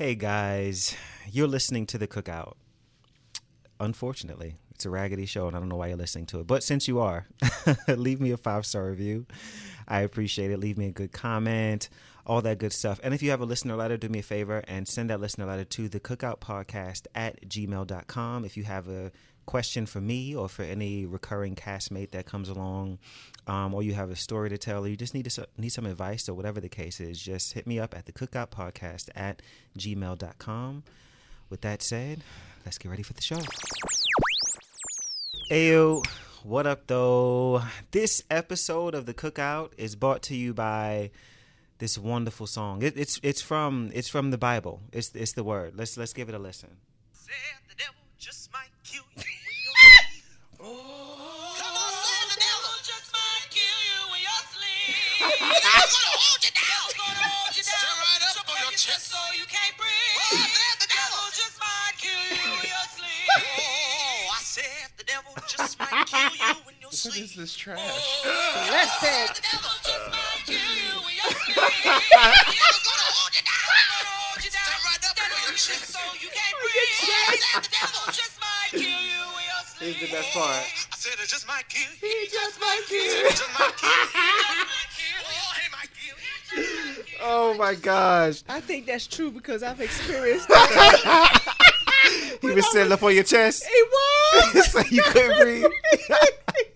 Hey guys, you're listening to the Cookout. Unfortunately, it's a raggedy show, and I don't know why you're listening to it. But since you are, leave me a five star review. I appreciate it. Leave me a good comment, all that good stuff. And if you have a listener letter, do me a favor and send that listener letter to the Cookout Podcast at gmail.com. If you have a question for me or for any recurring castmate that comes along, um, or you have a story to tell, or you just need to, need some advice, or whatever the case is, just hit me up at the Cookout Podcast at gmail.com. With that said, let's get ready for the show. Ayo, what up though? This episode of the Cookout is brought to you by this wonderful song. It, it's it's from it's from the Bible. It's it's the word. Let's let's give it a listen. Said the devil just might kill you when you're asleep. Come on, the devil just might kill you when you're asleep. He's gonna hold you down. He's gonna hold you down. Stir right up on your chest so you can't breathe. Oh, said the devil just might kill you when you're. Oh, I said the devil just might kill you when you're What this trash? Listen. The devil kill you when. He's gonna hold you down. He's gonna hold you down. Stir right up on your chest so you can't breathe. Said the devil just might kill you when you're asleep. Here's the best part. I said it just might kill you. He just might kill you. Just oh, might kill you. He just might kill you. Oh, might kill you. Oh my gosh. I think that's true because I've experienced that. He was sitting up on your chest. it was. so you couldn't breathe.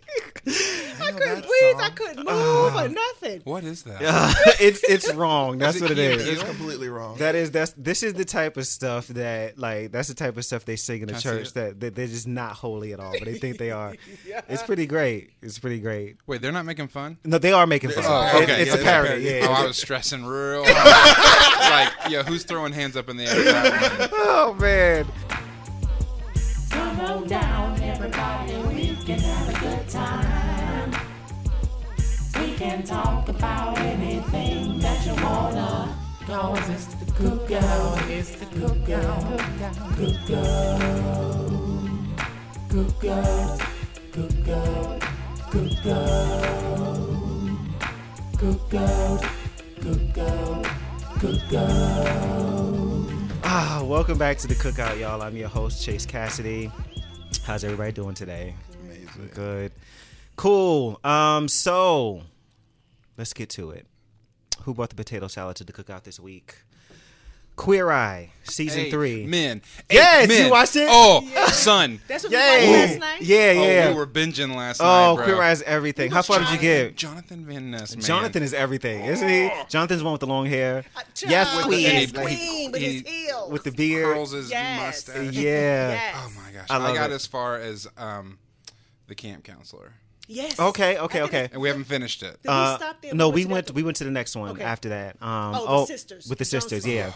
I couldn't breathe. I couldn't uh-huh. move or nothing. What is that? it's it's wrong. That's Is what it it Key and is. Peele? It's completely wrong. That is that's this is the type of stuff that like that's the type of stuff they sing in the Can I church that, that they're just not holy at all, but they think they are. It's pretty great. It's pretty great. Wait, they're not making fun? No, they are making fun. Oh, It- it's Yeah, a parody. parody. Yeah. Oh, I was stressing real hard. like, yeah, who's throwing hands up in the air? for that one? oh man. Can talk about anything that you wanna. Cause it's the cookout. It's the cookout. Cookout. Cookout. Cookout. Cookout. Cookout. Cookout. Cookout. Ah, welcome back to the cookout, y'all. I'm your host, Chase Kassidy. How's everybody doing today? Amazing. Good. Cool. Um, so let's get to it. Who brought the potato salad to the cookout this week? Queer Eye, season Eight three. Men. Eight Yes, you men. watched it? Oh, son. That's what Yeah, we watched last night. yeah, Oh, yeah. we were binging last night, oh. Queer Eye is everything. How far did you get? Jonathan Van Ness, man. Jonathan is everything, isn't he? Jonathan's the one with the long hair. yes, queen. Yes, And he- queen, with his he- heels. with the beard. curls his Yes. mustache. Yeah. Yes. Oh my gosh. I I, got it. as far as um, the camp counselor, Yes. Okay, okay, okay. and we haven't finished it. Did Uh, we stop there? no, Went we went. We went to the next one Okay. after that. Um, Oh, the sisters. with the Johnson. sisters. Yeah.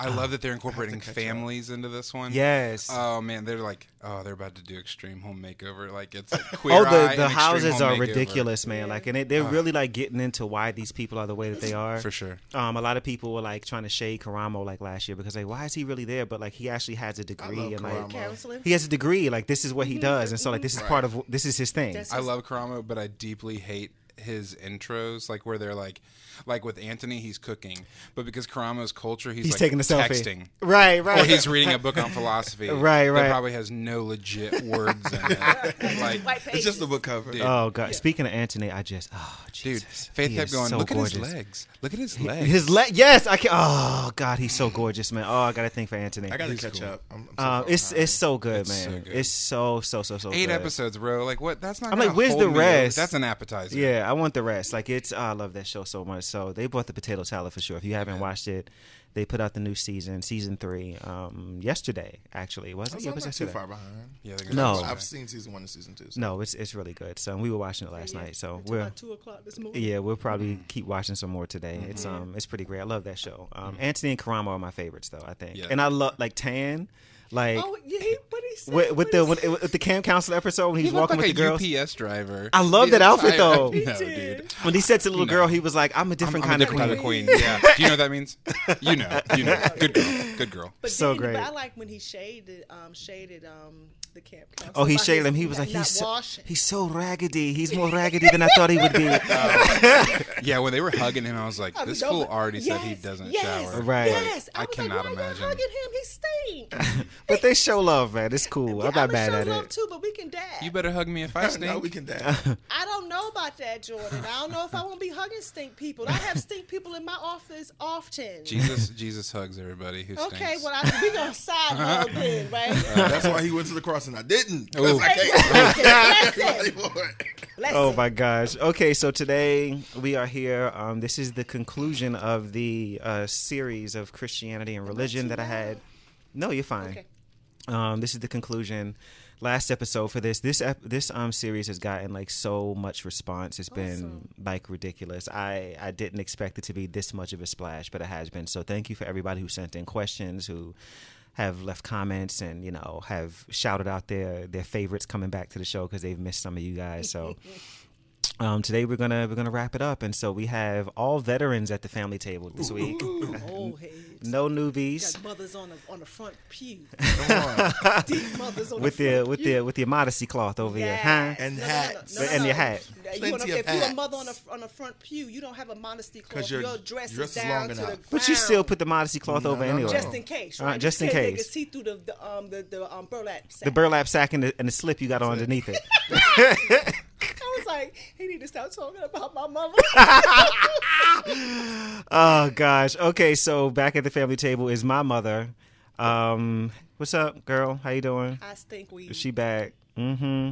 I love that they're incorporating catch up. families into this one. Yes. Oh man, they're like, oh, they're about to do extreme home makeover. Like it's a queer oh, eye the and the houses are ridiculous, man. Like, and they, they're really like getting into why these people are the way that they are. for sure. Um, a lot of people were like trying to shade Karamo like last year because like, why is he really there? But like, he actually has a degree love and like, Karamo. Counseling. he has a degree. Like, this is what he does, and so like, this is part of this is his thing. That's- I love Karamo, but I deeply hate his intros, like where they're like, like with Antoni, he's cooking, but because Karamo's culture, he's, He's like taking a selfie. texting. Right, right. Or he's reading a book on philosophy. Right, that right. probably has no legit words in it. like, It's just a book cover. Dude. Oh god! Speaking of Antoni, I just oh dude, Jesus, Faith He kept going. so Look at his legs. Look at his legs. His leg, yes, I can. Oh God, he's so gorgeous, man. Oh, I gotta think for Antoni. I gotta catch cool. up. I'm, I'm so Um, far it's behind. it's so good, It's so man. good. It's so so so so Eight good. episodes, bro. Like what? That's not. I'm like, where's the rest? That's an appetizer. Yeah, I want the rest. Like it's, I love that show so much. So they bought the potato salad for sure. If you haven't watched it, they put out the new season, season three, um, yesterday. Actually, was it? I'm Yeah, it was not too far behind. Yeah. No. I've seen season one and season two. So. No, it's it's really good. So we were watching it last night. So we're about two o'clock this morning. yeah, we'll probably keep watching some more today. It's Mm-hmm. um, it's pretty great. I love that show. Um, Antoni and Karamo are my favorites though. I think, Yeah. and I love like Tan, like Oh, yeah. he- What he said? with, with What the he with, said? with the camp counselor episode when he's looked walking like with the a girls. UPS driver. I love that outfit, entire- though. No, dude. When he said to the little No. girl, he was like, "I'm a different I'm, I'm kind a different of type queen." of queen. Yeah. Do you know what that means? You know. You know. Good girl. Good girl. But So then, great. But I like when he shaded, um, shaded um, the camp counselor. Oh, he about shaded his him. He was like, he's so, he's so raggedy. He's more raggedy than I thought he would be. Oh. Yeah, when they were hugging him, I was like, I this fool over- already said he doesn't yes, shower. Right. Yes, I, I cannot like, imagine. Hugging him? He stink. but they show love, man. It's cool. I'm Yeah, not I'ma mad show at love it. too, but we can dab. You better hug me if I stink. no, we can dance. I don't know about that, Jordan. I don't know if I want to be hugging stink people. I have stink people in my office often. Jesus, Jesus hugs everybody who stinks. Okay, well, I, we gonna side hug then, right? Uh, that's why he went to the cross and I didn't. 'cause Ooh. I can't. Listen, listen, Oh my gosh. Okay, so today we are here. Um, this is the conclusion of the uh, series of Christianity and religion that I had. No, you're fine. Okay. Um, this is the conclusion. Last episode for this this ep- this um series has gotten like so much response. It's been Awesome. like ridiculous. I I didn't expect it to be this much of a splash, but it has been. So thank you for everybody who sent in questions, who have left comments, and you know have shouted out their their favorites coming back to the show because they've missed some of you guys. So. Um, today we're gonna we're gonna wrap it up, and so we have all veterans at the family table this week. Old heads. No newbies. Got mothers on the on the front pew. Come on. Deep mothers on with the the front with pew. the with your modesty cloth over Yes. here, huh? And No, no, no, hats. no, no, And your hat. Yeah, you Plenty wanna- of if you're a mother on a on a front pew, you don't have a modesty cloth. 'Cause your Your dress, dress is is down long to the ground. But you still put the modesty cloth No, over no, anyway. just in case, Uh, right? just in They case. can see through the, the um the, the um burlap sack. the burlap sack and the, and the slip you got on underneath it. I was like, he need to stop talking about my mother. oh gosh. Okay, so back at the family table is my mother. Um, what's up, girl? How you doing? I stink weed. Is she back? Mm-hmm.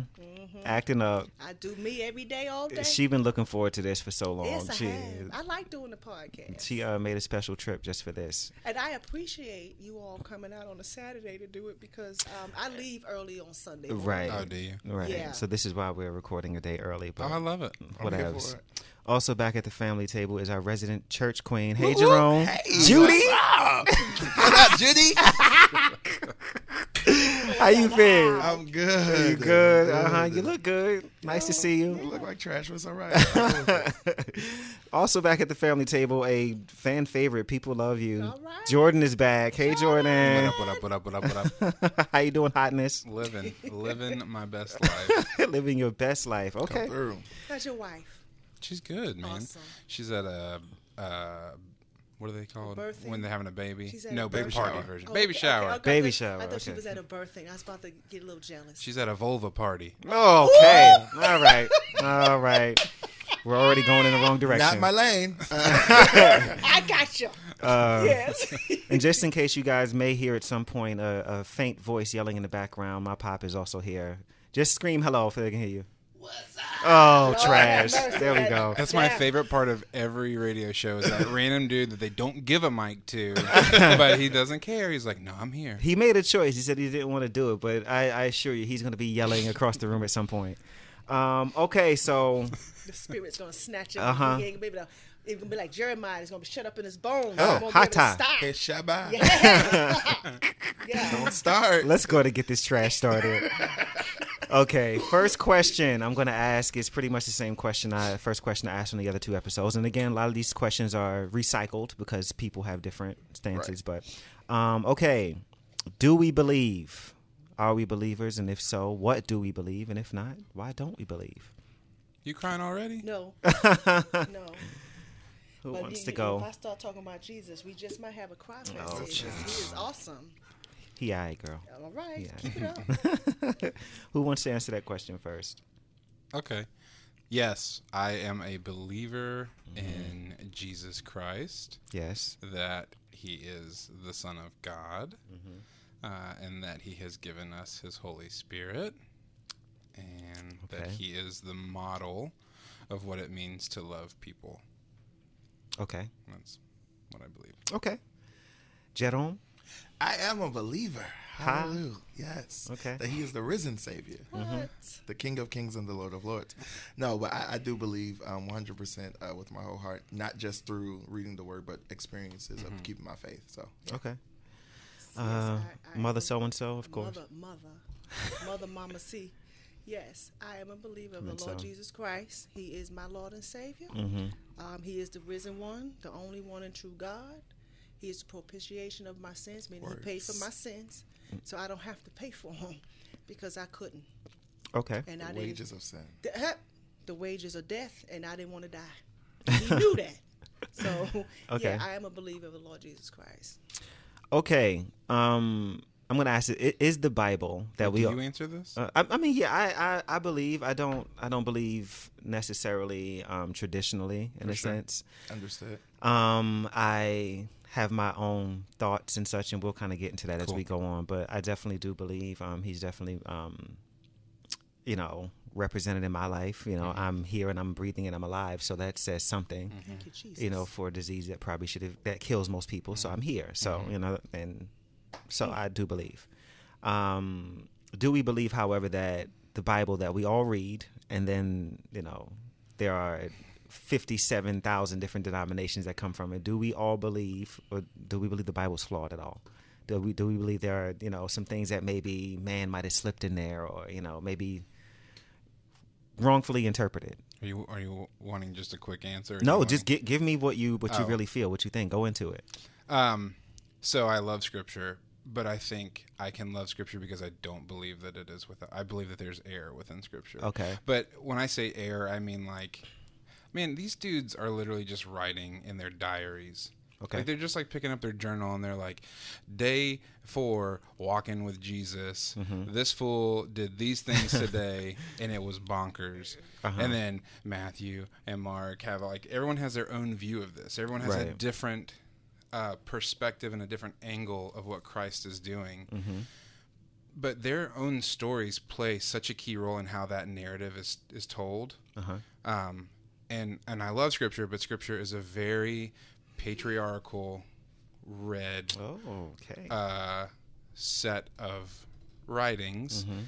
Acting up. I do me every day, all day. She been looking forward to this for so long. yes, I she have. I like doing the podcast. she uh, made a special trip just for this. And I appreciate you all coming out on a Saturday to do it because um, I leave early on Sunday. morning. Right. Oh, do you? Right. Yeah. So this is why we're recording a day early. But Oh, I love it. what here else? for it. Also back at the family table is our resident church queen. Hey Jerome. Hey, Judy. What's up? what up, Judy? How you been? I'm good. You good? Uh huh. You look good. Nice to see You you. look like trash, but it's all right. Also back at the family table, a fan favorite. People love you. All right. Jordan is back. Hey Jordan. What up, what up, what up, what up, what up? How you doing, hotness? living, living my best life. Living your best life. Okay. Through. How's your wife? She's good, man. Awesome. She's at a, uh, what are they called birthing? when they're having a baby? She's at no, a baby birthing. party shower. version. Oh, baby okay, shower. okay, okay. Baby I shower, I thought she was at a birthing. I was about to get a little jealous. She's at a vulva party. Okay. All right. All right. We're already going in the wrong direction. Not my lane. I got you. Uh, yes. And just in case you guys may hear at some point a, a faint voice yelling in the background, my pop is also here. Just scream hello if they can hear you. What's? Oh, trash. There we go. That's my Yeah. favorite part of every radio show is that random dude that they don't give a mic to, but he doesn't care. He's like, no, I'm here. He made a choice. He said he didn't want to do it, but I, I assure you, he's going to be yelling across the room at some point. Um, okay, so the spirit's gonna snatch him. Uh-huh. He ain't gonna be able to. It's gonna be like Jeremiah. He's gonna be shut up in his bones. Oh, hot be time. stop. It's Shabbat. Yeah. yeah. Don't start. let's go to get this trash started. Okay, first question I'm going to ask is pretty much the same question I first question I asked on the other two episodes. And again, a lot of these questions are recycled because people have different stances. But um, okay, do we believe? Are we believers? And if so, what do we believe? And if not, why don't we believe? You crying already? No. no. Who But wants he- to go? If I start talking about Jesus, we just might have a cry fest. Oh, here, 'cause he is awesome. He alright, girl. All right, Yeah. keep it up. Who wants to answer that question first? Okay. Yes, I am a believer in Jesus Christ, Yes. that he is the Son of God, uh, and that he has given us his Holy Spirit, and that he is the model of what it means to love people. Okay. That's what I believe. Okay. Jerome? I am a believer. Hallelujah. Yes. Okay. That he is the risen Savior, What? the King of Kings and the Lord of Lords. No, but I, I do believe um, 100% uh, with my whole heart, not just through reading the Word, but experiences of keeping my faith. So, Okay. Yes, Uh, I- I mother am a- so and so, of course. Mother, mother, mother, mama, C. Yes, I am a believer of the Lord so- Jesus Christ. He is my Lord and Savior. Mm-hmm. Um, he is the risen one, the only one and true God. He is the propitiation of my sins, meaning he paid for my sins, so I don't have to pay for them because I couldn't, Okay. and I The didn't. wages of sin. the, the wages of death, and I didn't want to die. He knew that. So Okay. yeah, I am a believer of the Lord Jesus Christ. Okay. Um, I'm gonna ask it is the Bible that we? Do you answer this? Uh, I, I mean, yeah, I, I, I believe. I don't. I don't believe necessarily um, traditionally in For a sure. sense. Understood. Um, I have my own thoughts and such, and we'll kind of get into that as we go on. But I definitely do believe um, he's definitely, um, you know, represented in my life. You know, Mm-hmm. I'm here and I'm breathing and I'm alive, so that says something. Thank you, Jesus. You know, for a disease that probably should have that kills most people. So I'm here. So Mm-hmm. you know, and so I do believe. Um, do we believe, however, that the Bible that we all read, and then you know, there are fifty-seven thousand different denominations that come from it. Do we all believe, or do we believe the Bible's flawed at all? Do we do we believe there are you know some things that maybe man might have slipped in there, or you know maybe wrongfully interpreted? Are you are you wanting just a quick answer? you No, just gi- give me what you what you Oh. really feel, what you think. Go into it. Um, so I love scripture, but I think I can love scripture because I don't believe that it is without. I believe that there's error within scripture. Okay. But when I say error, I mean like, man, these dudes are literally just writing in their diaries. Okay. Like they're just like picking up their journal and they're like, day four, walking with Jesus. Mm-hmm. This fool did these things today, and it was bonkers. Uh-huh. And then Matthew and Mark have like everyone has their own view of this. Everyone has a different uh, perspective and a different angle of what Christ is doing. Mm-hmm. But their own stories play such a key role in how that narrative is is told. Uh-huh. Um, and and I love Scripture, but Scripture is a very patriarchal, read Oh, okay. uh, set of writings, Mm-hmm.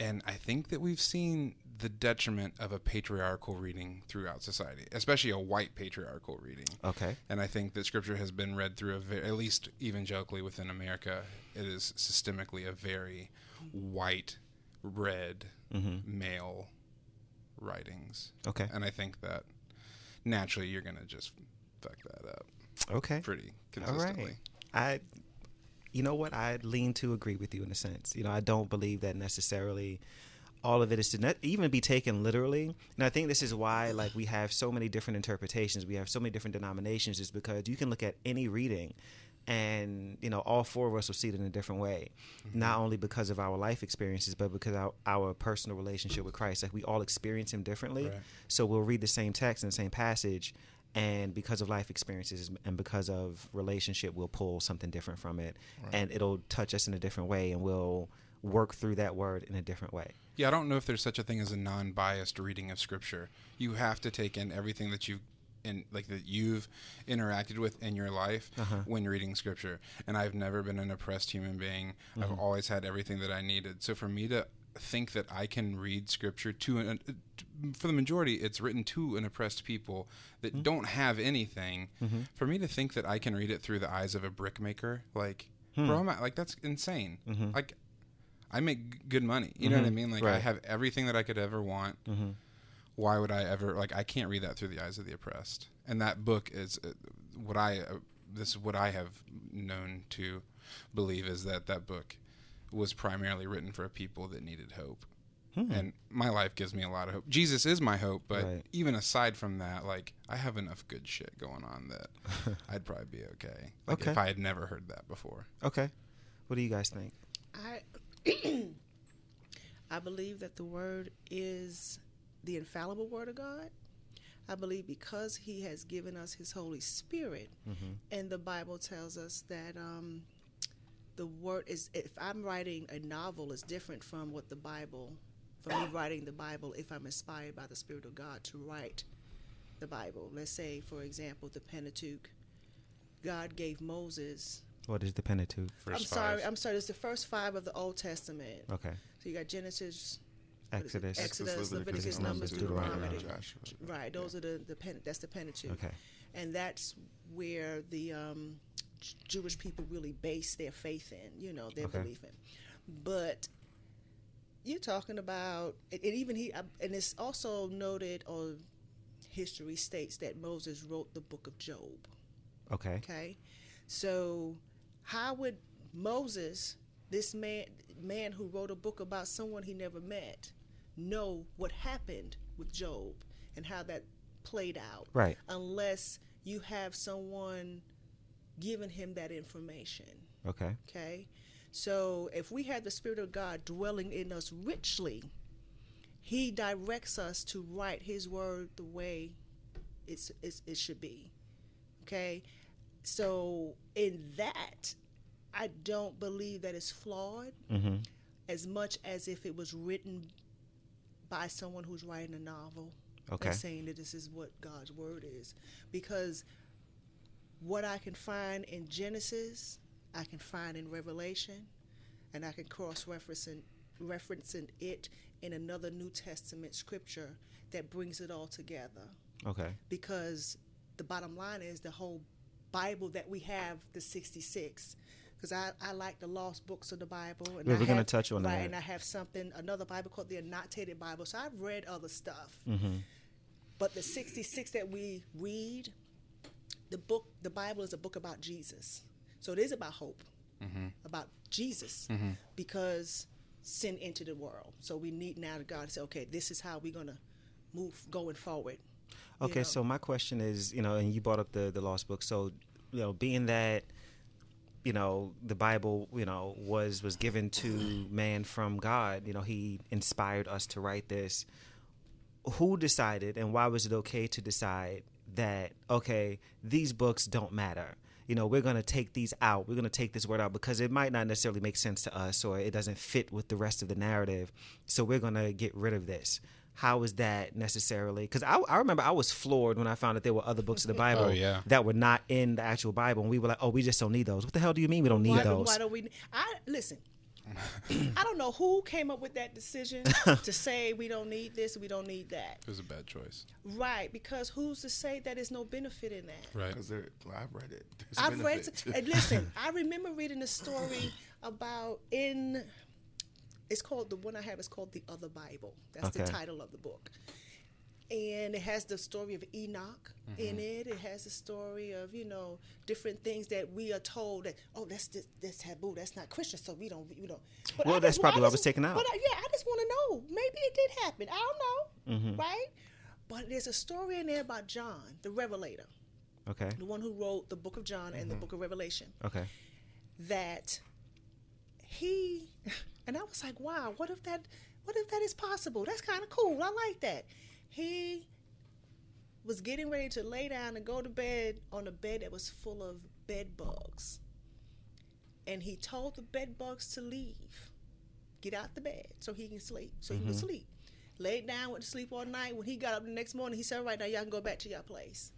and I think that we've seen the detriment of a patriarchal reading throughout society, especially a white patriarchal reading. okay. And I think that Scripture has been read through a ve- at least evangelically within America. It is systemically a very white, red, Mm-hmm. male writings, Okay. and I think that naturally you're gonna just fuck that up Okay. pretty All consistently. right. I, you know what? I lean to agree with you in a sense. You know, I don't believe that necessarily all of it is to not even be taken literally. And I think this is why, like, we have so many different interpretations. We have so many different denominations, is because you can look at any reading, and you know, all four of us will see it in a different way. Mm-hmm. Not only because of our life experiences, but because our our personal relationship with Christ. Like, we all experience Him differently. Right. So we'll read the same text and the same passage, and because of life experiences and because of relationship, we'll pull something different from it, and it'll touch us in a different way, and we'll work through that word in a different way. Yeah, I don't know if there's such a thing as a non-biased reading of scripture. You have to take in everything that you in like that you've interacted with in your life Uh-huh. when reading scripture. And I've never been an oppressed human being. Mm-hmm. I've always had everything that I needed. So for me to think that I can read scripture to an for the majority it's written to an oppressed people that Mm-hmm. don't have anything. For me to think that I can read it through the eyes of a brickmaker, like Hmm. bro, I'm not, like that's insane. Mm-hmm. Like I make good money. You know what I mean? Like I have everything that I could ever want. Why would I ever like? I can't read that through the eyes of the oppressed. And that book is uh, what I. Uh, this is what I have known to believe is that that book was primarily written for a people that needed hope. And my life gives me a lot of hope. Jesus is my hope, but Right. even aside from that, like I have enough good shit going on that I'd probably be okay. Like Okay. if I had never heard that before. Okay. What do you guys think? I I believe that the word is the infallible word of God. I believe because He has given us His Holy Spirit, and the Bible tells us that um, the word is. If I'm writing a novel, is different from what the Bible, from me writing the Bible. If I'm inspired by the Spirit of God to write the Bible, let's say, for example, the Pentateuch. God gave Moses. What is the Pentateuch? First I'm sorry. I'm sorry. It's the first five of the Old Testament. Okay. So you got Genesis, what is it? Exodus. Exodus, Leviticus, Numbers, Deuteronomy. Joshua. Right, those are the the pen, that's the Pentateuch. Okay. And that's where the um, Jewish people really base their faith in, you know, their Okay. belief in. But you're talking about, and and even he, uh, and it's also noted, or history states that Moses wrote the book of Job. Okay. Okay, So, how would Moses, this man, man who wrote a book about someone he never met, know what happened with Job and how that played out? Right. Unless you have someone giving him that information. Okay. Okay? So if we have the Spirit of God dwelling in us richly, He directs us to write His word the way it's, it's, it should be. Okay? So in that, I don't believe that it's flawed Mm-hmm. as much as if it was written by someone who's writing a novel Okay. and saying that this is what God's word is. Because what I can find in Genesis, I can find in Revelation, and I can cross referencing referencing it in another New Testament scripture that brings it all together. Okay. Because the bottom line is the whole Bible that we have, the 66. Because I, I like the lost books of the Bible. And we're gonna touch on right, that. And I have something, another Bible called the Annotated Bible. So I've read other stuff. Mm-hmm. But the 66 that we read, the book, the Bible is a book about Jesus. So it is about hope, about Jesus, because sin entered the world. So we need now to God to say, okay, this is how we're going to move going forward. you Okay, know? so my question is, you know, and you brought up the the lost book. So, you know, being that, you know, the Bible, you know, was was given to man from God. You know, He inspired us to write this. Who decided, and why was it okay to decide that okay, these books don't matter? You know, we're going to take these out. We're going to take this word out because it might not necessarily make sense to us or it doesn't fit with the rest of the narrative. So we're going to get rid of this. How is that necessarily? Because I, I remember I was floored when I found that there were other books of the oh, Bible Oh, yeah. that were not in the actual Bible. And we were like, oh, we just don't need those. What the hell do you mean we don't need why, those? why don't we? I listen. I don't know who came up with that decision to say we don't need this, we don't need that. It was a bad choice. Right? Because who's to say that there's no benefit in that? Right. Because well, I've read it. There's I've read. it. And listen, I remember reading a story about in. It's called the one I have is called the Other Bible. That's the title of the book, and it has the story of Enoch in it. It has the story of you know different things that we are told that oh that's that's, that's taboo. That's not Christian, so we don't we don't. But Well, I that's just- probably I why it was taken out. But I, yeah, I just want to know. Maybe it did happen. I don't know. Mm-hmm. Right. But there's a story in there about John, the Revelator, Okay. the one who wrote the book of John and the book of Revelation Okay. that he and I was like, wow, what if that what if that is possible? That's kind of cool. I like that. He was getting ready to lay down and go to bed on a bed that was full of bed bugs. And he told the bed bugs to leave. Get out the bed so he can sleep. So he would mm-hmm. sleep. Laid down, went to sleep all night. When he got up the next morning, he said, All right, now y'all can go back to your place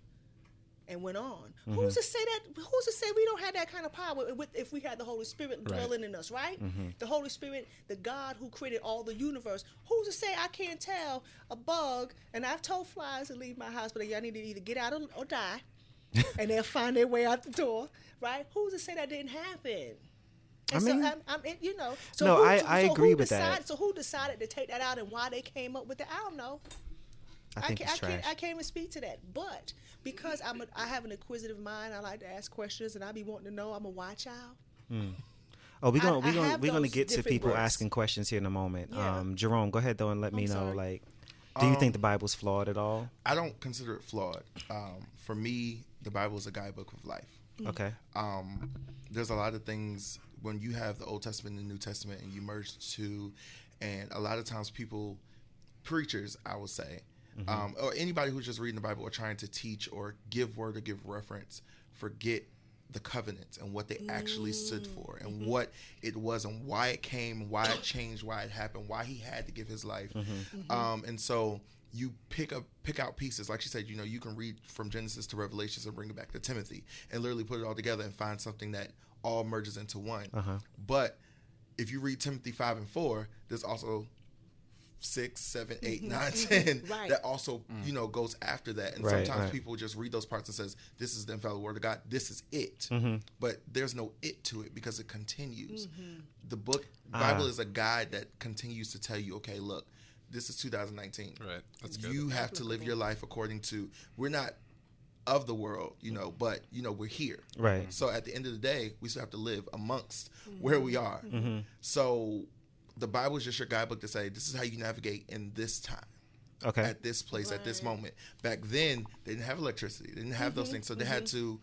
and went on. Mm-hmm. Who's to say that? Who's to say we don't have that kind of power with, if we had the Holy Spirit Right. dwelling in us, right? Mm-hmm. The Holy Spirit, the God who created all the universe. Who's to say I can't tell a bug? And I've told flies to leave my house, but y'all need to either get out or, or die, and they'll find their way out the door, right? Who's to say that didn't happen? And I mean- so I'm, I'm, you know, so No, who, I- I who agree with that. So who decided to take that out and why they came up with it? I don't know. I think can't, it's I can't. I can't even speak to that. But because I'm a, I have an inquisitive mind, I like to ask questions, and I be wanting to know. I'm a watch out. Oh, we're gonna I we're gonna we're gonna get to people works. asking questions here in a moment. Yeah. Um, Jerome, go ahead though and let me I'm know. sorry. Like, do you Um, think the Bible's flawed at all? I don't consider it flawed. Um, for me, the Bible is a guidebook of life. Okay. um, there's a lot of things when you have the Old Testament and the New Testament and you merge the two, and a lot of times people, preachers, I would say, Mm-hmm. um, or anybody who's just reading the Bible or trying to teach or give word or give reference, forget the covenants and what they actually stood mm-hmm. for and mm-hmm. what it was and why it came, why it changed, why it happened, why he had to give his life. Um, and so you pick up pick out pieces. Like she said you know you can read from genesis to revelations and bring it back to timothy and literally put it all together and find something that all merges into one. Uh-huh. But if you read timothy 5 and 4 there's also six, seven, mm-hmm. eight, nine, mm-hmm. ten Right. that also you mm. know goes after that and Right, sometimes right. people just read those parts and says this is the infallible word of god this is it Mm-hmm. but there's no it to it because it continues mm-hmm. the book ah. bible is a guide that continues to tell you okay look this is 2019 Right. That's good. you have to live your life according to we're not of the world, you know, but you know we're here. Right. So at the end of the day, we still have to live amongst where we are. So the Bible is just your guidebook to say this is how you navigate in this time Okay. at this place at this moment. Back then, they didn't have electricity. They didn't have those mm-hmm. things, so they had mm-hmm. to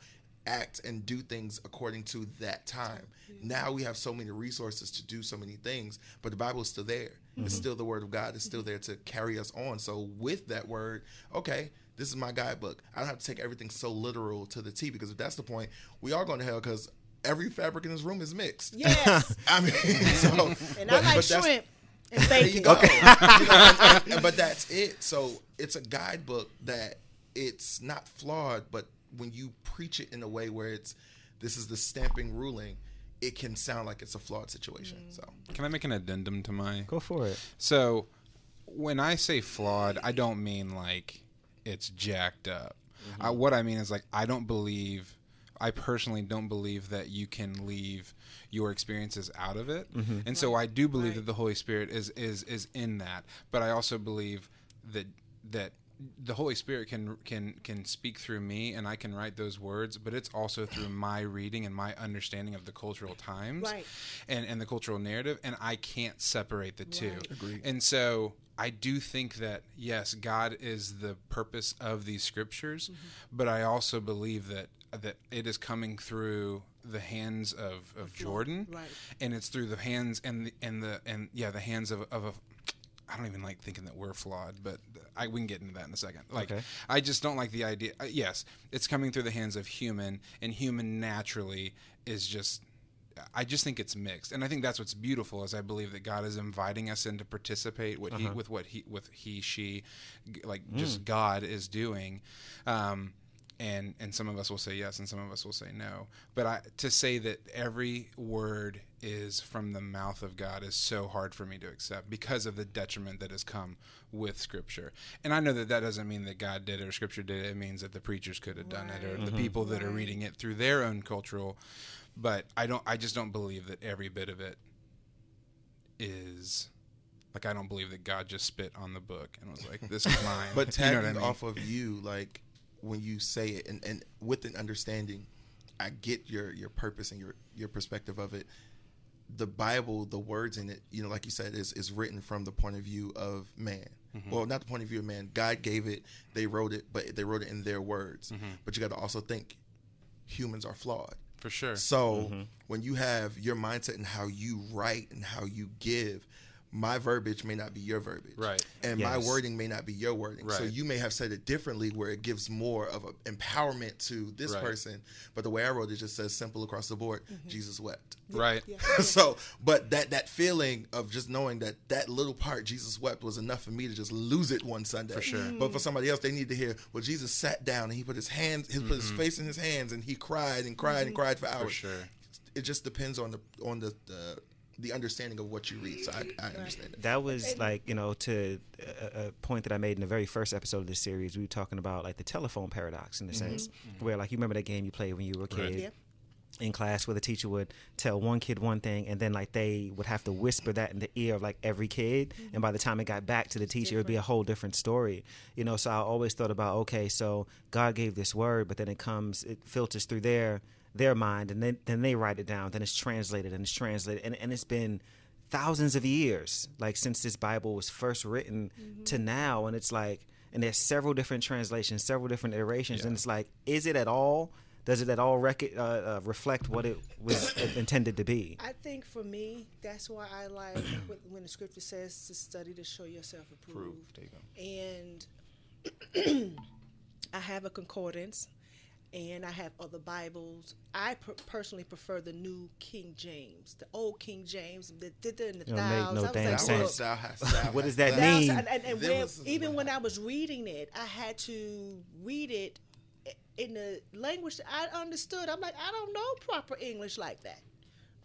act and do things according to that time. Mm-hmm. Now we have so many resources to do so many things, but the Bible is still there. It's still the Word of God. It's still there to carry us on. So with that word, okay. This is my guidebook. I don't have to take everything so literal to the T because if that's the point, we are going to hell because every fabric in this room is mixed. Yes. I mean, so, And but- I like that's- shrimp and there you bacon. go. You know, and- and- but that's it. So it's a guidebook that it's not flawed, but when you preach it in a way where it's this is the stamping ruling, it can sound like it's a flawed situation. Mm-hmm. So Can I make an addendum to my? Go for it. So, when I say flawed, I don't mean like it's jacked up. Mm-hmm. I, what I mean is like I don't believe. I personally don't believe that you can leave your experiences out of it, mm-hmm. and so I do believe Right. that the Holy Spirit is is is in that. But I also believe that that the Holy Spirit can can can speak through me, and I can write those words. But it's also through my reading and my understanding of the cultural times, Right. and and the cultural narrative, and I can't separate the two. Agreed. And so I do think that yes, God is the purpose of these scriptures, mm-hmm. but I also believe that that it is coming through the hands of, of Jordan, right. and it's through the hands and the and the and yeah the hands of of a. I don't even like thinking that we're flawed, but I, we can get into that in a second. Like, Okay. I just don't like the idea. Uh, yes, it's coming through the hands of human, and human naturally is just I just think it's mixed, and I think that's what's beautiful. Is I believe that God is inviting us in to participate what he, with what he with he she, g- like just God is doing, um, and and some of us will say yes, and some of us will say no. But I to say that every word is from the mouth of God is so hard for me to accept because of the detriment that has come with Scripture. And I know that that doesn't mean that God did it or Scripture did it. It means that the preachers could have done it or the people that are reading it through their own cultural but I don't. I just don't believe that every bit of it is like I don't believe that God just spit on the book and was like, "This is mine." But You tagging know what I mean? off of you, like when you say it, and, and with an understanding, I get your your purpose and your your perspective of it. The Bible, the words in it, you know, like you said, is is written from the point of view of man. Mm-hmm. Well, not the point of view of man. God gave it, they wrote it, but they wrote it in their words. Mm-hmm. But you got to also think humans are flawed. for sure. So when you have your mindset and how you write and how you give, my verbiage may not be your verbiage, Right. And my wording may not be your wording. So you may have said it differently, where it gives more of an empowerment to this Right. person. But the way I wrote it just says simple across the board. Mm-hmm. Jesus wept. right. Yeah. so, but that that feeling of just knowing that that little part Jesus wept was enough for me to just lose it one Sunday. For sure. But for somebody else, they need to hear. Well, Jesus sat down and he put his hands, he put his mm-hmm. face in his hands, and he cried and cried and mm-hmm. cried for hours. For sure. It just depends on the on the the, the understanding of what you read. So I, I understand it. That was like you know to a, a point that I made in the very first episode of this series. We were talking about like the telephone paradox in a mm-hmm. sense, mm-hmm. where like you remember that game you played when you were a kid. Yeah. In class, where the teacher would tell one kid one thing, and then like they would have to whisper that in the ear of like every kid, mm-hmm. and by the time it got back to the teacher, it would be a whole different story. You know, so I always thought about okay, so God gave this word, but then it comes, it filters through their their mind, and then then they write it down, then it's translated and it's translated, and and it's been thousands of years like since this bible was first written to now and it's like and there's several different translations several different iterations and it's like is it at all does it at all rec- uh, uh, reflect what it was intended to be? I think for me, that's why I like when the scripture says to study to show yourself approved. And I have a concordance, and I have other Bibles. I per- personally prefer the New King James, the old King James that did it in the Don't make thousands. no I was damn like, sense. look, Thou thou What does that thou- mean? and, and, and when, even when I was reading it, I had to read it in the language that I understood. I'm like, I don't know proper English like that,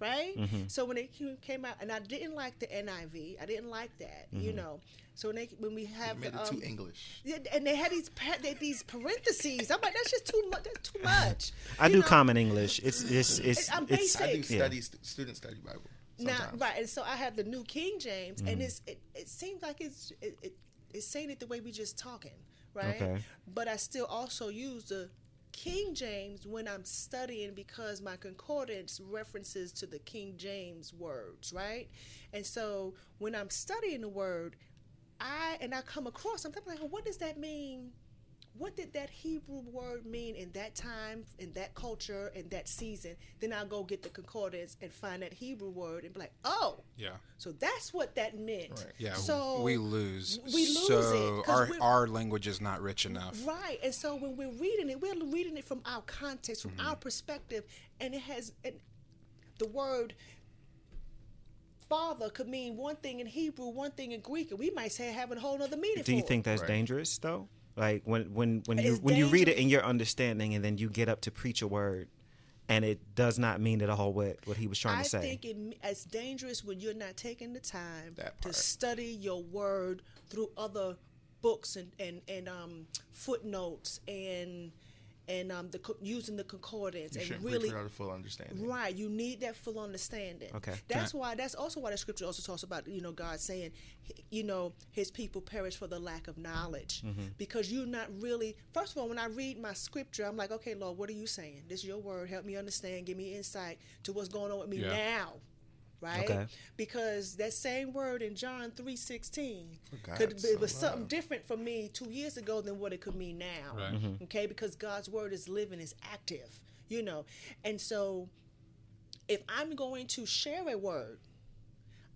right? Mm-hmm. So when it came out, and I didn't like the NIV, I didn't like that, you Mm-hmm. know. So when, they, when we have You made the, it too um, English. and they had these pa- they, these parentheses. I'm like, that's just too much. That's too much. i You do know? common english it's it's it's, I'm it's I do basic. Yeah. study st- student study Bible. Now, right, and so I have the New King James, Mm-hmm. and it's it, it seems like it's it, it, it's saying it the way we just talking, right? Okay. But I still also use the King James when I'm studying because my concordance references to the King James words, right? And so when I'm studying the word, I and I come across something I'm like, well, what does that mean? What did that Hebrew word mean in that time, in that culture, in that season? Then I'll go get the concordance and find that Hebrew word and be like, oh, Yeah. so that's what that meant. Right. Yeah, So we lose. we lose so it, 'cause our our language is not rich enough. Right. And so when we're reading it, we're reading it from our context, from Mm-hmm. our perspective, and it has and the word father could mean one thing in Hebrew, one thing in Greek, and we might say having a whole other meaning. Do you for think it. that's Right. dangerous though? Like when when when you when you read it in your understanding and then you get up to preach a word and it does not mean at all what what he was trying I to say. I think it, it's dangerous when you're not taking the time to study your word through other books and and, and um, footnotes and and um, the using the concordance You and really a full understanding. Right, you need that full understanding. Okay. that's why. That's also why the scripture also talks about you know God saying, you know, His people perish for the lack of knowledge because you're not really. First of all, when I read my scripture, I'm like, okay, Lord, what are you saying? This is your word. Help me understand. Give me insight to what's going on with me Yeah. now. Right, Okay. because that same word in John three sixteen could so it was something different for me two years ago than what it could mean now Right. Mm-hmm. Mm-hmm. okay? Because god's word is living is active you know? And so if i'm going to share a word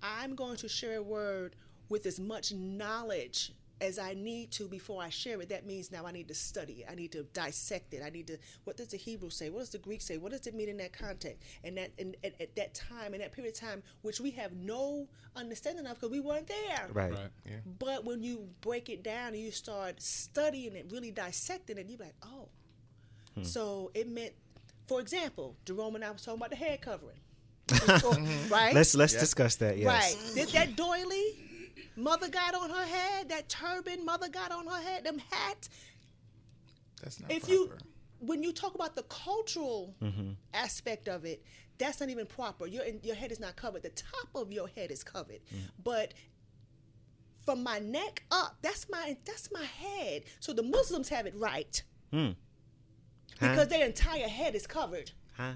i'm going to share a word with as much knowledge as i need to before i share it that means now i need to study it i need to dissect it i need to what does the hebrew say what does the greek say what does it mean in that context and that and at, at that time in that period of time which we have no understanding of because we weren't there right. Right. but when you break it down and you start studying it, really dissecting it, you're like, oh. Hmm. So it meant, for example, Jerome and I was talking about the head covering. right? Let's let's Yeah. discuss that. Yes. Right. Did that doily mother got on her head, that turban mother got on her head, them hats. That's not If proper. you when you talk about the cultural mm-hmm. aspect of it, that's not even proper. Your your head is not covered. The top of your head is covered, mm. but from my neck up, that's my that's my head. So the Muslims have it right hmm. Huh? because their entire head is covered. Huh?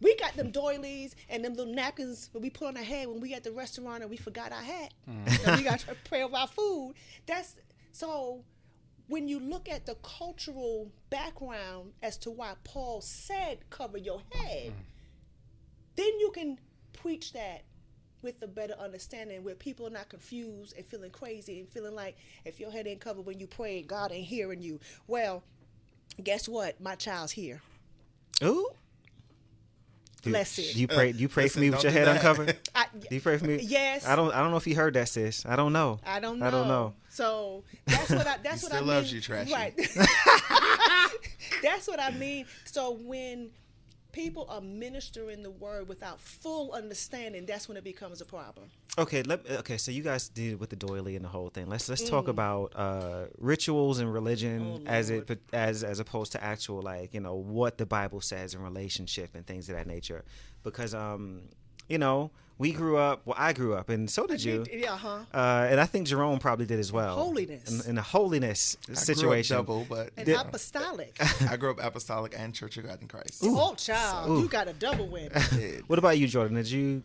We got them doilies and them little napkins that we put on our head when we at the restaurant and we forgot our hat. Mm. and we got to pray over our food. That's so when you look at the cultural background as to why Paul said cover your head, mm. then you can preach that with a better understanding where people are not confused and feeling crazy and feeling like if your head ain't covered when you pray, God ain't hearing you. Well, guess what? My child's here. Ooh. Do, Bless it. do you pray? Do you pray for listen, me with your head that. uncovered? I, Do you pray for me? Yes. I don't. I don't know if he heard that, sis. I don't know. I don't know. I don't know. So that's what I. That's He what I still mean. loves you, Trashy. Right. that's what I mean. So when people are ministering the word without full understanding, that's when it becomes a problem. Okay. Let. Okay. So you guys did with the doily and the whole thing. Let's let's Mm. talk about uh, rituals and religion Oh, as it as as opposed to actual like you know what the Bible says in relationship and things of that nature. Because um you know we grew up. Well, I grew up, and so did you. Yeah, huh? Uh, and I think Jerome probably did as well. holiness. In, in a holiness I situation. Grew up double, but And you apostolic. I grew up apostolic and Church of God in Christ. oh, child, Ooh. you got a double win. What about you, Jordan? Did you?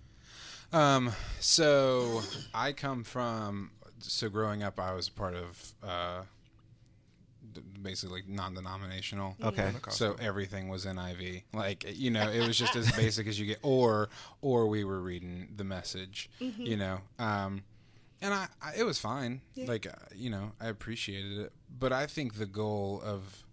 Um, so I come from so growing up, I was part of uh, d- basically non-denominational. Okay. So everything was NIV. Like you know, it was just as basic as you get. Or or we were reading the message. You know. Um, and I, I it was fine. Like uh, you know, I appreciated it. But I think the goal of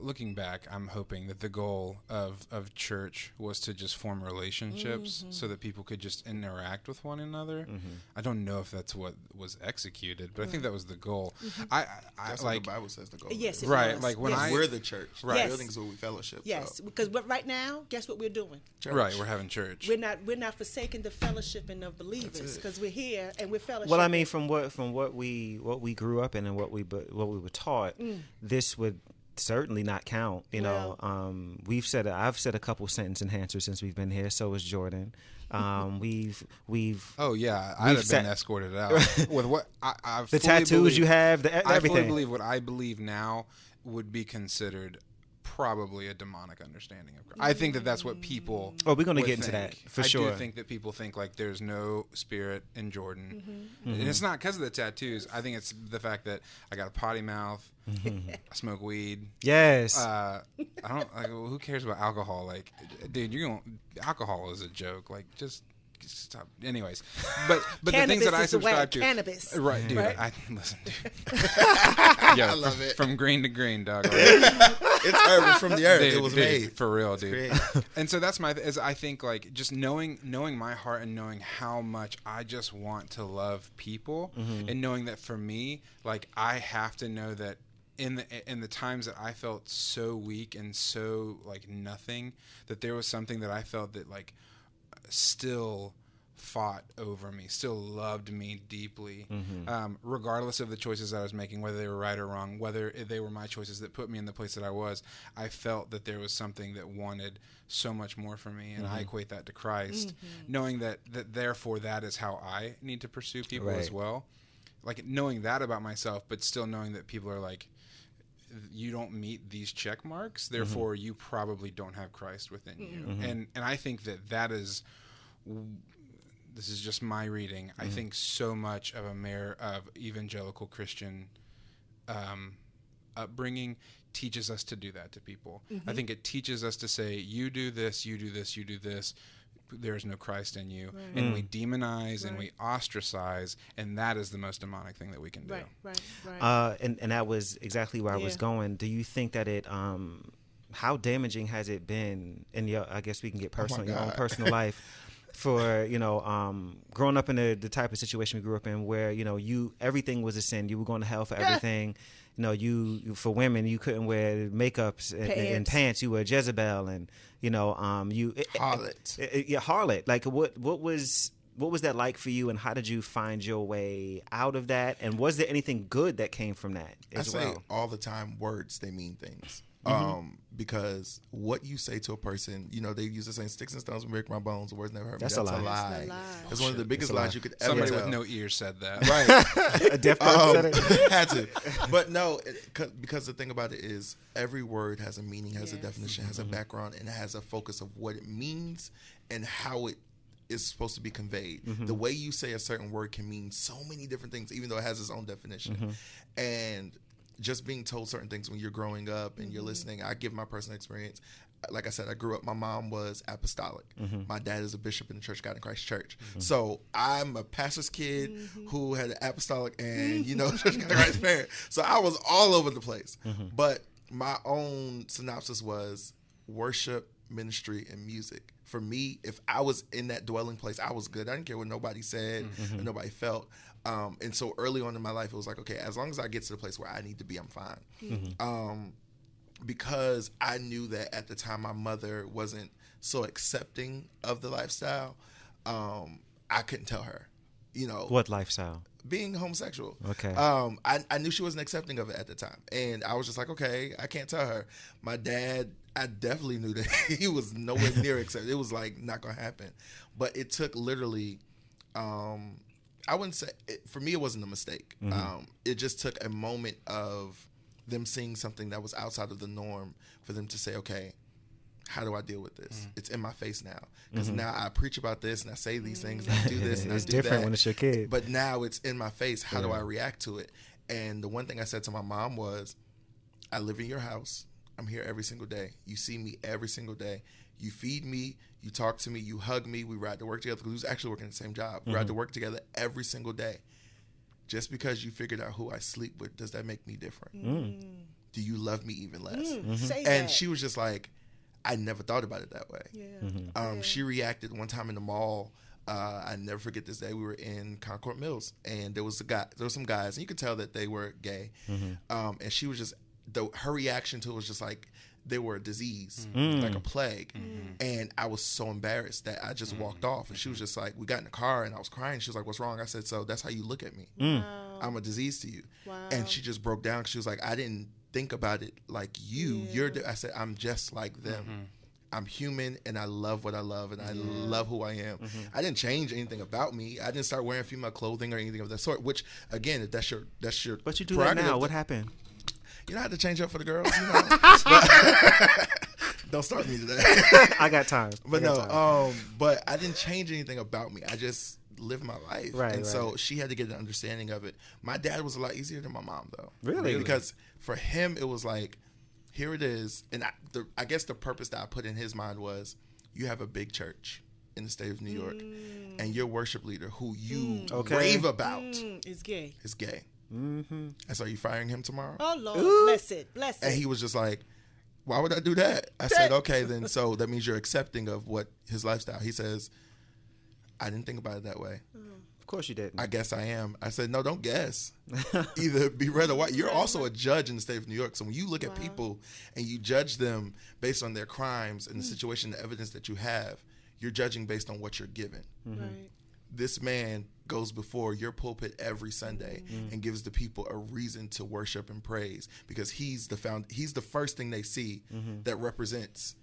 looking back, I'm hoping that the goal of, of church was to just form relationships mm-hmm. so that people could just interact with one another. Mm-hmm. I don't know if that's what was executed, but I think that was the goal. Mm-hmm. I, I, I That's like what the Bible says the goal. Yes, Right, was. like when yes. I- we're the church. Right. The Yes. buildings where we fellowship. Yes, So, because but right now, guess what we're doing? church. right, we're having church. We're not we're not forsaking the fellowshipping of believers because we're here and we're fellowship. Well, I mean, from what from what we what we grew up in and what we bu- what we were taught, mm. this would certainly not count. You know, um, we've said I've said a couple sentence enhancers since we've been here. So has Jordan. Um, we've we've Oh yeah, I'd We've sat- been escorted out with what I, I the tattoos believe- you have, the, e, I fully believe what I believe now would be considered probably a demonic understanding of Christ. I think that that's what people. Oh, we're gonna would get into that, think. for I sure. do think that people think like there's no spirit in Jordan, Mm-hmm. and it's not because of the tattoos. I think it's the fact that I got a potty mouth, Mm-hmm. I smoke weed. Yes. Uh, I don't like. Who cares about alcohol? Like, dude, you're going. to Alcohol is a joke. Like, just. Just Stop. Anyways, but but the things that I is the way. subscribe to, Cannabis. right, dude? Right? I listen, dude. yeah, I love from, it. From green to green, dog. Like, It's urban from the earth. dude, it was dude, made. for real, dude. created. and so that's my is I think like just knowing knowing my heart and knowing how much I just want to love people mm-hmm. and knowing that for me like I have to know that in the in the times that I felt so weak and so like nothing that there was something that I felt that like still fought over me, still loved me deeply, mm-hmm. um, regardless of the choices I was making, whether they were right or wrong, whether they were my choices that put me in the place that I was. I felt that there was something that wanted so much more for me, and I mm-hmm. equate that to Christ, mm-hmm. knowing that that therefore that is how I need to pursue people as well. Like knowing that about myself, but still knowing that people are like, you don't meet these check marks, mm-hmm. therefore you probably don't have Christ within you. Mm-hmm. And and I think that that is this is just my reading. I mm-hmm. think so much of a mayor of evangelical Christian um, upbringing teaches us to do that to people. I think it teaches us to say, "You do this, you do this, you do this." There is no Christ in you, and we demonize and we ostracize, and that is the most demonic thing that we can do. Right, right, right. Uh, and and that was exactly where I was going. Do you think that it um how damaging has it been in your I guess we can get personal oh your own personal life for you know um growing up in the, the type of situation we grew up in where you know you everything was a sin. You were going to hell for everything you know you, you for women you couldn't wear makeups and, and Pants. pants you were Jezebel and you know um you Harlot. it- it- yeah, harlot. Like, what what was what was that like for you, and how did you find your way out of that? And was there anything good that came from that I say well? all the time, words they mean things. Mm-hmm. Um, because what you say to a person, you know, they use the saying "sticks and stones will break my bones." Words never hurt me. That's That's a a lie. lie. That's a lie. It's one of the biggest That's a lie. lies you could ever Somebody tell. with no ears said that. right. A deaf person Um, said it? had to, but no, it, 'cause- because the thing about it is, every word has a meaning, has a definition, has a background, and it has a focus of what it means and how it is supposed to be conveyed. The way you say a certain word can mean so many different things, even though it has its own definition. And just being told certain things when you're growing up and you're mm-hmm. listening, I give my personal experience. Like I said, I grew up. My mom was apostolic. Mm-hmm. My dad is a bishop in the Church of God in Christ Church. Mm-hmm. So I'm a pastor's kid who had an apostolic and you know Church of God in Christ parent. So I was all over the place. But my own synopsis was worship, ministry, and music. For me, if I was in that dwelling place, I was good. I didn't care what nobody said, or nobody felt. Um, and so early on in my life, it was like, okay, as long as I get to the place where I need to be, I'm fine. Um, because I knew that at the time my mother wasn't so accepting of the lifestyle, um, I couldn't tell her. You know, What lifestyle? being homosexual. Okay. Um, I, I knew she wasn't accepting of it at the time, and I was just like, okay, I can't tell her. My dad, I definitely knew that he was nowhere near accept. It was like not gonna happen, but it took literally. Um, I wouldn't say it, for me it wasn't a mistake. Mm-hmm. Um, it just took a moment of them seeing something that was outside of the norm for them to say, okay, how do I deal with this? Mm-hmm. It's in my face now because mm-hmm. now I preach about this and I say these things and I do this and It's I do different that. when it's your kid. But now it's in my face. How do I react to it? And the one thing I said to my mom was, I live in your house. I'm here every single day. You see me every single day. You feed me. You talk to me. You hug me. We ride to work together because we was actually working the same job. We ride to work together every single day. Just because you figured out who I sleep with, does that make me different? Do you love me even less? Mm, Say And that. she was just like, I never thought about it that way. yeah. Um, She reacted one time in the mall. Uh, I never forget this day. We were in Concord Mills, and there was a guy. There were some guys, and you could tell that they were gay. Um, and she was just the her reaction to it was just like they were a disease, mm. like a mm. plague. Mm. And I was so embarrassed that I just walked off. And she was just like, we got in the car, and I was crying. She was like, "What's wrong?" I said, "So that's how you look at me. I'm a disease to you." Wow. And she just broke down. She was like, "I didn't think about it like you. You're." The, I said, "I'm just like them." Mm-hmm. I'm human and I love what I love and I love who I am. Mm-hmm. I didn't change anything about me. I didn't start wearing female clothing or anything of that sort. Which again, if that's your that's your But you do that now. What happened? You know how to change up for the girls. You know? But- don't start me today. I got time. But got no, time. um, but I didn't change anything about me. I just lived my life, Right, And so she had to get an understanding of it. My dad was a lot easier than my mom, though. Really? Because for him, it was like, here it is, and I, the, I guess the purpose that I put in his mind was, you have a big church in the state of New York, and your worship leader, who you Okay. rave about, Mm, it's gay. is gay. Mm-hmm. And so you firing him tomorrow? Oh Lord, bless it, bless it. And he was just like, why would I do that? I said, okay, then so that means you're accepting of what his lifestyle. He says, I didn't think about it that way. Of course you didn't. I guess I am. I said, no, don't guess. Either be red or white. You're also a judge in the state of New York. So when you look at people and you judge them based on their crimes and the situation, the evidence that you have, you're judging based on what you're given. right. This man goes before your pulpit every Sunday mm-hmm. and gives the people a reason to worship and praise because he's the found he's the first thing they see mm-hmm. that represents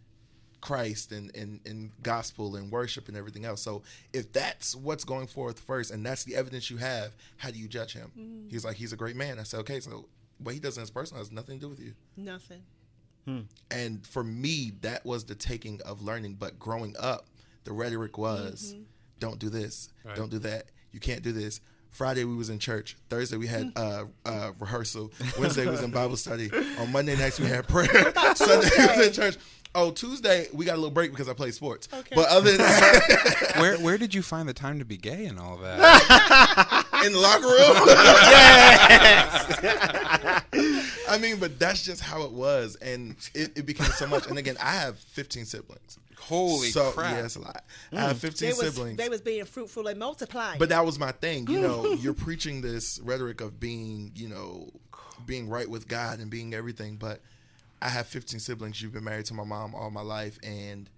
Christ and, and, and gospel and worship and everything else. So if that's what's going forth first and that's the evidence you have, how do you judge him? Mm-hmm. He's like, he's a great man. I said, okay, so what he does in his personal has nothing to do with you. Nothing. Hmm. And for me, that was the taking of learning. But growing up, the rhetoric was, don't do this, Right. don't do that, you can't do this. Friday we was in church. Thursday we had uh, uh, rehearsal. Wednesday we was in Bible study. On Monday nights we had prayer. Sunday we was in church. Oh, Tuesday we got a little break because I played sports. Okay. But other than that, Where where did you find the time to be gay and all that? in the locker room. I mean, but that's just how it was, and it, it became so much. And again, I have 15 siblings. Holy so, crap! Yeah, it's a lot. I mm. have 15 They was siblings. they was being fruitful and multiplying. but that was my thing. You know, you're preaching this rhetoric of being, you know, being right with God and being everything. But I have 15 siblings. You've been married to my mom all my life, and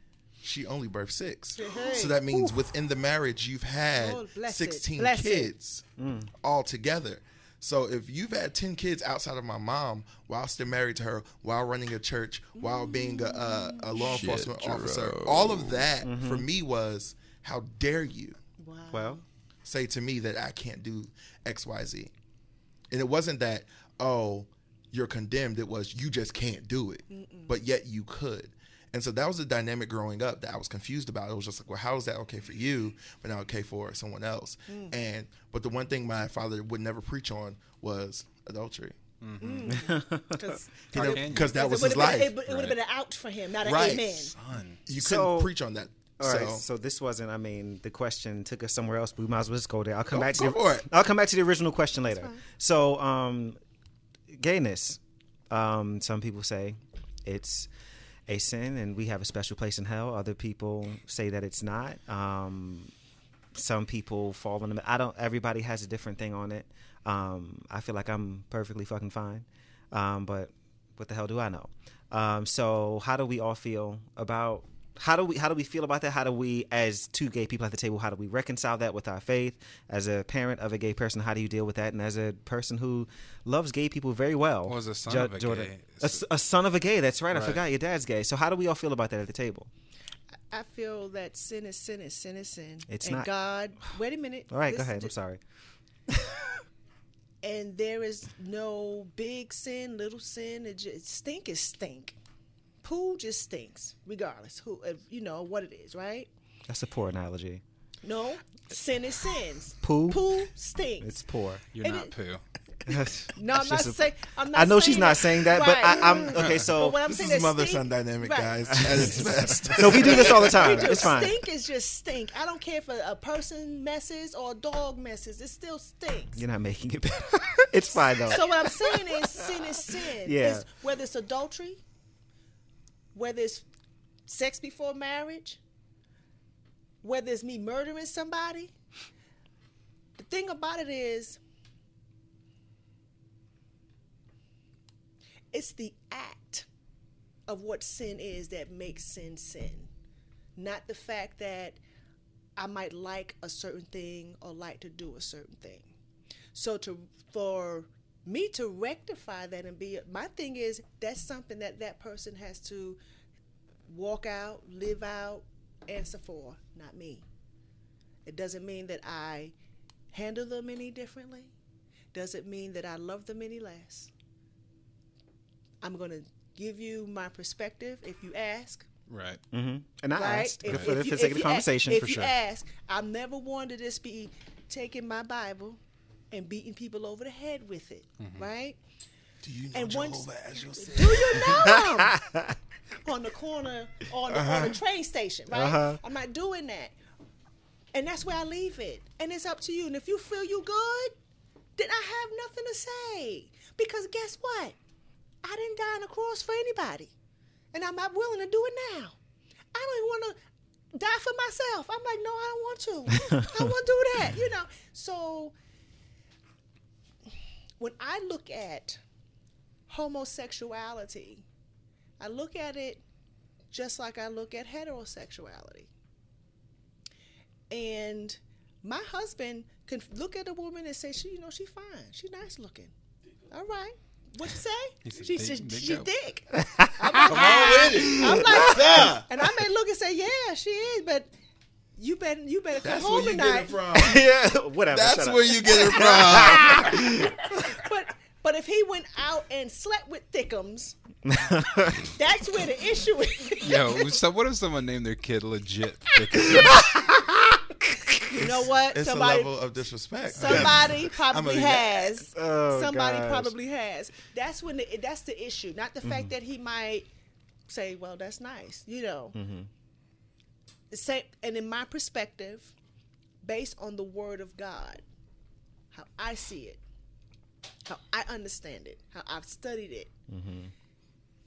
she only birthed six. Hey. So that means within the marriage, you've had Oh, 16 Bless it. kids mm. all together. So if you've had 10 kids outside of my mom while still married to her, while running a church, while being a, a, a law Shit, enforcement officer, Jerome. all of that for mm-hmm. me was how dare you wow. well, say to me that I can't do X, Y, Z. And it wasn't that, oh, you're condemned. It was you just can't do it, but yet you could. And so that was the dynamic growing up that I was confused about. It was just like, well, how is that okay for you, but not okay for someone else? And but the one thing my father would never preach on was adultery Because How can you? because that it was would his have been, life. it, would have Right. been an out for him, not an Right. amen. Son. You couldn't preach on that. all so, right. So this wasn't. I mean, the question took us somewhere else. But we might as well just go there. I'll come Go- back to go the. for it. I'll come back to the original question later. So, um, gayness. Um, some people say it's a sin, and we have a special place in hell. Other people say that it's not. Um, some people fall in the. I don't. Everybody has a different thing on it. Um, I feel like I'm perfectly fucking fine. Um, but what the hell do I know? Um, so how do we all feel about how do we how do we feel about that? How do we, as two gay people at the table, how do we reconcile that with our faith? As a parent of a gay person, how do you deal with that? And as a person who loves gay people very well, Well, as a son Jo- of a gay. a, s- a son of a gay. That's right. I Right. forgot your dad's gay. So how do we all feel about that at the table? I feel that sin is sin is sin is sin. It's and not- God, wait a minute. All right, go ahead. to- I'm sorry. And there is no big sin, little sin. It just, stink is stink. Poo just stinks, regardless who uh, you know what it is, right? That's a poor analogy. No, sin is sins. Poo? Poo stinks. It's poor. You're And not it- poo. no, I'm not just a- saying. I'm not I know she's not that. saying that, but Right. I, I'm okay. So I'm this is is mother stink- son dynamic, right. guys, at its best. no, we do this all the time. It's fine. Stink is just stink. I don't care if a, a person messes or a dog messes. It still stinks. You're not making it better. it's fine though. So what I'm saying is sin is sin. Yeah. It's- whether it's adultery, whether it's sex before marriage, whether it's me murdering somebody. The thing about it is, it's the act of what sin is that makes sin sin, not the fact that I might like a certain thing or like to do a certain thing. So to for me to rectify that and be my thing is that's something that that person has to walk out, live out, answer for, not me. It doesn't mean that I handle them any differently. Doesn't mean that I love them any less. I'm going to give you my perspective if you ask. Right. Mm-hmm. And I Right? asked for the you- sake of the you a- conversation if for you sure. ask, I've never wanted to just be taking my Bible and beating people over the head with it, Mm-hmm. right? Do you know And once- as your Do you know him? on the corner on the, on the train station, right? Uh-huh. I'm not doing that. And that's where I leave it. And it's up to you. And if you feel you good, then I have nothing to say. Because guess what? I didn't die on the cross for anybody. And I'm not willing to do it now. I don't even want to die for myself. I'm like, no, I don't want to. I won't do that, you know. So when I look at homosexuality, I look at it just like I look at heterosexuality. And my husband can look at a woman and say, "She, you know, she fine. She's nice looking. All right. What you say? He said, She, "Dig- she, dig she up." thick." Come on with it. I'm like, Yeah. and I may look and say, "Yeah, she is," but you better, you better come That's home where you tonight. get it from. yeah, whatever. That's shut up. where you get it from. But but if he went out and slept with thickums, that's where the issue is. Yo, so what if someone named their kid legit? thickums? You know what? It's somebody a level of disrespect. somebody probably leave has. Oh, somebody gosh. probably has. That's when the, that's the issue, not the Mm-hmm. fact that he might say, "Well, that's nice," you know. Mm-hmm. The same, and in my perspective, based on the Word of God, how I see it, how I understand it, how I've studied it, Mm-hmm.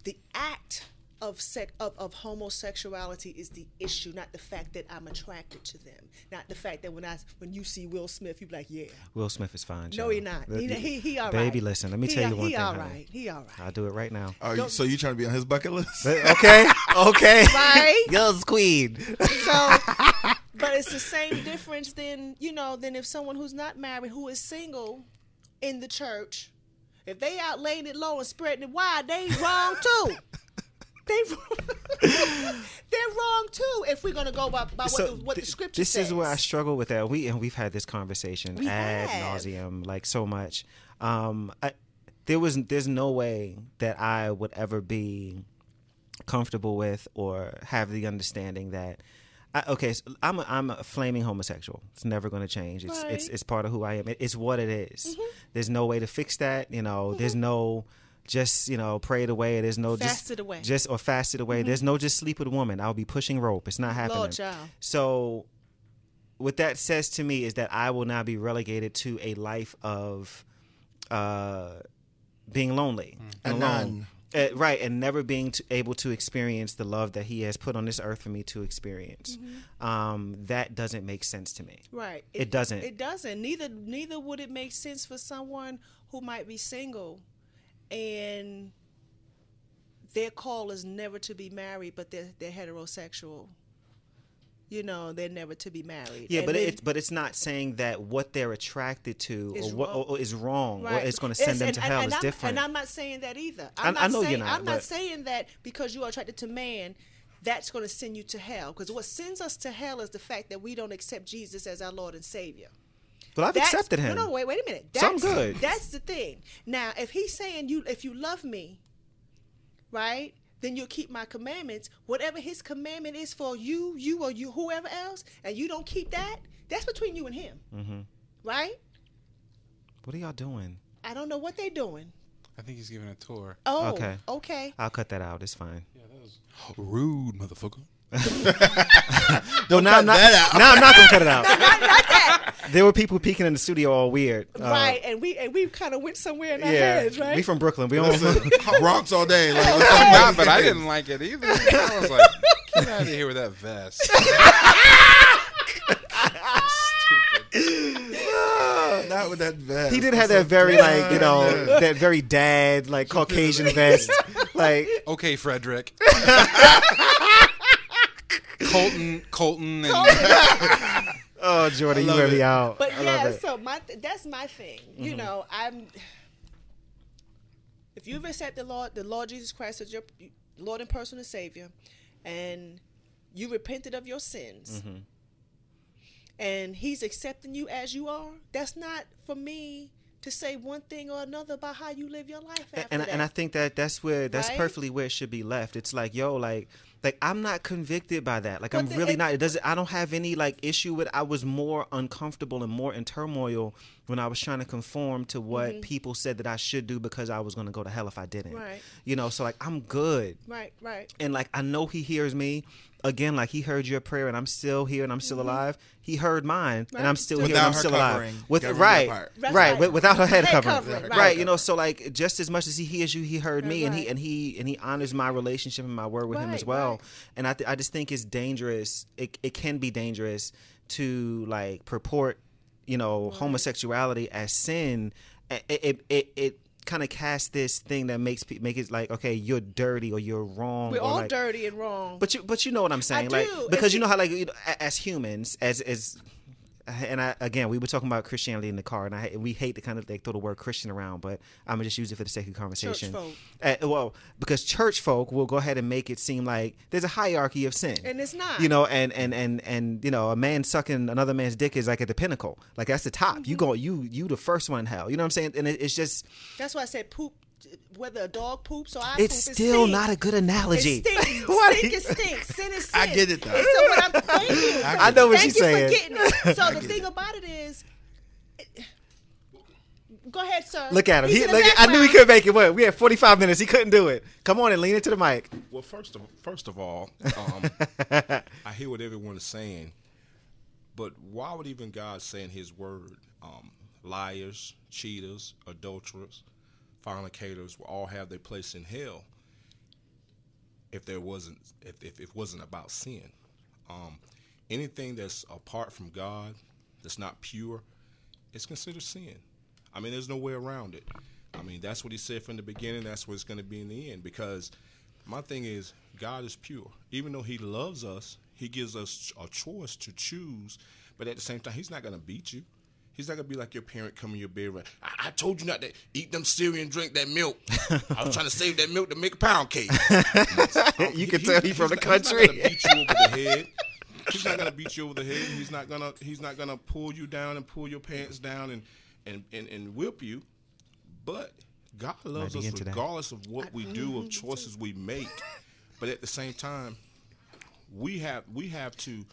the act of, sec- of of homosexuality is the issue, not the fact that I'm attracted to them, not the fact that when I when you see Will Smith, you be like, "Yeah." Will Smith is fine. No, Joe. he not. He, he, he all right. Baby, listen. Let me He- tell you one he thing. all honey. He all right. I'll do it right now. Are you, so you trying to be on his bucket list? okay. Okay. Right? Girls queen. So, but it's the same difference than you know than if someone who's not married who is single in the church, if they out laying it low and spreading it wide, they wrong too. They they're wrong too. If we're gonna go by, by what, the, what the scripture this says. is where I struggle with that. We and we've had this conversation We ad have. nauseum, like so much. Um, I, there was there's no way that I would ever be comfortable with or have the understanding that. I, okay, so I'm a, I'm a flaming homosexual. It's never going to change. It's it's Right. Mm-hmm. it's part of who I am. It, it's what it is. There's no way to fix that. You know, there's no just you know pray it away. There's no Fast just it away. Mm-hmm. just or fast it away. There's no just sleep with a woman. I'll be pushing rope. It's not happening. child. So, what that says to me is that I will now be relegated to a life of uh, being lonely and alone. Uh, right, and never being to, able to experience the love that He has put on this earth for me to experience. Um, that doesn't make sense to me. Right. It doesn't. It doesn't. Neither neither would it make sense for someone who might be single and their call is never to be married, but they're they're heterosexual. You know, they're never to be married. Yeah, And but then- it's but it's not saying that what they're attracted to Is or what wrong. or is wrong Right. or it's going to send them and- to and- hell. and It's I'm, different. And I'm not saying that either. I- I'm I not know you're not, I'm not saying that because you are attracted to man, that's going to send you to hell. Because what sends us to hell is the fact that we don't accept Jesus as our Lord and Savior. But I've That's- accepted him. No, no, wait, wait a minute. So I'm good. That's the thing. Now, if he's saying you, if you love me, right, then you'll keep my commandments. Whatever his commandment is for you, you or you, whoever else, and you don't keep that, that's between you and him, Mm-hmm. right? What are y'all doing? I don't know what they're doing. I think he's giving a tour. Oh, Okay. okay. I'll cut that out. It's fine. Yeah, that was rude, motherfucker. No, now I'm not. that out. Now I'm not gonna cut it out. Not, not that. There were people peeking in the studio all weird. Uh, right, and we and we kind of went somewhere in our Yeah, heads, right? we from Brooklyn. We don't. Bronx all day. Like, Nah, but I didn't like it either. I was like, get out of here with that vest. Not with that vest. He did have that very like you know that very dad like Caucasian vest. Like Okay, Frederick. Colton, Colton, and oh Jordan, you love wear me out. But I yeah, so my that's my thing. You mm-hmm. know, I'm. If you've accepted the Lord, the Lord Jesus Christ as your Lord and personal Savior, and you repented of your sins, mm-hmm. and He's accepting you as you are, that's not for me to say one thing or another about how you live your life after and that. and I think that that's where that's Right? perfectly where it should be left. It's like, yo, like like I'm not convicted by that. Like But I'm the- really it- not. It doesn't. I don't have any like issue with. I was more uncomfortable and more in turmoil when I was trying to conform to what people said that I should do because I was going to go to hell if I didn't. Mm-hmm. Right. You know. So like I'm good. right, right. and like I know he hears me. Again, like he heard your prayer, and I'm still here, and I'm still mm-hmm. alive. He heard mine, and I'm still Without here, and I'm still covering, alive. With covering right, that part. That's right, right. with- without her head, Head covering, covering, right. right. You know, so like just as much as he hears you, he heard me, and he and he and he honors my relationship and my word with him as well. right. And I th- I just think it's dangerous. It it can be dangerous to like purport, you know, mm-hmm. homosexuality as sin. It it it, it kind of cast this thing that makes people make it like okay, you're dirty or you're wrong. We're all like, dirty and wrong. but you, but you know what I'm saying, do. like And because you know how like you know, as humans, as as, and I again we were talking about Christianity in the car, and I we hate to kind of like throw the word Christian around, but I'm gonna just use it for the sake of conversation. Uh, well, because church folk will go ahead and make it seem like there's a hierarchy of sin, And it's not. You know, and and and and you know, a man sucking another man's dick is like at the pinnacle, like that's the top. Mm-hmm. You go, you you the first one in hell. You know what I'm saying? And it, it's just That's why I said poop. Whether a dog poops or I it's poop, it still stinks. not a good analogy. It stinks. Stink is stink. Sin is sin. I get it, though. And so what I'm thank you. I know what thank you're saying. for getting it. So the thing about it is, go ahead, sir. Look at him. He, look, I knew he couldn't make it. What? We had 45 minutes. He couldn't do it. Come on and lean into the mic. Well, first of first of all, um, I hear what everyone is saying, but why would even God say in His Word, um, liars, cheaters, adulterers, fornicators will all have their place in hell if there wasn't if, if it wasn't about sin? Um, anything that's apart from God, that's not pure, it's considered sin. I mean, there's no way around it. I mean, that's what he said from the beginning. That's what it's going to be in the end. Because my thing is, God is pure. Even though He loves us, He gives us a choice to choose. But at the same time, He's not going to beat you. He's not going to be like your parent coming your bed. Right, I, I told you not to eat them cereal and drink that milk. I was trying to save that milk to make a pound cake. You can tell he from the not- country. He's not gonna beat you over the head. He's not gonna beat you over the head. He's not gonna. He's not gonna pull you down and pull your pants down and and and, and whip you. But God loves us into that. regardless of what we do, of mm-hmm. choices we make. But at the same time, we have we have to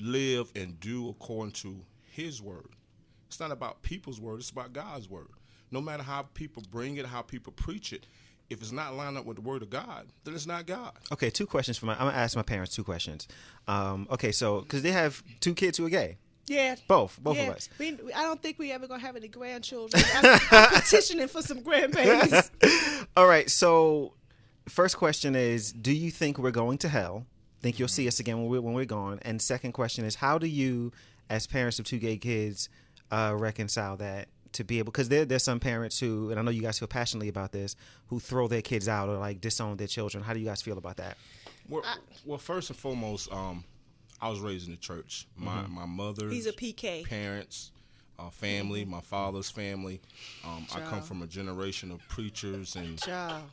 live and do according to His word. It's not about people's word. It's about God's word. No matter how people bring it, how people preach it, if it's not lined up with the word of God, then it's not God. Okay, two questions for my. I'm gonna ask my parents two questions. Um, okay, so because they have two kids who are gay, Yeah. both, both yeah. of us. We, we- I don't think we ever gonna have any grandchildren. I'm, I'm petitioning for some grandbabies. All right, so first question is, do you think we're going to hell? Think you'll see us again when we're when we're gone? And second question is, how do you, as parents of two gay kids, uh, reconcile that? To be able, because there, there's some parents who, and I know you guys feel passionately about this, who throw their kids out or like disown their children. How do you guys feel about that? Well, well, first and foremost, um, I was raised in the church. My my mother, He's a PK. parents, uh, family, my father's family. Um, I come from a generation of preachers and Child.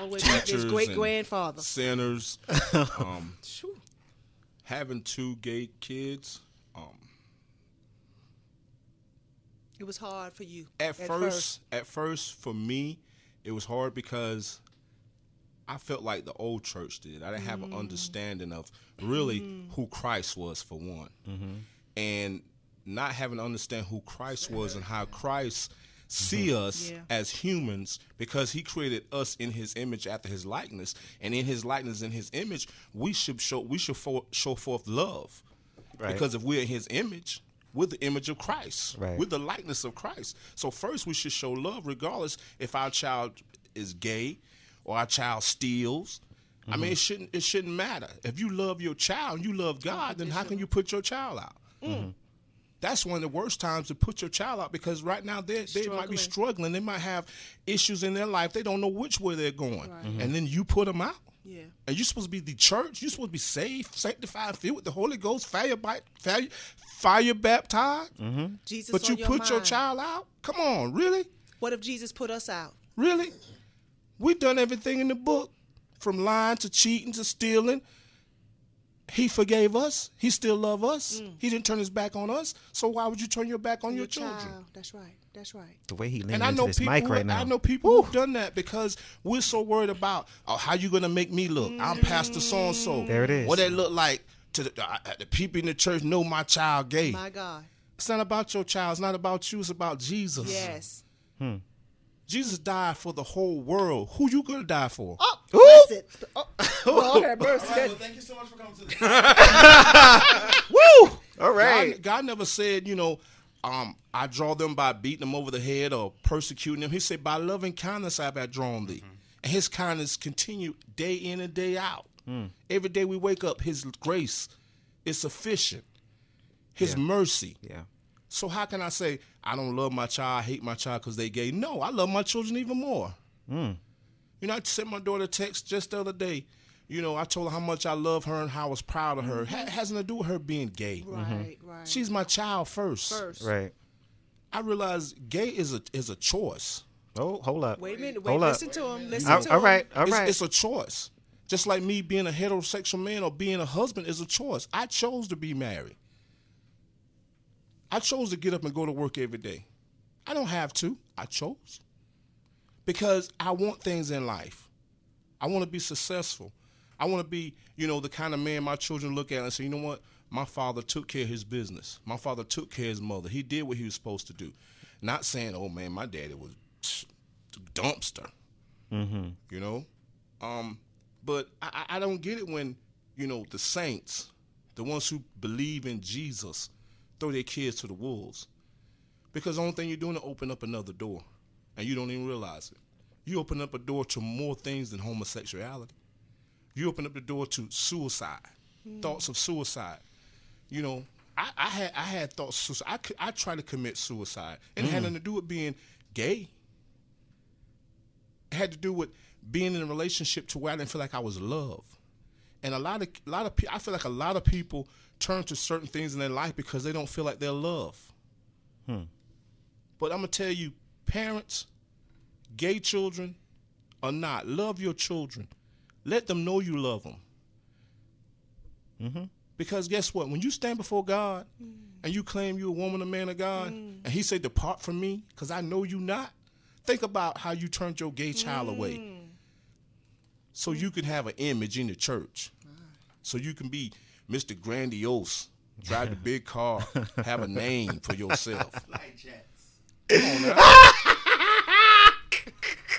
Always teachers great and grandfather. sinners. um, having two gay kids, um, It was hard for you at, first, at first for me it was hard because i felt like the old church did. I didn't have an understanding of really who christ was for one. And not having to understand who christ was and how christ see mm-hmm. us Yeah. as humans because he created us in his image after his likeness and in his likeness in his image we should show we should fo- show forth love Right. because if we're in his image we're the image of christ Right. we're the likeness of Christ. So first we should show love regardless if our child is gay or our child steals. I mean it mm-hmm. shouldn't it shouldn't matter. If you love your child and you love God, then how can you put your child out? Mm-hmm. That's one of the worst times to put your child out because right now they they might be Struggling. struggling. They might have issues in their life. They don't know which way they're going, mm-hmm. and then you put them out. Yeah. And you're supposed to be the church. You're supposed to be saved, sanctified, filled with the Holy Ghost, fire, bi- fire, fire baptized. Mm-hmm. Jesus But on you put your child out? Come on, really? What if Jesus put us out? Really? We've done everything in the book from lying to cheating to stealing. He forgave us. He still love us. Mm. He didn't turn his back on us. So why would you turn your back on your, children? child. That's right. That's right. The way he leaned And I into know this people. mic right now. I know people who've done that because we're so worried about oh, how you gonna make me look. I'm Pastor so and so. There it is. What that look like to the, uh, uh, the people in the church know my child gay. My God. It's not about your child. It's not about you. It's about Jesus. Yes. Hmm. Jesus died for the whole world. Who you gonna die for? Oh, that's it. Oh, Lord have mercy. All right, well, thank you so much for coming to the Woo! All right. God, God never said, you know, um, I draw them by beating them over the head or persecuting them. He said, by loving kindness I have I drawn thee. And his kindness continue day in and day out. Every day we wake up, his grace is sufficient. His mercy. Yeah. So how can I say I don't love my child, I hate my child because they gay? No, I love my children even more. Hmm. You know, I sent my daughter a text just the other day. You know, I told her how much I love her and how I was proud of her. Mm-hmm. Ha- hasn't to do with her being gay. Right, mm-hmm. right. She's my child first. first. Right. I realize gay is a is a choice. Oh, hold up. Wait a minute. Wait, Hold up. listen to him. Listen All- to all him. right. All it's, right. it's a choice. Just like me being a heterosexual man or being a husband is a choice. I chose to be married. I chose to get up and go to work every day. I don't have to. I chose. Because I want things in life. I want to be successful. I want to be, you know, the kind of man my children look at and say, you know what? My father took care of his business. My father took care of his mother. He did what he was supposed to do. Not saying, oh man, my daddy was dumpster. You know? Um, but I I don't get it when, you know, the saints, the ones who believe in Jesus, throw their kids to the wolves. Because the only thing you're doing is open up another door. And you don't even realize it. You open up a door to more things than homosexuality. You open up the door to suicide, hmm. thoughts of suicide. You know, I, I had I had thoughts of suicide. I, could- I tried to commit suicide. And it had hmm. nothing to do with being gay. It had to do with being in a relationship to where I didn't feel like I was loved. And a lot of a lot of pe- I feel like a lot of people turn to certain things in their life because they don't feel like they're loved. Hmm. But I'm gonna tell you, parents, gay children or not, love your children. Let them know you love them. Mm-hmm. Because guess what? When you stand before God mm. and you claim you're a woman, a man of God, mm. and He say, "Depart from me, because I know you not." Think about how you turned your gay child mm. away, so you can have an image in the church, so you can be Mr. Grandiose, drive the big car, have a name for yourself. Light jets. Come on now.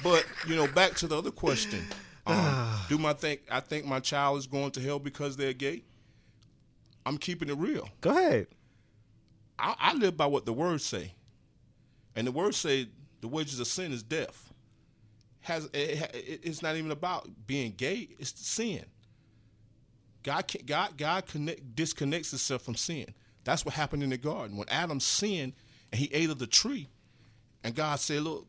but you know, back to the other question: um, Do my think I think my child is going to hell because they're gay? I'm keeping it real. Go ahead. I, I live by what the words say, and the words say the wages of sin is death. Has it, it- it's not even about being gay; it's sin. God, can, God, God connect, disconnects himself from sin. That's what happened in the garden when Adam sinned and he ate of the tree, and God said, "Look,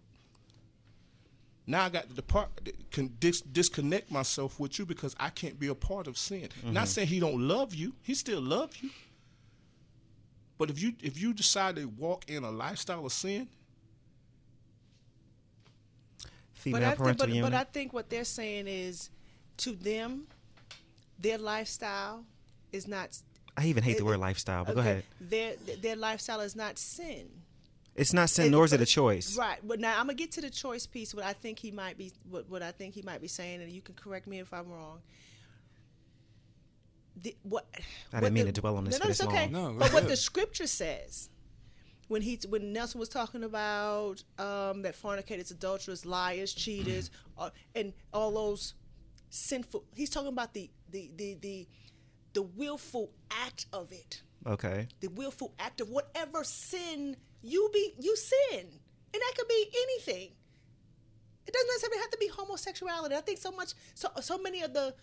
now I got to depart, can dis- disconnect myself with you because I can't be a part of sin." Mm-hmm. Not saying He don't love you; He still loves you. But if you if you decide to walk in a lifestyle of sin, Female But I, think, parental but, unit. but I think what they're saying is to them, their lifestyle is not. I even hate the word lifestyle, but go ahead. Their their lifestyle is not sin. It's not sin, It- nor is it a choice. Right. But now I'm gonna get to the choice piece. What I think he might be, what, what I think he might be saying, and you can correct me if I'm wrong. The, what I didn't what mean the- to dwell on this No, for no, this it's okay. long. No, go but what the scripture says, when he when Nelson was talking about um, that fornicators, adulterers, liars, cheaters, uh, and all those sinful, he's talking about the the the the, the willful act of it. Okay. the willful act of whatever sin you be you sin. And that could be anything. It doesn't necessarily have to be homosexuality. I think so much so so many of the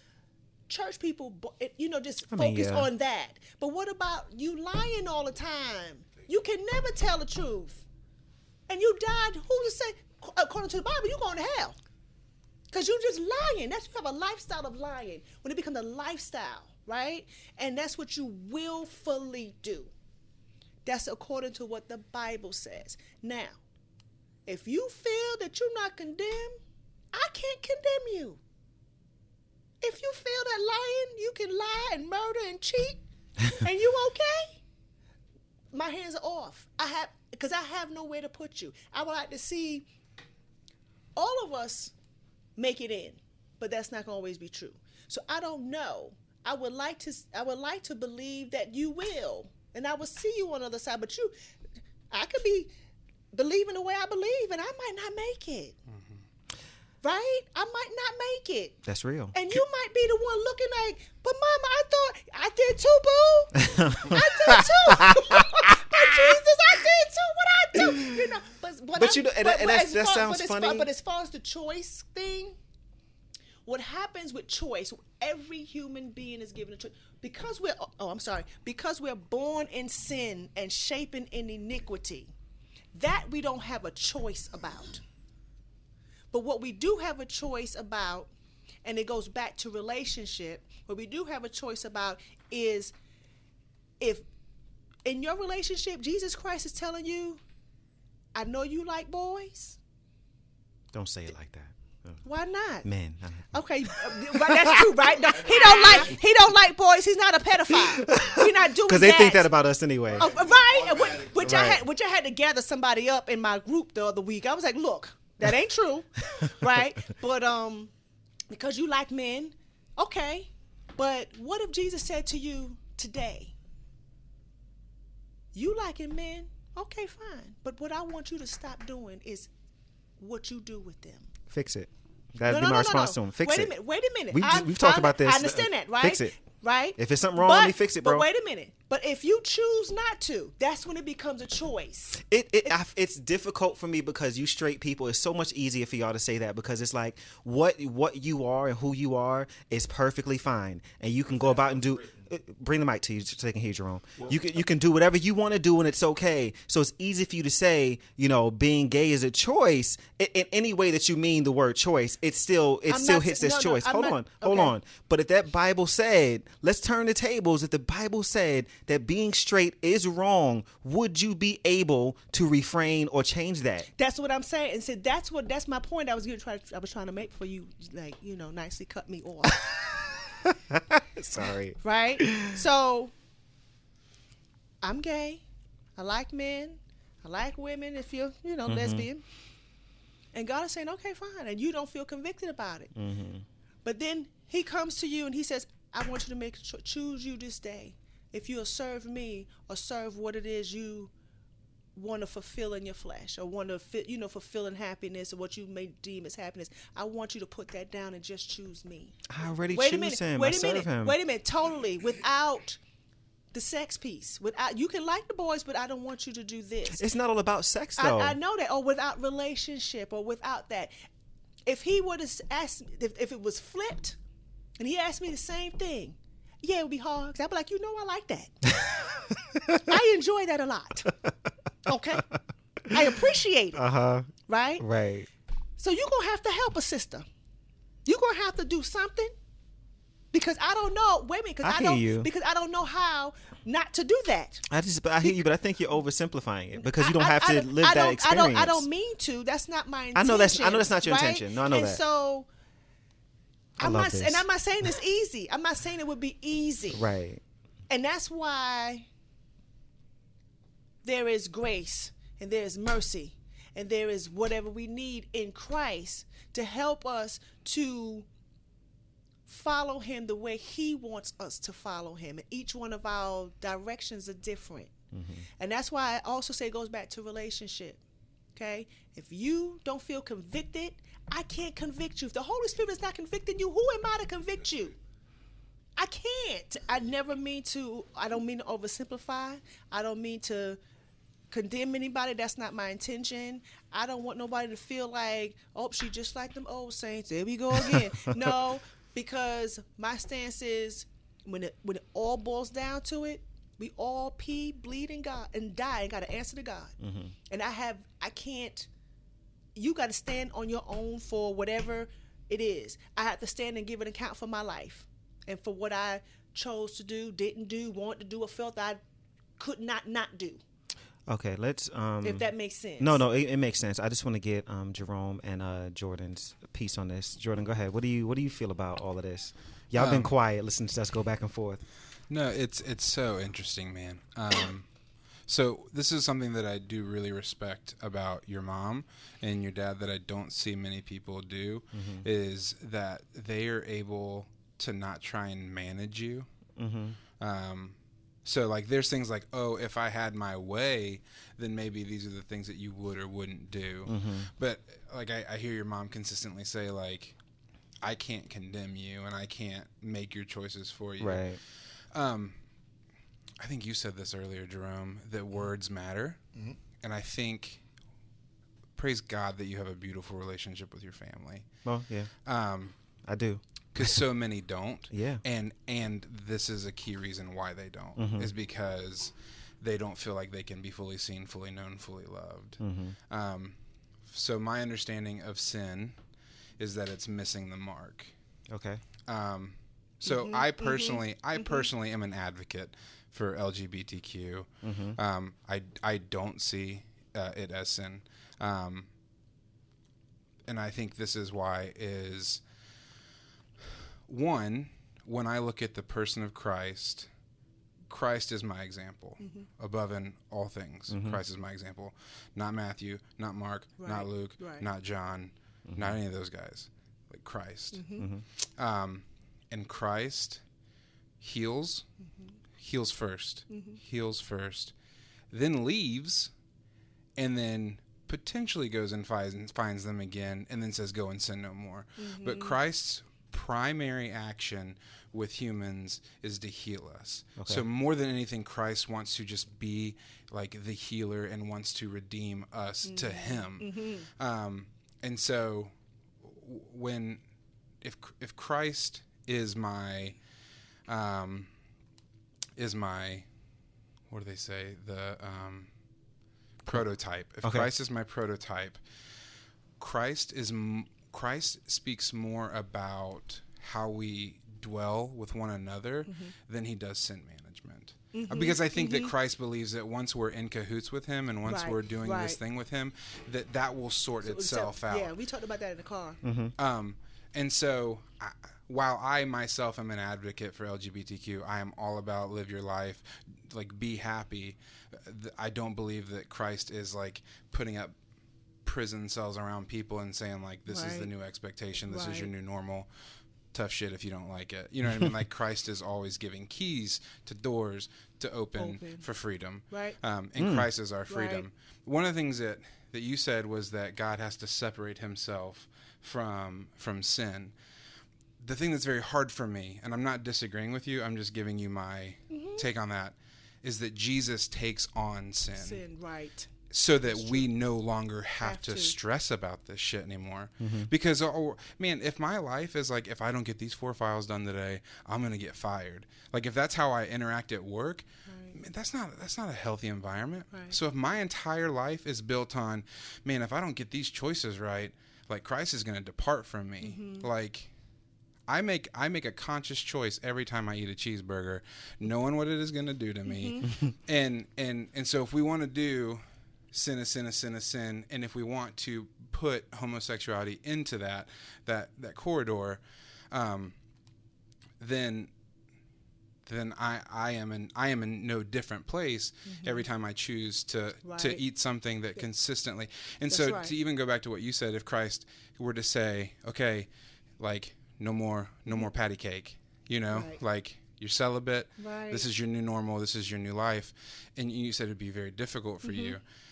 church people you know just I mean, focus yeah. on that. But what about you lying all the time? You can never tell the truth. And you died who to say according to the bible you're going to hell because you're just lying. That's you have a lifestyle of lying. When it becomes a lifestyle, right? And that's what you willfully do. That's according to what the Bible says. Now, if you feel that you're not condemned, I can't condemn you. if you feel that lying, you can lie and murder and cheat, and you okay? My hands are off. I have because I have nowhere to put you. I would like to see all of us make it in, but that's not going to always be true. So I don't know. I would like to. I would like to believe that you will, and I will see you on the other side. But you, I could be believing the way I believe, and I might not make it. Mm-hmm. Right? I might not make it. That's real. And you might be the one looking like, but mama, I thought I did too, boo. I did too. but Jesus, I did too. What I do? You know, but but, But you know, and- and that's- as that far- sounds but as far- funny. but as far as the choice thing, what happens with choice? Every human being is given a choice because we're. Oh, I'm sorry. Because we're born in sin and shapen in iniquity. That we don't have a choice about. But what we do have a choice about, and it goes back to relationship, what we do have a choice about is if in your relationship, Jesus Christ is telling you, I know you like boys. Don't say it like that. Why not? Man, Okay, uh, that's true, right? No, he don't like he don't like boys. He's not a pedophile. We're not doing that. because they think that about us anyway. Oh, right? And Which, which I had, which I had to gather somebody up in my group the other week. I was like, look, that ain't true, right? But um, because you like men, okay. But what if Jesus said to you today, you liking men? Okay, fine. But what I want you to stop doing is what you do with them. Fix it. That'd be my response to him. Fix wait it. a minute. Wait a minute. We've- I- we've talked I- about this. I understand that, right? Fix it. Right. If it's something wrong, let me fix it, bro. But wait a minute. But if you choose not to, that's when it becomes a choice. It, it I, it's difficult for me because you straight people. It's so much easier for y'all to say that because it's like what what you are and who you are is perfectly fine, and you can go about and do. Bring the mic to you so they can hear Jerome. You can you can do whatever you want to do and it's okay. So it's easy for you to say, you know, being gay is a choice. In, in any way that you mean the word choice, it still it I'm still not hits sa- this no, no, choice. I'm hold not- on, hold okay. on. But if that Bible said, let's turn the tables. If the Bible said that being straight is wrong, would you be able to refrain or change that? That's what I'm saying. And so that's what that's my point. I was gonna try. I was trying to make for you, like you know, nicely cut me off, Sorry. right? So I'm gay. I like men. I like women. If you're, you know, mm-hmm. lesbian. And God is saying, okay, fine, and you don't feel convicted about it. Mm-hmm. But then He comes to you and He says, I want you to make cho- choose you this day if you'll serve me or serve what it is you want to fulfill in your flesh or want to fit, you know, fulfilling happiness or what you may deem as happiness. I want you to put that down and just choose me. I already Wait a minute. him. Wait I a minute. him. Wait a minute. Totally without the sex piece. Without you can like the boys, but I don't want you to do this. It's not all about sex I, though. I know that, or without relationship, or without that. If he would have asked, if, if it was flipped, and he asked me the same thing, yeah, it would be hard. because I'd be like, you know, I like that. I enjoy that a lot. Okay, I appreciate it. Uh huh. right? Right. So you're gonna have to help a sister. You're gonna have to do something because I don't know. Wait a minute, because I I, don't you. because I don't know how not to do that. I just, but I hear you, but I think you're oversimplifying it because you don't I- have I- to live I that experience. I don't. I don't mean to. That's not my intention. I know that's- I know that's not your right? intention. No, I know and that. So I I'm love not, this. and I'm not saying it's easy. I'm not saying it would be easy. Right. And that's why there is grace and there is mercy and there is whatever we need in Christ to help us to follow him the way he wants us to follow him. And each one of our directions are different. Mm-hmm. And that's why I also say it goes back to relationship. Okay? If you don't feel convicted, I can't convict you. If the Holy Spirit is not convicting you, who am I to convict you? I can't. I never mean to. I don't mean to oversimplify. I don't mean to condemn anybody. That's not my intention. I don't want nobody to feel like, oh, she just like them old saints. There we go again. no, because my stance is when it when it all boils down to it, we all pee, bleed, and God and die and got to answer to God. Mm-hmm. And I have I can't. You got to stand on your own for whatever it is. I have to stand and give an account for my life and for what I chose to do, didn't do, wanted to do, or felt I could not not do. Okay, let's. Um, if that makes sense. no, no, it, it makes sense. I just want to get um, Jerome and uh, Jordan's piece on this. Jordan, go ahead. What do you What do you feel about all of this? Y'all been Um, quiet. Listen to us go back and forth. No, it's it's so interesting, man. Um, so this is something that I do really respect about your mom and your dad that I don't see many people do is that they are able to not try and manage you. Um, so like there's things like oh if I had my way then maybe these are the things that you would or wouldn't do. But like I, I hear your mom consistently say like I can't condemn you and I can't make your choices for you. Right. Um, I think you said this earlier, Jerome, that words matter, and I think praise God that you have a beautiful relationship with your family, Well, yeah, um, I do. Because so many don't. Yeah. and and this is a key reason why they don't is because they don't feel like they can be fully seen, fully known, fully loved. Um, so my understanding of sin is that it's missing the mark. Okay. Um, so I personally, I personally am an advocate for LGBTQ. Um, I I don't see uh, it as sin, um, and I think this is why is one when I look at the person of Christ. Christ is my example mm-hmm. above in all things. Mm-hmm. Christ is my example, not Matthew, not Mark, not Luke, right. not John, mm-hmm. not any of those guys. Like Christ. Um, and Christ heals, heals 1st heals first, then leaves, and then potentially goes and finds finds them again, and then says, "Go and sin no more." But Christ's primary action with humans is to heal us. So more than anything, Christ wants to just be like the healer and wants to redeem us to Him. Um, and so when if if Christ is my um, is my what do they say the um, prototype if Okay. Christ is my prototype Christ is m- Christ speaks more about how we dwell with one another Mm-hmm. than he does sin management. Uh, Because I think that Christ believes that once we're in cahoots with him and once Right, we're doing this thing with him, that that will sort itself out. Yeah, we talked about that in the car. Um, and so, I, while I myself am an advocate for LGBTQ, I am all about live your life, like be happy. I don't believe that Christ is like putting up prison cells around people and saying like this is the new expectation, this is your new normal. Tough shit if you don't like it. You know what I mean? Like Christ is always giving keys to doors to open, Open. for freedom. Right. Um, and Christ is our freedom Right. one of the things that that you said was that God has to separate himself from from sin. The thing that's very hard for me, and I'm not disagreeing with you, I'm just giving you my take on that, is that Jesus takes on sin, Sin, right. So that we no longer have, Have to, to. stress about this shit anymore. Because oh, man, if my life is like if I don't get these four files done today, I'm gonna get fired. Like if that's how I interact at work, man, that's not that's not a healthy environment. Right. So if my entire life is built on, man, if I don't get these choices right, like Christ is gonna depart from me. Mm-hmm. Like I make I make a conscious choice every time I eat a cheeseburger, knowing what it is going to do to me, Mm-hmm. and and and so if we want to do sin a sin a sin a sin, and if we want to put homosexuality into that that that corridor, um, then then I, I am in I am in no different place every time I choose to to Mm-hmm. Eat something that consistently and That's so right. to even go back to what you said if Christ were to say okay like no more no more patty cake you know Right. like you're celibate Right. this is your new normal this is your new life and you said it'd be very difficult for you Mm-hmm. I-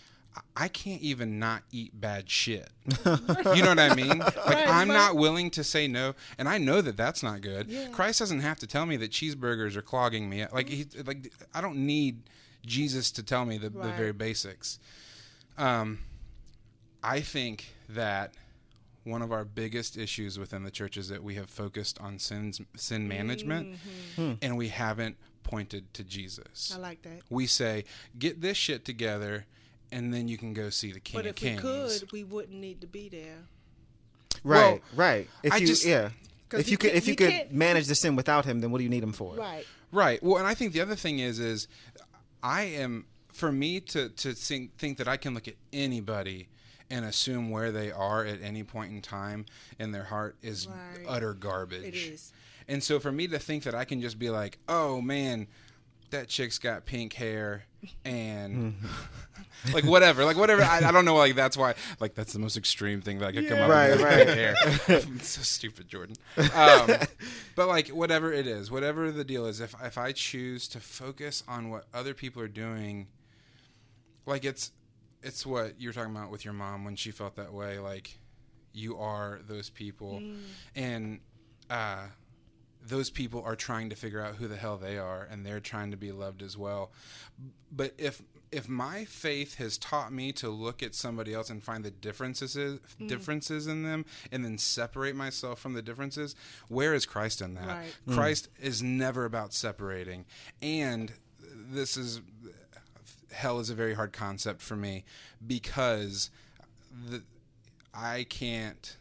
I can't even not eat bad shit. you know what I mean? Like Right, I'm right. not willing to say no, and I know that that's not good. Yeah. Christ doesn't have to tell me that cheeseburgers are clogging me. Like he, like I don't need Jesus to tell me the, the very basics. Um, I think that one of our biggest issues within the church is that we have focused on sins, sin management, Mm-hmm. and we haven't pointed to Jesus. I like that. we say, get this shit together, and then you can go see the King But of if we could, we wouldn't need to be there. Right, Well, right. If I you, just- yeah. 'Cause If you you could, if you you could manage the sin without him, then what do you need him for? Right. Right. Well, and I think the other thing is, is I am for me to to think think that I can look at anybody and assume where they are at any point in time in their heart is Right. utter garbage. It is. And so for me to think that I can just be like, "Oh man, that chick's got pink hair and like whatever, like whatever. I, I don't know. Like that's why. Like that's the most extreme thing that I could come up Right, with. right. Pink hair. It's so stupid, Jordan. Um, but like whatever it is, whatever the deal is, if if I choose to focus on what other people are doing, like it's it's what you were talking about with your mom when she felt that way. Like you are those people, and uh, those people are trying to figure out who the hell they are, and they're trying to be loved as well. But if if my faith has taught me to look at somebody else and find the differences mm. differences in them, and then separate myself from the differences, where is Christ in that? Right. Mm. Christ is never about separating, and this is hell is a very hard concept for me because the, I can't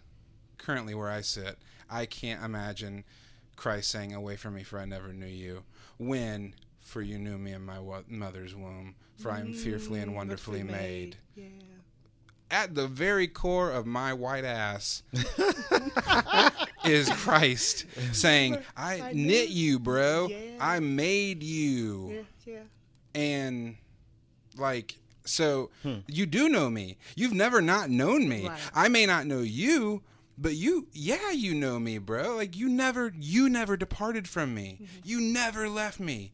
currently where I sit, I can't imagine Christ saying, "Away from me, for I never knew you." When for you knew me in my wo- mother's womb, for I am fearfully and mm, wonderfully made. Yeah. At the very core of my white ass is Christ saying, "I, I knit you, bro. Yeah. I made you." Yeah. Yeah. and like so hmm. you do know me you've never not known me Right. i may not know you but you yeah you know me bro like you never you never departed from me you never left me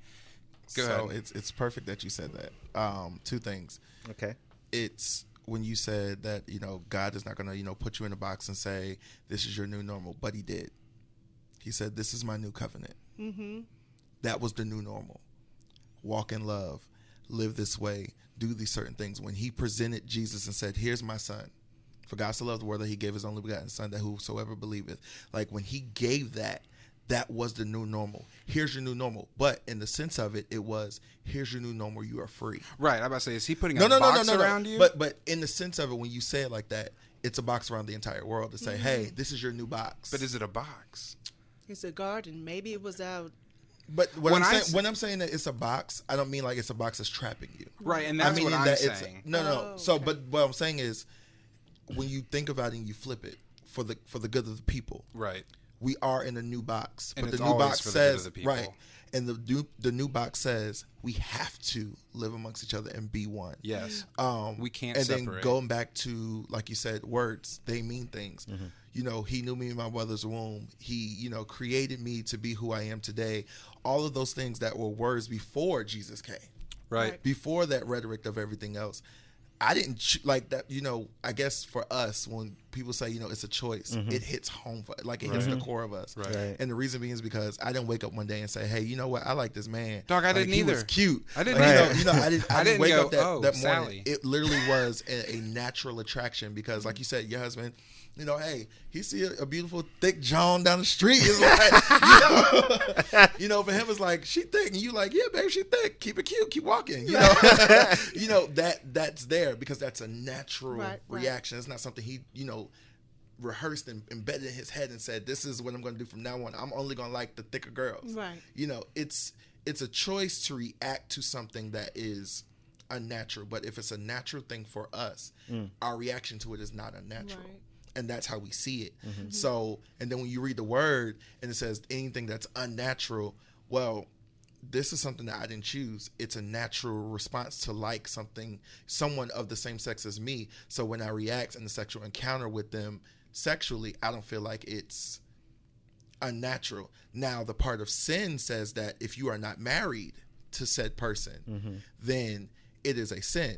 Go so ahead. it's it's perfect that you said that. Um, two things. Okay. It's when you said that you know God is not going to you know put you in a box and say this is your new normal, but He did. He said this is my new covenant. Mm-hmm. That was the new normal. Walk in love, live this way, do these certain things. When He presented Jesus and said, "Here's my son." For God so loved the world that He gave His only begotten Son, that whosoever believeth. Like when He gave that, that was the new normal. Here's your new normal. But in the sense of it, it was here's your new normal. You are free. right i'm about to say is he putting No, a no, no, no, no, around no. you But but in the sense of it, when you say it like that, it's a box around the entire world to say, mm-hmm. hey, this is your new box. but is it a box It's a garden. Maybe it was out. but when, when I'm I saying s- when I'm saying that it's a box, I don't mean like it's a box that's trapping you. right and that's I mean what i'm that it's saying no, no. Oh, so, okay. but what I'm saying is, when you think about it and you flip it for the for the good of the people, right we are in a new box. And but it's the new box for the good of says the right, and the new the new box says we have to live amongst each other and be one. yes Um, We can't And separate. then going back to like you said, words they mean things. Mm-hmm. You know, he knew me in my mother's womb. He, you know, created me to be who I am today. All of those things that were words before Jesus came, right Right. before that rhetoric of everything else. I didn't like that. You know, I guess for us, when people say, you know, it's a choice, mm-hmm. it hits home, for, like it hits the core of us. Right. Right. And the reason being is because I didn't wake up one day and say, hey, you know what? I like this man. Dog, I Like, didn't he was either. cute. I didn't Like, you know- either. You know, I didn't. I, I didn't didn't wake go, up that, "Oh, that morning. Sally." It literally was a, a natural attraction because, like you said, your husband. You know, hey, he see a, a beautiful thick John down the street. It's like, you, know, you know, for him, it's like she thick, and you like, yeah, babe, she thick. Keep it cute. Keep walking. You know, you know that that's there because that's a natural Right, right. reaction. It's not something he, you know, rehearsed and embedded in his head and said, "This is what I'm going to do from now on. I'm only going to like the thicker girls." Right. You know, it's it's a choice to react to something that is unnatural. But if it's a natural thing for us, mm. our reaction to it is not unnatural. Right. And that's how we see it. Mm-hmm. Mm-hmm. So, and then when you read the word and it says anything that's unnatural, well, this is something that I didn't choose. It's a natural response to like something, someone of the same sex as me. So when I react in the sexual encounter with them sexually, I don't feel like it's unnatural. Now, the part of sin says that if you are not married to said person, mm-hmm. then it is a sin.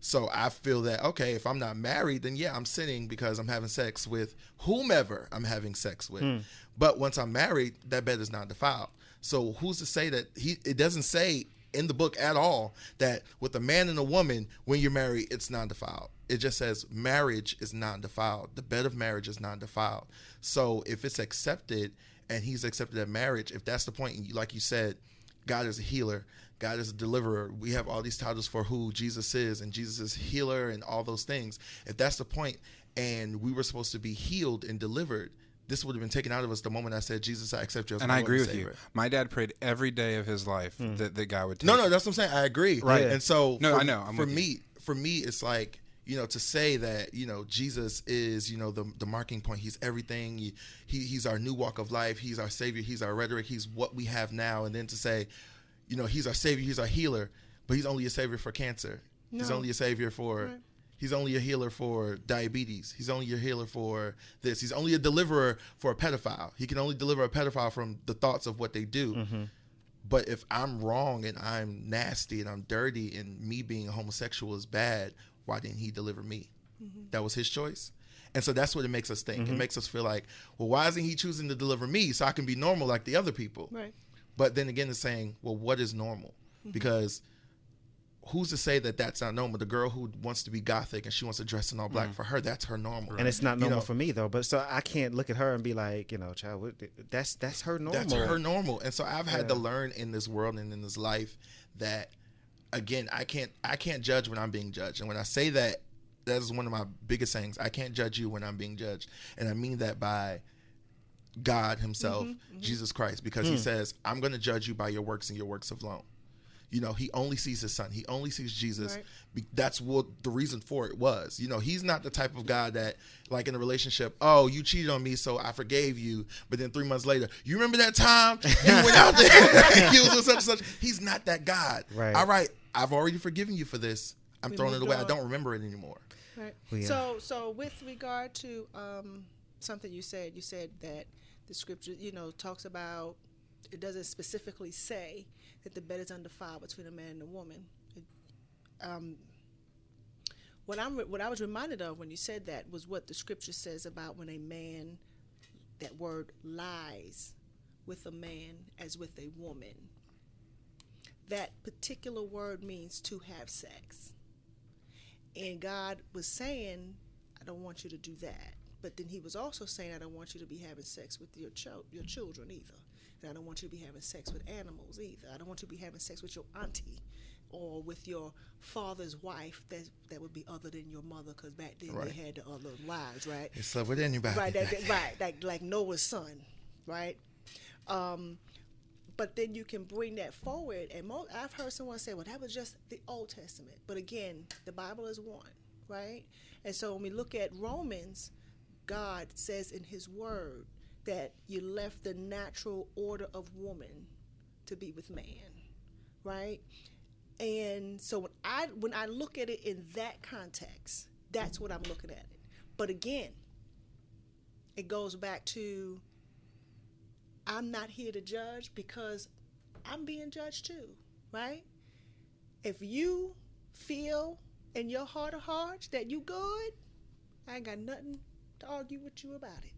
So I feel that okay, if I'm not married, then yeah, I'm sinning because I'm having sex with whomever I'm having sex with. Hmm. But once I'm married, that bed is not defiled. So who's to say that he? It doesn't say in the book at all that with a man and a woman, when you're married, it's not defiled. It just says marriage is non defiled. The bed of marriage is non defiled. So if it's accepted and he's accepted that marriage, if that's the point, point, like you said, God is a healer, God is a deliverer. We have all these titles for who Jesus is, and Jesus is healer and all those things. If that's the point, and we were supposed to be healed and delivered, this would have been taken out of us the moment I said, Jesus, I accept you as And my I Lord agree and with you. My dad prayed every day of his life hmm. that that God would take. No, no, that's what I'm saying. I agree. Right. And so, No, for, I know. I'm for with you. me, for me, it's like you know to say that you know Jesus is you know the the marking point. He's everything. He, he he's our new walk of life. He's our savior. He's our rhetoric. He's what we have now. And then to say, you know, he's our savior. He's our healer. But he's only a savior for cancer. He's only a savior for. Right. He's only a healer for diabetes. He's only a healer for this. He's only a deliverer for a pedophile. He can only deliver a pedophile from the thoughts of what they do. Mm-hmm. But if I'm wrong and I'm nasty and I'm dirty and me being a homosexual is bad, why didn't he deliver me? Mm-hmm. That was his choice. And so that's what it makes us think. It mm-hmm. makes us feel like, well, why isn't he choosing to deliver me so I can be normal like the other people? Right. But then again, it's saying, well, what is normal? Mm-hmm. Because who's to say that that's not normal? The girl who wants to be gothic and she wants to dress in all black for her, that's her normal. And it's not You normal know, for me though. But so I can't look at her and be like, you know, child, what, that's that's her normal. That's her normal. And so I've had to learn in this world and in this life that again, I can't I can't judge when I'm being judged. And when I say that, that is one of my biggest sayings. I can't judge you when I'm being judged. And I mean that by God himself, mm-hmm, mm-hmm. Jesus Christ, because he hmm. says, I'm going to judge you by your works and your works alone. You know, he only sees his son. He only sees Jesus. Right. That's what the reason for it was. You know, he's not the type of guy that, like in a relationship, oh, you cheated on me, so I forgave you. But then three months later, you remember that time you went out there and you was with such and such. He's not that God. Right. All right, I've already forgiven you for this. I'm We throwing it moved away. I don't remember it anymore. Right. Well, yeah. So, so with regard to um, something you said, you said that the scripture, you know, talks about it doesn't specifically say that the bed is undefiled between a man and a woman. Um, what I'm, what I was reminded of when you said that was what the scripture says about when a man, that word lies with a man as with a woman. That particular word means to have sex. And God was saying, I don't want you to do that. But then he was also saying, I don't want you to be having sex with your your children either. And I don't want you to be having sex with animals either. I don't want you to be having sex with your auntie or with your father's wife that that would be other than your mother because back then Right. they had the other wives, right? He slept with anybody. right, that, that- right, like like Noah's son, right? Um, but then you can bring that forward, and mo- I've heard someone say, "Well, that was just the Old Testament," but again, the Bible is one, right? And so when we look at Romans, God says in His Word that you left the natural order of woman to be with man, right? And so when I when I look at it in that context, that's what I'm looking at it. But again, it goes back to I'm not here to judge because I'm being judged too, right? If you feel in your heart of hearts that you good, I ain't got nothing to argue with you about it.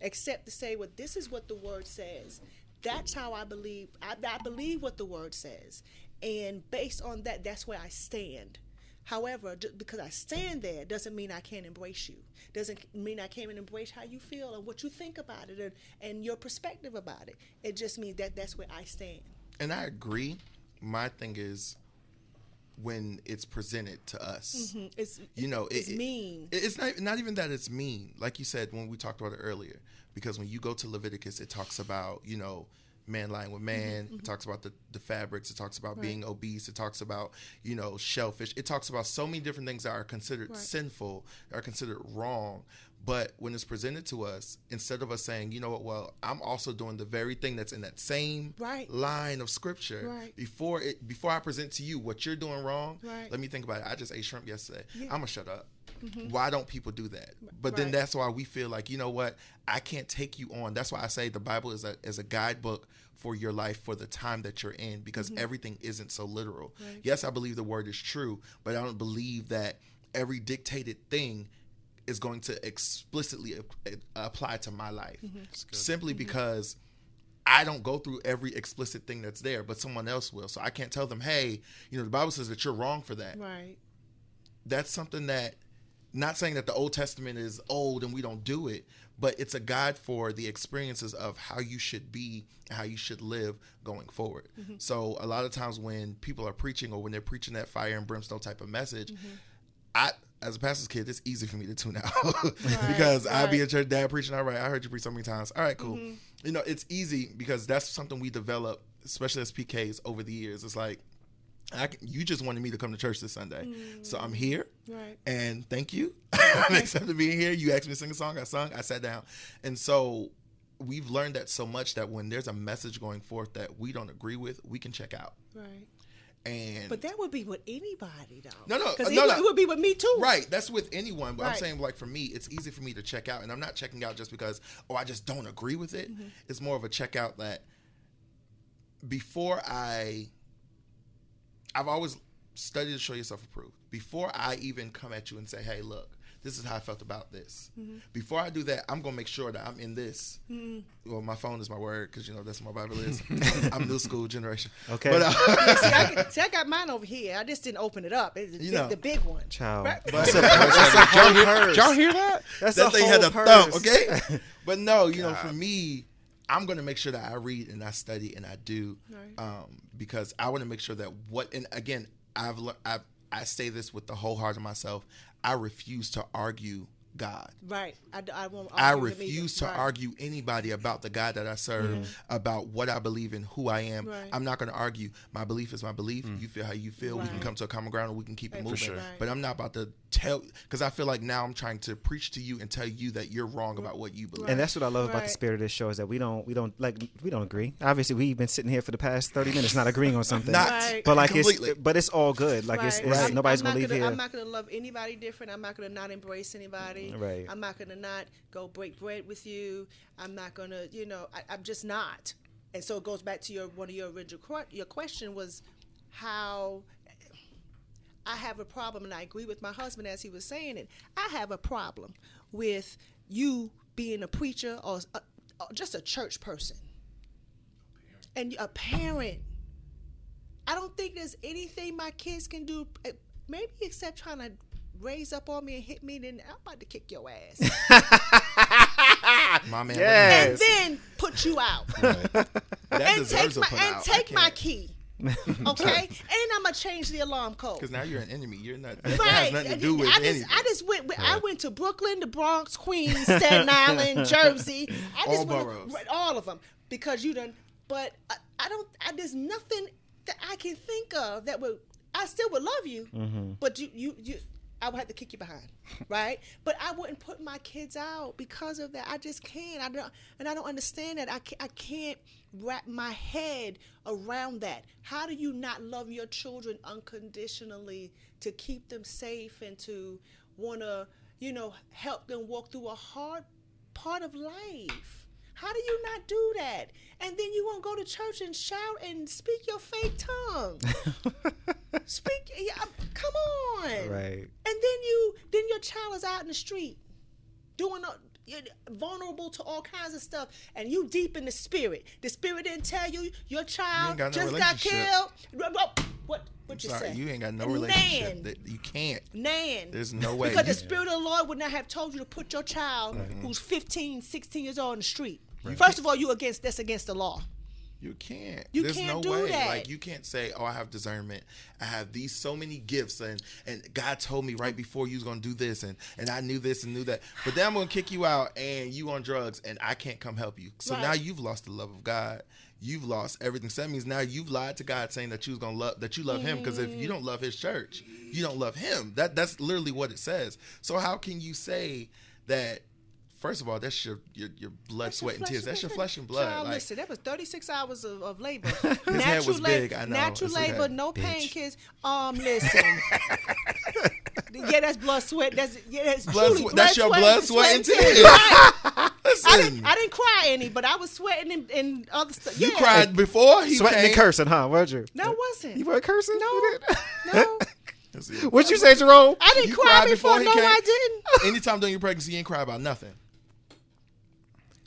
Except to say, well, this is what the word says. That's how I believe. I, I believe what the word says. And based on that, that's where I stand. However, because I stand there doesn't mean I can't embrace you. Doesn't mean I can't embrace how you feel and what you think about it and, and your perspective about it. It just means that that's where I stand. and I agree. My thing is when it's presented to us. Mm-hmm. It's You know, it's it- it- mean. it- It's not not even that it's mean, like you said when we talked about it earlier. Because when you go to Leviticus, it talks about you know man lying with man. Mm-hmm. It mm-hmm. talks about the, the fabrics. It talks about being obese. It talks about you know shellfish. It talks about so many different things that are considered Right. sinful, are considered wrong. But when it's presented to us, instead of us saying, you know what, well, I'm also doing the very thing that's in that same Right. line of scripture. Right. Before it, before I present to you what you're doing wrong, Right. let me think about it. I just ate shrimp yesterday. Yeah. I'm gonna shut up. Mm-hmm. Why don't people do that? But then Right. that's why we feel like you know what I can't take you on. That's why I say the Bible is a is a guidebook for your life for the time that you're in because mm-hmm. everything isn't so literal. Yes, I believe the word is true, but I don't believe that every dictated thing is going to explicitly apply to my life. Mm-hmm. Simply mm-hmm. because I don't go through every explicit thing that's there, but someone else will. So I can't tell them, hey, you know, the Bible says that you're wrong for that. Right. that's something that not saying that the old testament is old and we don't do it but it's a guide for the experiences of how you should be and how you should live going forward. Mm-hmm. So a lot of times when people are preaching or when they're preaching that fire and brimstone type of message i as a pastor's kid, it's easy for me to tune out because I'll be right. at church, dad preaching. All right, I heard you preach so many times. All right, cool. Mm-hmm. You know, it's easy because that's something we develop, especially as PKs over the years. It's like, I can, you just wanted me to come to church this Sunday, so I'm here. Right. And thank you. I'm accepted being here. You asked me to sing a song. I sung. I sat down. And so we've learned that so much that when there's a message going forth that we don't agree with, we can check out. Right. And But that would be with anybody, though. No, no, because no, it, no. would- it would be with me too. Right, that's with anyone. But I'm saying, like for me, it's easy for me to check out, and I'm not checking out just because oh I just don't agree with it. Mm-hmm. It's more of a checkout that before I, I've always studied to show yourself approved. Before I even come at you and say, hey, look, this is how I felt about this. Mm-hmm. Before I do that, I'm gonna make sure that I'm in this. Well, my phone is my word because you know that's what my Bible is. I'm new school generation. Okay. but uh, see, I, can- see, I got mine over here. I just didn't open it up. It's the, You big, know. the big one. Child. Right. That's a, that's a whole purse. Y'all hear that? That's that a thing whole had a purse. thump, okay? but no, you know, for me, I'm gonna make sure that I read and I study and I do, Right. um, because I want to make sure that what. And again, I've learned. I I say this with the whole heart of myself. I refuse to argue God. Right. I, d- I won't. I argue with refuse to Right. argue anybody about the God that I serve, mm-hmm. about what I believe in, who I am. Right. I'm not going to argue. My belief is my belief. Mm. You feel how you feel. We can come to a common ground and we can keep it Right, moving. sure. Right. But I'm not about to tell because I feel like now I'm trying to preach to you and tell you that you're wrong about what you believe. And that's what I love about the spirit of this show is that we don't we don't like we don't agree. Obviously, we've been sitting here for the past thirty minutes not agreeing on something. Not Right. but like completely. it's but it's all good. Like it's, Right. it's I'm- nobody's I'm gonna leave gonna, here. I'm not gonna love anybody different. I'm not gonna not embrace anybody. Right. I'm not gonna not go break bread with you. I'm not gonna, you know, I, I'm just not. And so it goes back to your one of your original your question was how I have a problem, and I agree with my husband as he was saying it. I have a problem with you being a preacher or, a, or just a church person and a parent. I don't think there's anything my kids can do, eh, maybe except trying to raise up on me and hit me. Then I'm about to kick your ass, my man. Yeah. and then put you out, That and deserves take a my put and out. take my key. Okay, and I'm gonna change the alarm code. Because now you're an enemy. You're not. That Right. has nothing to do with I just, anything. I just went. with- I went to Brooklyn, the Bronx, Queens, Staten Island, Jersey. I just All went to- boroughs. right, all of them, because you done. But I, I don't. I, there's nothing that I can think of that would. I still would love you, Mm-hmm. but you, you, you. I would have to kick you behind, right? But I wouldn't put my kids out because of that. I just can't. I don't, and I don't understand that. I can't, I can't wrap my head around that. How do you not love your children unconditionally to keep them safe and to want to, you know, help them walk through a hard part of life? How do you not do that? And then you won't go to church and shout and speak your fake tongue. speak, yeah, come on. Right. And then you, then your child is out in the street, doing, a, you're vulnerable to all kinds of stuff, and you deep in the spirit. The spirit didn't tell you your child got no just got killed. What? What you Sorry, say? you ain't got no Nan. relationship. That you can't. Nan. There's no way. Because the Spirit of the Lord would not have told you to put your child Mm-hmm. who's 15, 16 years old in the street. First of all, you against that's against the law. You can't. You There's can't no do way. that. Like you can't say, "Oh, I have discernment. I have these so many gifts, and and God told me right before you was gonna do this, and and I knew this and knew that. But then I'm gonna kick you out, and you on drugs, and I can't come help you. So Right. now you've lost the love of God. You've lost everything. So that means now you've lied to God, saying that you was gonna love that you love Him. Because if you don't love His church, you don't love Him. That that's literally what it says. So how can you say that? First of all, that's your your, your blood, That's your sweat, and flesh tears. That's your flesh and blood. Child, like, listen, that was 36 hours of, of labor. head natural was big, I know. Natural It's okay. labor, no Bitch. pain, kids. Um, listen. yeah, that's blood, sweat. That's yeah, that's Blood, truly sweat- that's your sweat, blood, sweat, and tears. Right. Listen, I didn't, I didn't cry any, but I was sweating and, and other stuff. you cried before he Sweating came. and cursing, huh? Weren't you? No, it wasn't. You weren't cursing? No. No, What'd you say, Jerome? I didn't You cry before. before No, came? I didn't. Anytime during your pregnancy, you ain't cry about nothing.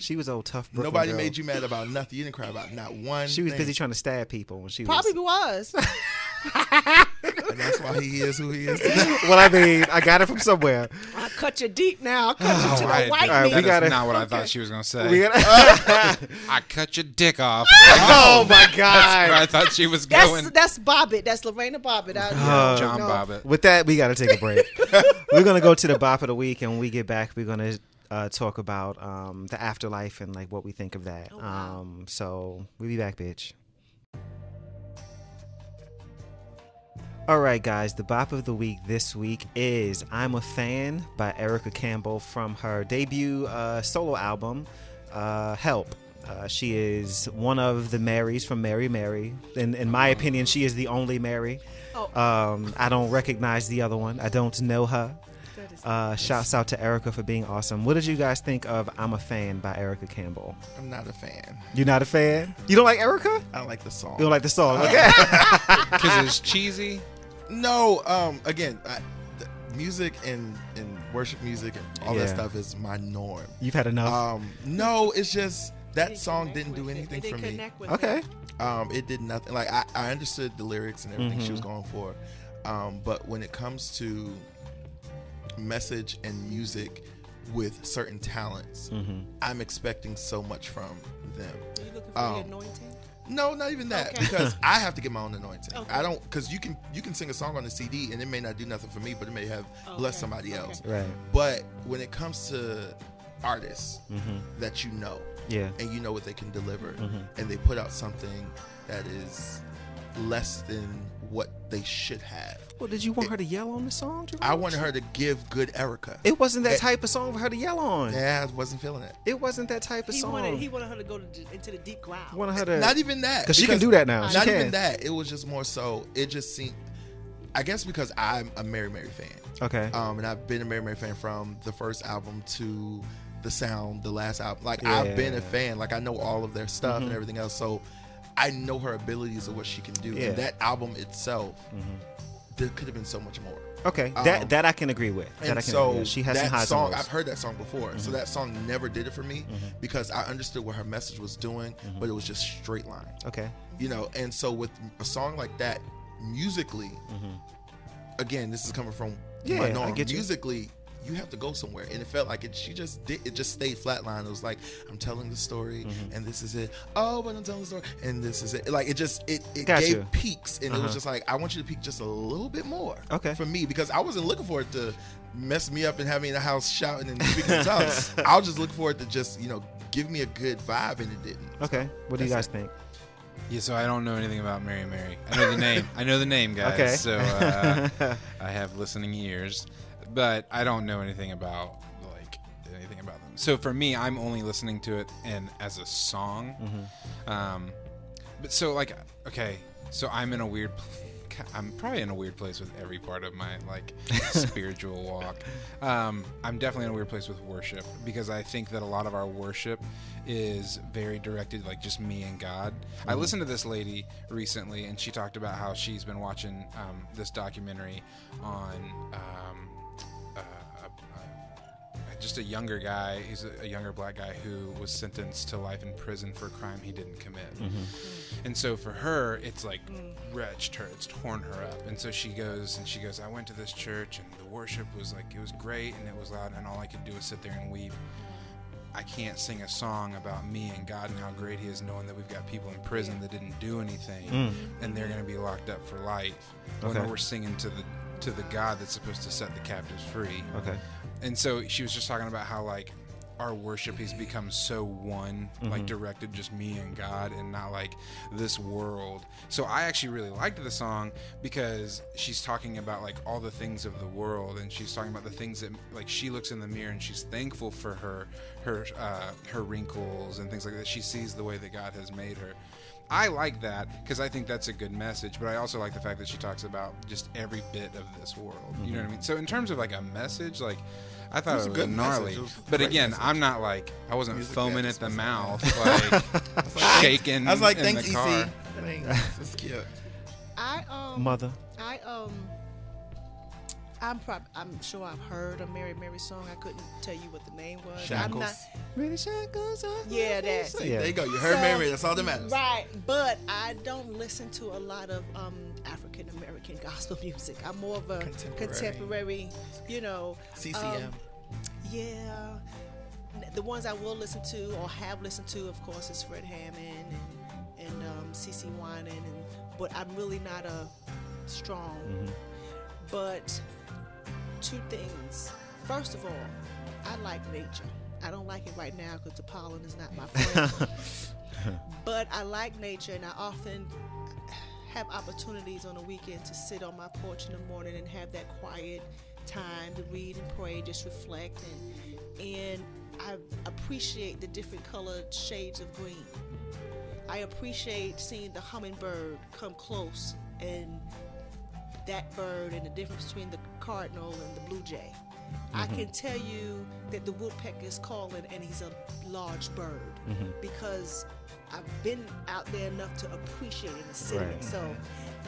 She was old tough. Brooklyn Nobody girl. made you mad about nothing. You didn't cry about not one. She was thing. busy trying to stab people when she was. Probably was. was. And that's why he is who he is. well, I mean, I got it from somewhere. I cut you deep now. I cut you to the white All right, meat. we that gotta- is not what I thought she was going to say. We got- I cut your dick off. oh my That's where god! I thought she was That's going. that's Bobbitt. That's Lorena Bobbitt. I, Uh, John no. Bobbitt. With that, we got to take a break. we're gonna go to the bop of the week, and when we get back, we're gonna uh, talk about um, the afterlife and like what we think of that. Oh, wow. Um, so we'll be back, bitch. All right, guys, the bop of the week this week is I'm a Fan by Erica Campbell from her debut uh, solo album, uh, Help. Uh, she is one of the Marys from Mary Mary. In, in my opinion, she is the only Mary. Oh. Um, I don't recognize the other one. I don't know her. That is- Uh, shouts out to Erica for being awesome. What did you guys think of I'm a Fan by Erica Campbell? I'm not a fan. You're not a fan? You don't like Erica? I don't like the song. You don't like the song? Okay. Because it's cheesy. No, um, again, I, the music and, and worship music and all Yeah. that stuff is my norm. You've had enough. Um, no, it's just that Didn't song didn't do with it. anything for didn't me. with okay. it. Um, it did nothing. Like I, I understood the lyrics and everything she was Mhm. going for, um, but when it comes to message and music with certain talents, Mhm. I'm expecting so much from them. Are you looking for Um, the anointing? No, not even that Okay. because I have to get my own anointing. Okay. I don't because you can you can sing a song on the CD and it may not do nothing for me, but it may have blessed somebody okay. else. Right. But when it comes to artists Mhm. that you know Yeah. and you know what they can deliver, Mhm. and they put out something that is less than what they should have. Well, did you want her to yell on the song? Jerome? I wanted her to give good Erica. It wasn't that Eh. type of song for her to yell on. yeah, I wasn't feeling it. It wasn't that type of He song. wanted he wanted her to go to, into the deep ground. wanted her to. Not even that because she can do that now. She Not can. even that. It was just more so. It just seemed. I guess because I'm a Mary Mary fan. okay. um, and I've been a Mary Mary fan from the first album to the sound, the last album. Like Yeah. I've been a fan. Like I know all of their stuff Mhm. and everything else. So I know her abilities of what she can do. Yeah. Mm-hmm. And that album itself, there could have been so much more. okay. that um, that I can agree with. That I And can so. She has that song. I've heard that song before. So that song never did it for me because I understood what her message was doing, but it was just straight line Okay. you know and so with a song like that musically again this is coming from Yeah, my I norm musically you have to go somewhere and it felt like it she just did it just stayed flatline it was like i'm telling the story Mm-hmm. and this is it oh but i'm telling the story and this is it like it just it, it Got gave you. peaks and it Uh-huh. was just like i want you to peak just a little bit more Okay. for me because i wasn't looking for it to mess me up and have me in the house shouting and speaking in tongues i was just looking for it to just you know give me a good vibe and it didn't Okay. What do you guys That's think? Yeah, so I don't know anything about Mary Mary. I know the name. I know the name, guys. Okay. So uh, I have listening ears, but I don't know anything about like anything about them. So for me, I'm only listening to it and as a song. Mm-hmm. Um, but so like, okay, so I'm in a weird. I'm probably in a weird place with every part of my like spiritual walk. Um, I'm definitely in a weird place with worship because I think that a lot of our worship is very directed like just me and God. I listened to this lady recently and she talked about how she's been watching um, this documentary on um, just a younger guy. He's a, a younger black guy who was sentenced to life in prison for a crime he didn't commit. Mm-hmm. And so for her, it's like wretched her, it's torn her up. And so she goes and she goes, I went to this church and the worship was like, it was great and it was loud, and all I could do was sit there and weep. I can't sing a song about me and God and how great He is, knowing that we've got people in prison that didn't do anything mm. and they're going to be locked up for life. When we're singing to the to the God that's supposed to set the captives free. Okay. And so she was just talking about how like our worship has become so one, like directed just me and God and not like this world. So I actually really liked the song because she's talking about like all the things of the world and she's talking about the things that like she looks in the mirror and she's thankful for her her uh, her wrinkles and things like that. She sees the way that God has made her. I like that because I think that's a good message, but I also like the fact that she talks about just every bit of this world. You know what I mean? So in terms of like a message, like I thought was it a was, good gnarly. was But again, message. I'm not like I wasn't Music foaming at the mouth, like shaking. I was like, in thanks, the EC. car. Thanks. It's cute. I um Mother. I um I'm prob- I'm sure I've heard a Mary Mary song. I couldn't tell you what the name was. I'm Shackles. not. Really shackles off Yeah, my that. face. There you go. You heard So- Mary. That's all that matters. Right, but I don't listen to a lot of um, African American gospel music. I'm more of a Contemporary. contemporary, you know. CCM. um, yeah, the ones I will listen to or have listened to, of course, is Fred Hammond and and um, CC Winan, and but I'm really not a strong. But two things. First of all, I like nature. I don't like it right now because the pollen is not my friend. but I like nature, and I often have opportunities on the weekend to sit on my porch in the morning and have that quiet time to read and pray, just reflect, and and I appreciate the different colored shades of green. I appreciate seeing the hummingbird come close and that bird and the difference between the cardinal and the blue jay. I mm-hmm. can tell you that the woodpecker is calling and he's a large bird mm-hmm. because I've been out there enough to appreciate it and see Right. it. So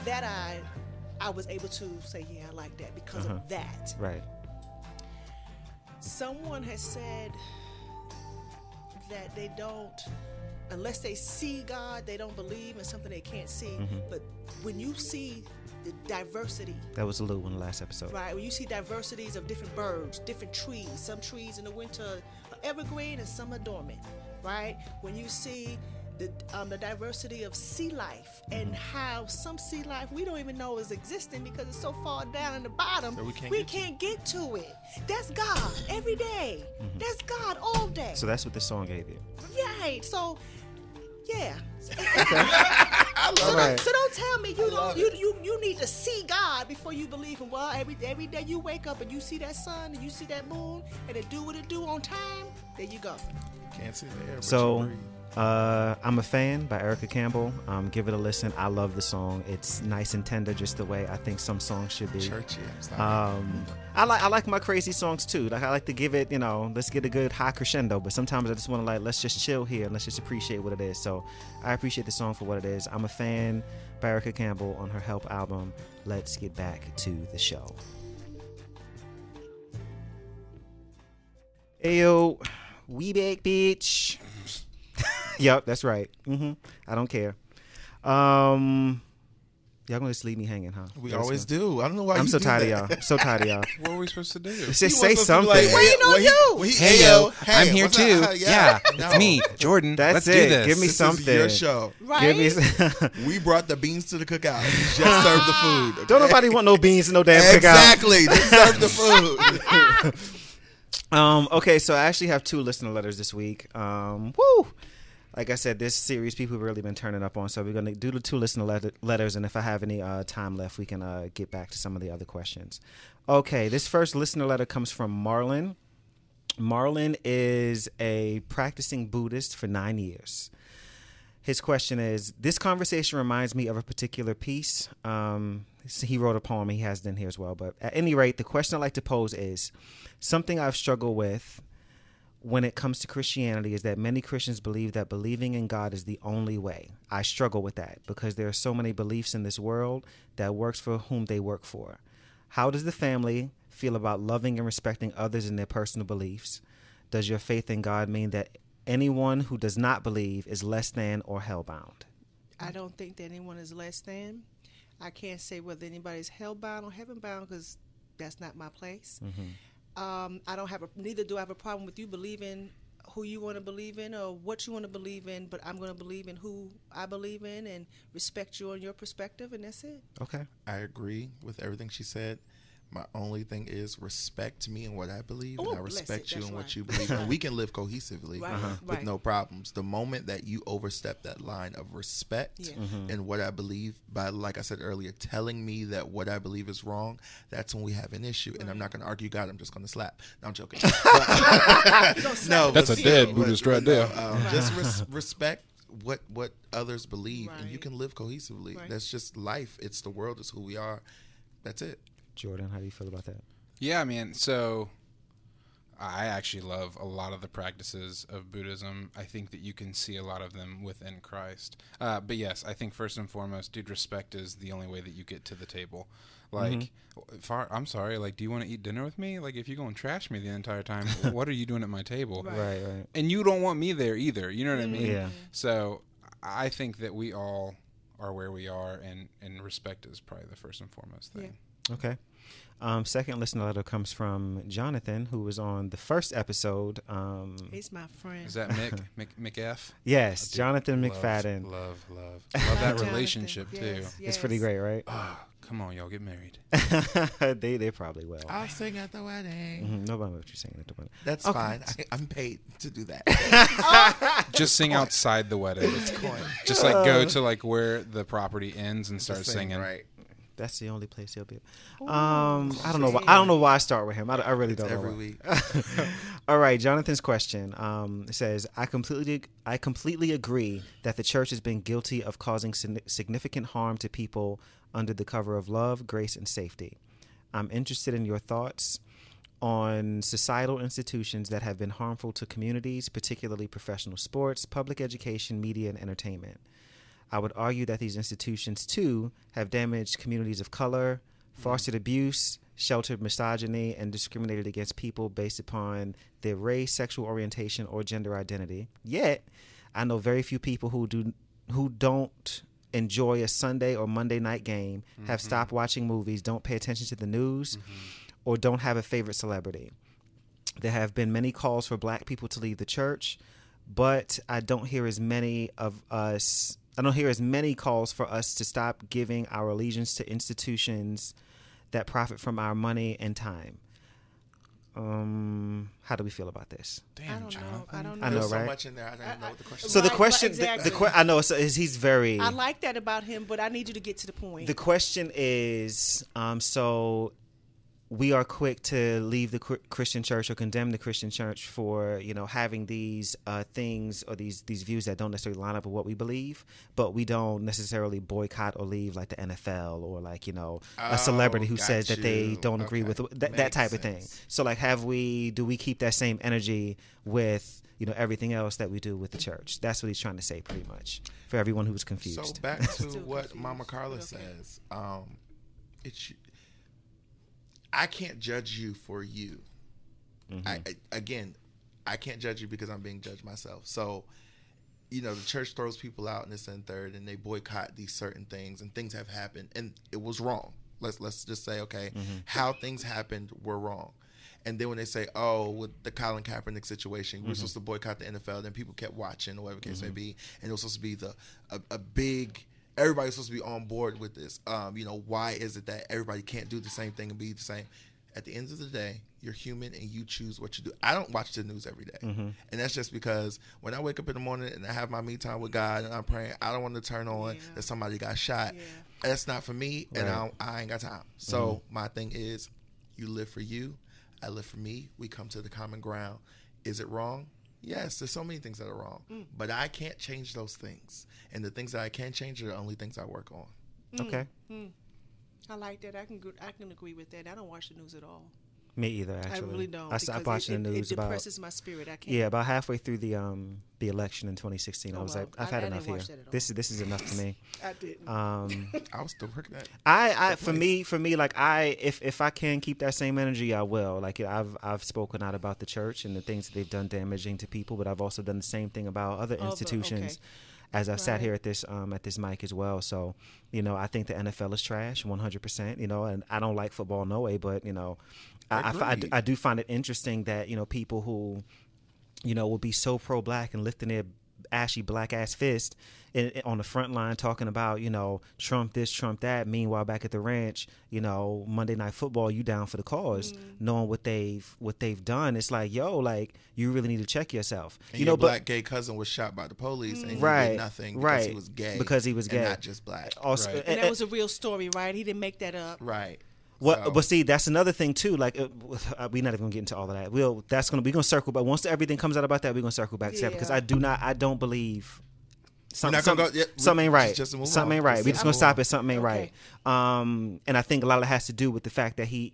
that I I was able to say, yeah, I like that because of uh-huh. that. Right. Someone has said that they don't, unless they see God, they don't believe in something they can't see. Mm-hmm. But when you see the diversity, That was a little one last episode. right? When you see diversities of different birds, different trees, some trees in the winter are evergreen and some are dormant, right? When you see the, um, the diversity of sea life and how some sea life we don't even know is existing because it's so far down in the bottom, So we can't get can't get to it. That's God every day. That's God all day. So that's what the song gave you. Right. So, yeah. I So love don't, so don't tell me you don't, you, you you need to see God before you believe him. Well, every every day you wake up and you see that sun and you see that moon and it do what it do on time. There you go. it. Can't see the air. But So, you breathe. Uh, I'm a fan by Erica Campbell. Um, give it a listen. I love the song. It's nice and tender, just the way I think some songs should be. churchy. Um, I like I like my crazy songs too. Like I like to give it, you know, let's get a good high crescendo. But sometimes I just want to like let's just chill here and let's just appreciate what it is. So I appreciate the song for what it is. I'm a fan by Erica Campbell on her Help album. Let's get back to the show. Ayo, we back, bitch. yep, that's right. hmm I don't care. Um, y'all gonna just leave me hanging, huh? we That's always gonna- do. I don't know why I'm you so do tired that. of y'all. I'm so tired of y'all. What are we supposed to do? Just He say wants us to be something. like, Waiting well, on he- you. well, he- Hey hey, yo, hey, I'm here too. up? Yeah, No. it's me, Jordan. That's Let's it. do this. Give me This something. is your show. Right? Give me. We brought the beans to the cookout. Just serve the food. Don't nobody want no beans and no damn cookout. Exactly. Just serve the food. Um. Okay, so I actually have two listener letters this week. Um. Woo. Like I said, this series people have really been turning up on. So we're gonna do the two listener let- letters, and if I have any uh, time left, we can uh, get back to some of the other questions. Okay, this first listener letter comes from Marlon. Marlon is a practicing Buddhist for nine years. His question is This conversation reminds me of a particular piece. Um, he wrote a poem, he has it in here as well. But at any rate, the question I'd like to pose is something I've struggled with when it comes to Christianity is that many Christians believe that believing in God is the only way. I struggle with that because there are so many beliefs in this world that works for whom they work for. How does the family feel about loving and respecting others in their personal beliefs? Does your faith in God mean that anyone who does not believe is less than or hellbound? I don't think that anyone is less than. I can't say whether anybody's hellbound or heavenbound because that's not my place. Um, I don't have a neither do I have a problem with you believing who you want to believe in or what you want to believe in, but I'm going to believe in who I believe in and respect you on your perspective, and that's it. Okay. I agree with everything she said. My only thing is respect me and what I believe, Oh, and I respect it, you that's and what you believe, and we can live cohesively Right, with right. no problems. The moment that you overstep that line of respect Yeah. and what I believe by, like I said earlier, telling me that what I believe is wrong, that's when we have an issue. And I'm not going to argue God. I'm just going to slap. No, I'm joking. no, That's a dead Buddhist but- right but no, there. um, just res- respect what what others believe, and you can live cohesively. Right. That's just life. It's the world. It's who we are. That's it. Jordan, how do you feel about that? Yeah, man. So I actually love a lot of the practices of Buddhism. I think that you can see a lot of them within Christ. Uh, but yes, I think first and foremost, dude, respect is the only way that you get to the table. Like, far, I'm sorry. Like, do you want to eat dinner with me? Like, if you're going to trash me the entire time, what are you doing at my table? Right, right. And you don't want me there either. You know what I mean? Yeah. So I think that we all are where we are, and and respect is probably the first and foremost thing. Okay. Um, second listener letter comes from Jonathan, who was on the first episode. Um, He's my friend. Is that Mick Mick McF? yes, Dude, Jonathan love, McFadden. Love, love, love that Jonathan. relationship too. Yes, It's pretty great, right? Ah, come on, y'all get married. they they probably will. I'll sing at the wedding. Mhm, Nobody knows what you're saying at the wedding. That's Okay. fine. I, I'm paid to do that. Just sing outside the wedding. Just like go to like where the property ends and start singing. right? That's the only place he'll be. Um, I don't know. Why, I don't know why I start with him. I, I really don't know. Every week. All right, Jonathan's question um, says, "I completely, I completely agree that the church has been guilty of causing significant harm to people under the cover of love, grace, and safety. I'm interested in your thoughts on societal institutions that have been harmful to communities, particularly professional sports, public education, media, and entertainment. I would argue that these institutions, too, have damaged communities of color, fostered abuse, sheltered misogyny, and discriminated against people based upon their race, sexual orientation, or gender identity. Yet, I know very few people who do who don't enjoy a Sunday or Monday night game, have mm-hmm. stopped watching movies, don't pay attention to the news, mm-hmm. or don't have a favorite celebrity. There have been many calls for black people to leave the church, but I don't hear as many of us. I don't hear as many calls for us to stop giving our allegiance to institutions that profit from our money and time. Um, how do we feel about this? I Damn, don't know. I don't know. I know, There's so much in there. I don't even know what the question So is. the Right, question, right, the, the exactly. que- I know so is he's very. I like that about him, but I need you to get to the point. The question is, um, so we are quick to leave the Christian church or condemn the Christian church for you know having these uh, things or these these views that don't necessarily line up with what we believe, but we don't necessarily boycott or leave like the NFL or like you know a Oh, celebrity who got says that they don't agree with that, that Makes type of thing. So like, have we? Do we keep that same energy with? You know everything else that we do with the church. That's what he's trying to say, pretty much, for everyone who's confused. So back to what confused, Mama Carla okay. says. Um, it's I can't judge you for you. Mm-hmm. I, I again, I can't judge you because I'm being judged myself. So, you know, the church throws people out in this and third, and they boycott these certain things, and things have happened, and it was wrong. Let's let's just say, okay, mm-hmm. how things happened were wrong. And then when they say, "Oh, with the Colin Kaepernick situation, we're mm-hmm. supposed to boycott the NFL," then people kept watching, or whatever the case may be, and it was supposed to be the a, a big. Everybody's supposed to be on board with this. Um, you know, why is it that everybody can't do the same thing and be the same? At the end of the day, you're human and you choose what you do. I don't watch the news every day. and that's just because when I wake up in the morning and I have my me time with God and I'm praying, I don't want to turn on Yeah. that somebody got shot. Yeah. That's not for me, and I, I ain't got time. So my thing is, you live for you, I live for me. We come to the common ground. Is it wrong? Yes, there's so many things that are wrong, mm. but I can't change those things. And the things that I can change are the only things I work on. Mm, okay, mm. I like that. I can I can agree with that. I don't watch the news at all. Me either. Actually, I really don't. I stopped because watching it, the news It about depresses my spirit. I can't. Yeah, about halfway through the um the election in 2016, I Oh, was wow. like, I've I- had I enough here. watch that at all. This is this is enough for me. I didn't. Um, I was still working that. I, I for me for me like I if if I can keep that same energy, I will. Like I've I've spoken out about the church and the things that they've done damaging to people, but I've also done the same thing about other Other- institutions. okay. As I've sat here at this um at this mic as well, so you know I think the NFL is trash, 100. percent You know, and I don't like football no way, but you know, I, I, I, do, I do find it interesting that you know people who you know, will be so pro black and lifting their ashy black ass fist in, in- on the front line talking about, you know, Trump this, Trump that. Meanwhile, back at the ranch, you know, Monday Night Football, you down for the cause, mm. knowing what they've what they've done. It's like, yo, like you really need to check yourself. And you your know, but black gay cousin was shot by the police, and he Right, did nothing because right. he was gay. Because he was and gay. not just black. also, Right. and that was a real story, right? He didn't make that up. Right. What, So- but see, that's another thing too. Like, uh, uh, we're not even gonna get into all of that. We'll that's gonna we're gonna circle, but once everything comes out about that, we're gonna circle back to that because I do not, I don't believe. Some, some- go- yeah, something ain't right. just move something on. ain't right. Just We just gonna stop on. at something ain't Okay. right. Um, and I think a lot of it has to do with the fact that he,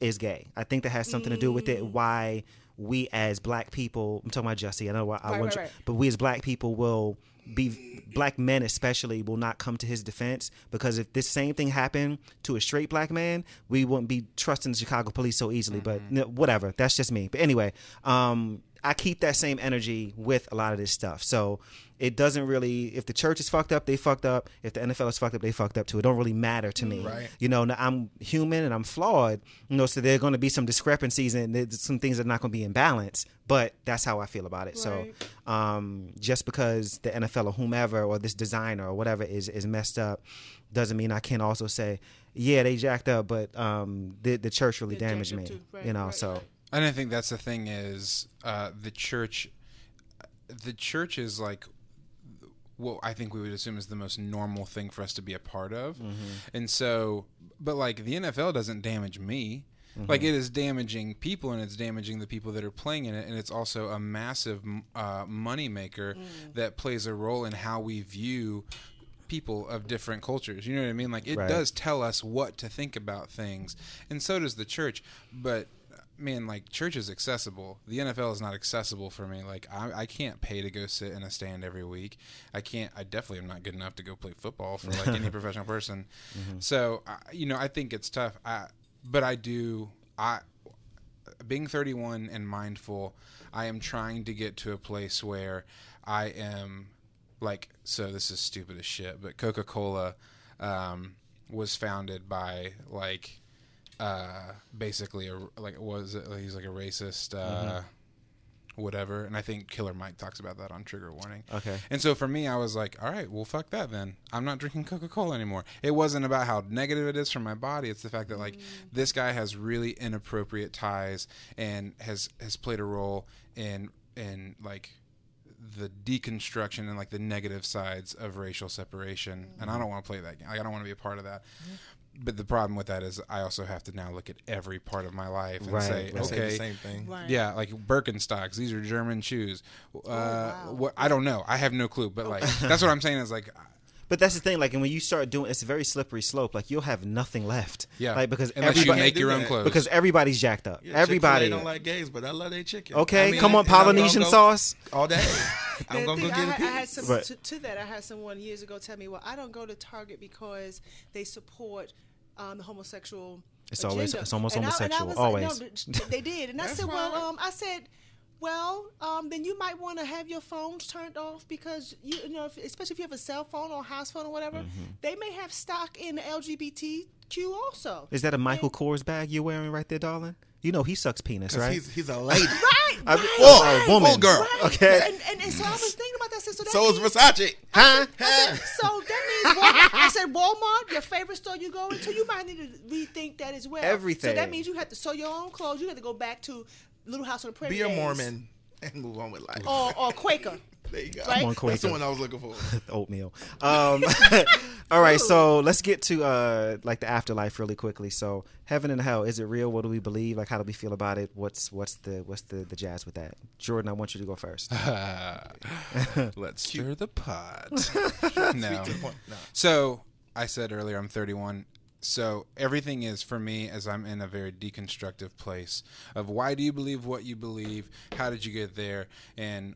is gay. I think that has something to do with it. Why we as black people, I'm talking about Jesse. I know why I Right, want, right, you- right. but we as black people will be black men especially will not come to his defense because if this same thing happened to a straight black man, we wouldn't be trusting the Chicago police so easily. But Mm-hmm. no, whatever, that's just me. But anyway, um, I keep that same energy with a lot of this stuff. So it doesn't really if the church is fucked up, they fucked up. If the NFL is fucked up, they fucked up too. It don't really matter to me. Right. You know, I'm human and I'm flawed. You know, so there are going to be some discrepancies and some things that are not going to be in balance. But that's how I feel about it. So, um, just because the NFL or whomever or this designer or whatever is is messed up, doesn't mean I can't also say, yeah, they jacked up, but um, the the church really They damaged me. too. Right, you know, right, so. Right. And I think that's the thing is uh, the church. The church is like what I think we would assume is the most normal thing for us to be a part of, and so, but like the NFL doesn't damage me. Like it is damaging people, and it's damaging the people that are playing in it, and it's also a massive uh, money maker that plays a role in how we view people of different cultures. You know what I mean? Like it Right. does tell us what to think about things, and so does the church. But man, like church is accessible. The NFL is not accessible for me. Like I, I can't pay to go sit in a stand every week. I can't. I definitely am not good enough to go play football for like any professional person. So I, you know, I think it's tough. I, but I do. I being 31 and mindful, I am trying to get to a place where I am like so this is stupid as shit, but Coca-Cola um, was founded by like uh, basically a like was it he's like a racist uh, whatever and I think Killer Mike talks about that on Trigger Warning. Okay. And so for me I was like, all right, well fuck that then. I'm not drinking Coca-Cola anymore. It wasn't about how negative it is for my body, it's the fact that like this guy has really inappropriate ties and has has played a role in in like the deconstruction and like the negative sides of racial separation and I don't want to play that game. Like, I don't want to be a part of that. But the problem with that is I also have to now look at every part of my life and Right, say, right. Say the okay, same thing. Right. yeah, like Birkenstocks. These are German shoes. Uh, wow. What I don't know. I have no clue. But like that's what I'm saying is like, But that's the thing, like, and when you start doing, it's a very slippery slope. Like, you'll have nothing left. yeah, like because unless you make your own clothes. because everybody's jacked up. Yeah, everybody. Chick-fil-A don't like gays, but I love their chicken. okay, I mean, come on, and I'm gonna Polynesian go sauce. all day. I'm gonna go thing, get a I, I piece. had some Right. to, to that. I had someone years ago tell me, "Well, I don't go to Target because they support um, the homosexual." It's always- it's almost And I- and I homosexual, was always. Like, no, they did, and I That's said, "Well, um, I said." Well, um, then you might want to have your phones turned off because you, you know, if, especially if you have a cell phone or a house phone or whatever, Mm-hmm. they may have stock in the LGBTQ also. Is that a Michael Kors bag you're wearing right there, darling? You know he sucks penis, right? he's he's a lady. Right, I- right, right, a woman. Full girl. Okay. And, and, and so I was thinking about that. So, that So is means- Versace. huh? I said, so that means Walmart, I said Walmart, your favorite store you go into, you might need to rethink that as well. Everything. So that means you have to sew your own clothes. You have to go back to Little House on the Prairie. Be a days. Mormon and move on with life. Or, or Quaker. There you go. Right? Come on, That's the one I was looking for. oatmeal. Um, all right, so let's get to uh, like the afterlife really quickly. So, heaven and hell is it real? What do we believe? Like, how do we feel about it? What's what's the what's the the jazz with that? Jordan, I want you to go first. let's stir the pot. no. To the point. No. So I said earlier, I'm 31. So everything is for me as I'm in a very deconstructive place of why do you believe what you believe? How did you get there? And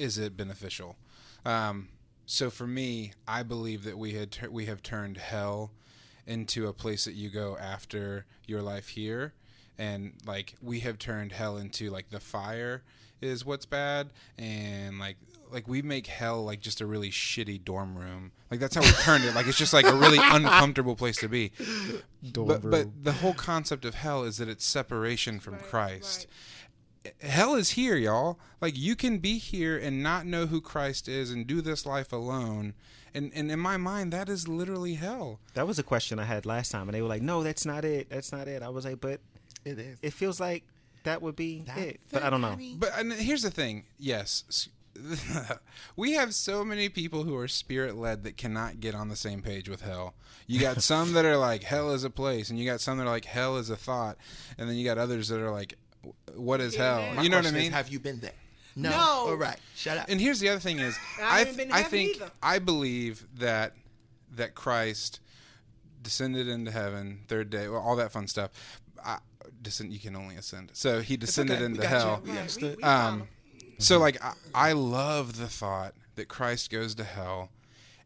is it beneficial? Um, so for me, I believe that we had tur we have turned hell into a place that you go after your life here, and like we have turned hell into like the fire is what's bad, and like like we make hell like just a really shitty dorm room. Like that's how we turned it. Like it's just like a really uncomfortable place to be. Dorm But but the whole concept of hell is that it's separation from Christ hell is here, y'all. Like you can be here and not know who Christ is and do this life alone. And and in my mind, that is literally hell. That was a question I had last time, and they were like, "No, that's not it. That's not it." I was like, "But It is. it feels like that would be it." But I don't know. But and here's the thing. Yes. we have so many people who are spirit led that cannot get on the same page with hell. You got some that are like hell is a place, and you got some that are like hell is a thought, and then you got others that are like, what is hell? Yeah. My You know what I question is, mean? have you been there? No. No. All right. Shut up. And here's the other thing is I I, haven't been I think either. I believe that that Christ descended into heaven, third day, well, all that fun stuff. I, descend, you can only ascend. So he descended okay. Into got you. hell. We Right, understood. we Um, so like I, I love the thought that Christ goes to hell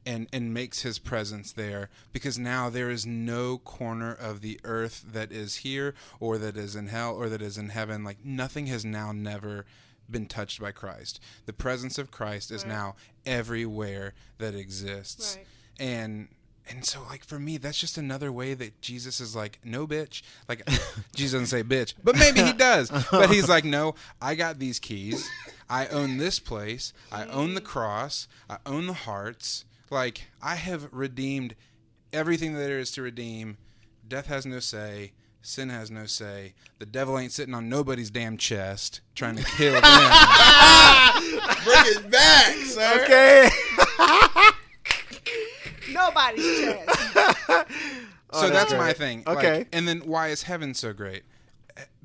and and makes his presence there because now there is no corner of the earth that is here or that is in hell or that is in heaven like nothing has now never been touched by Christ. The presence of Christ is Right. now everywhere that exists. Right. And and so like for me that's just another way that Jesus is like no bitch like Jesus doesn't say bitch but maybe he does but he's like no I got these keys I own this place I own the cross I own the hearts like I have redeemed everything that there is to redeem death has no say sin has no say the devil ain't sitting on nobody's damn chest trying to kill them Bring it back, sir. Okay. Nobody's chest. Oh, so that's my thing. Okay. Like, and then why is heaven so great?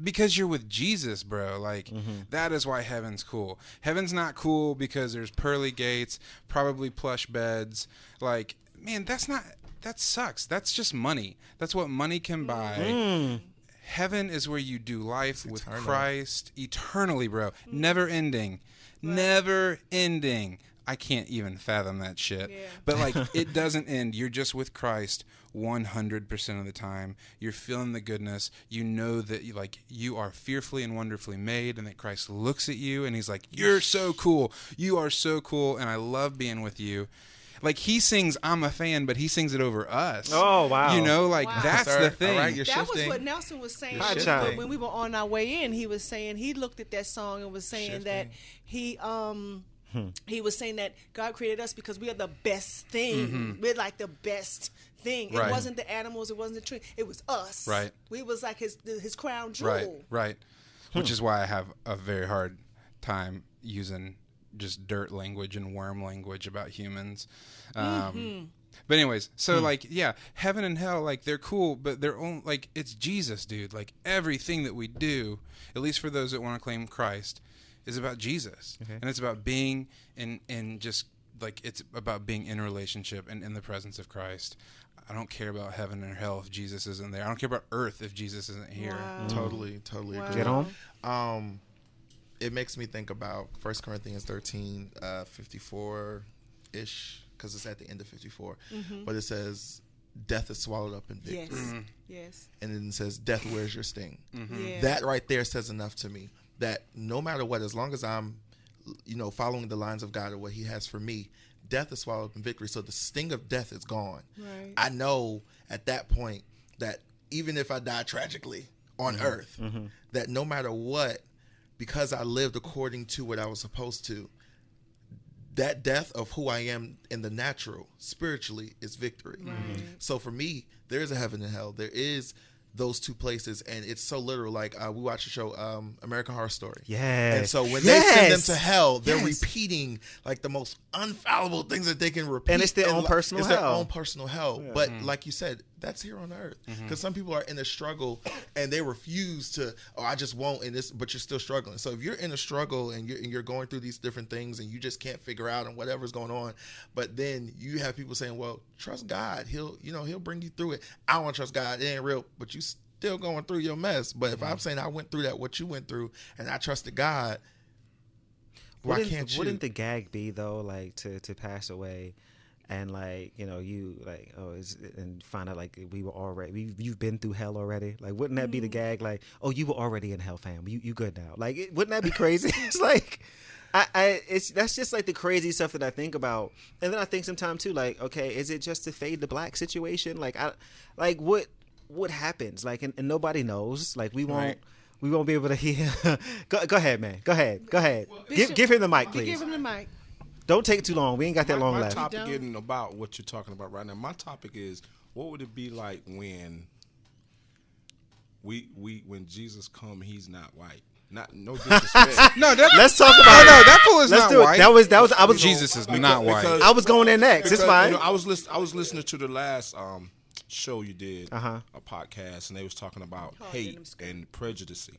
Because you're with Jesus, bro. Like Mm-hmm. that is why heaven's cool. Heaven's not cool because there's pearly gates, probably plush beds. Like, man, that's not that sucks. That's just money. That's what money can buy. Mm. Heaven is where you do life with eternal. Christ eternally, bro. Never ending. Never ending. I can't even fathom that shit. Yeah. But like it doesn't end. You're just with Christ 100% of the time. You're feeling the goodness. You know that you like you are fearfully and wonderfully made and that Christ looks at you and he's like, "You're so cool. You are so cool and I love being with you." Like he sings I'm a fan, but he sings it over us. Oh, wow. You know, like Wow. that's Sir, the thing. all right, you're that was what Nelson was saying when- we were on our way in. He was saying he looked at that song and was saying that he um Hmm. he was saying that God created us because we are the best thing. We're like the best thing. Right. It wasn't the animals. It wasn't the tree. It was us. Right. We was like his his crown jewel. Right, right. Hmm. Which is why I have a very hard time using just dirt language and worm language about humans. Um, Mm-hmm. But anyways, so Hmm. like, yeah, heaven and hell, like they're cool, but they're only like it's Jesus, dude. Like everything that we do, at least for those that want to claim Christ, is about Jesus, and it's about being in in just like it's about being in a relationship and in the presence of Christ. I don't care about heaven or hell if Jesus isn't there. I don't care about earth if Jesus isn't here. Wow. Totally, totally Wow. agree. Get on. Um, it makes me think about First Corinthians 13, uh, 54 ish, because it's at the end of 54. But it says, Death is swallowed up in victory. Mm-hmm. Yes. Yes. And then it says, Death, where's your sting? Yeah. That right there says enough to me that no matter what, as long as I'm, you know, following the lines of God or what He has for me, death is swallowed up in victory. So the sting of death is gone. Right. I know at that point that even if I die tragically on mm-hmm. earth, mm-hmm. that no matter what, because I lived according to what I was supposed to, that death of who I am in the natural, spiritually, is victory. So for me, there is a heaven and hell. There is those two places, and it's so literal. Like uh, we watch the show um, American Horror Story. Yes. And so when they send them to hell, they're Yes. repeating like the most unfallible things that they can repeat. And it's their own li- personal it's their own personal hell. But like you said, that's here on earth. Mm-hmm. Because some people are in a struggle and they refuse to. Oh, I just won't. And this, but you're still struggling. So if you're in a struggle and you're and you're going through these different things and you just can't figure out and whatever's going on, but then you have people saying, "Well, trust God. He'll you know He'll bring you through it." I don't want to trust God. It ain't real, but you still going through your mess. But if I'm mm-hmm. saying I went through that, what you went through, and I trusted God. Why wouldn't, can't you? Wouldn't the gag be though, like to to pass away, and like you know you like oh is and find out like we were already we you've been through hell already. Like wouldn't that be the mm-hmm. gag? Like oh you were already in hell, fam. You you good now? Like it, wouldn't that be crazy? it's like. I, I it's that's just like the crazy stuff that I think about, and then I think sometimes too, like, okay, is it just to fade the black situation? Like, I, like what what happens? Like, and, and nobody knows. Like, we won't Right. we won't be able to hear. go, go ahead, man. Go ahead. Go ahead. give Bishop, give him the mic, please. give him the mic. Don't take too long. We ain't got that my, long my left. topic don't? isn't about what you're talking about right now. My topic is what would it be like when we we when Jesus come, he's not white. Not no disrespect. No, that, Let's talk Oh, about no, it. that fool is Let's not do it. white. That was that was I was Jesus is Because- not white. because- I was going there next. It's fine. You know, I was listen, I was listening to the last um, show you did, Uh-huh. a podcast, and they was talking about Oh, hate get 'em scared. and prejudice.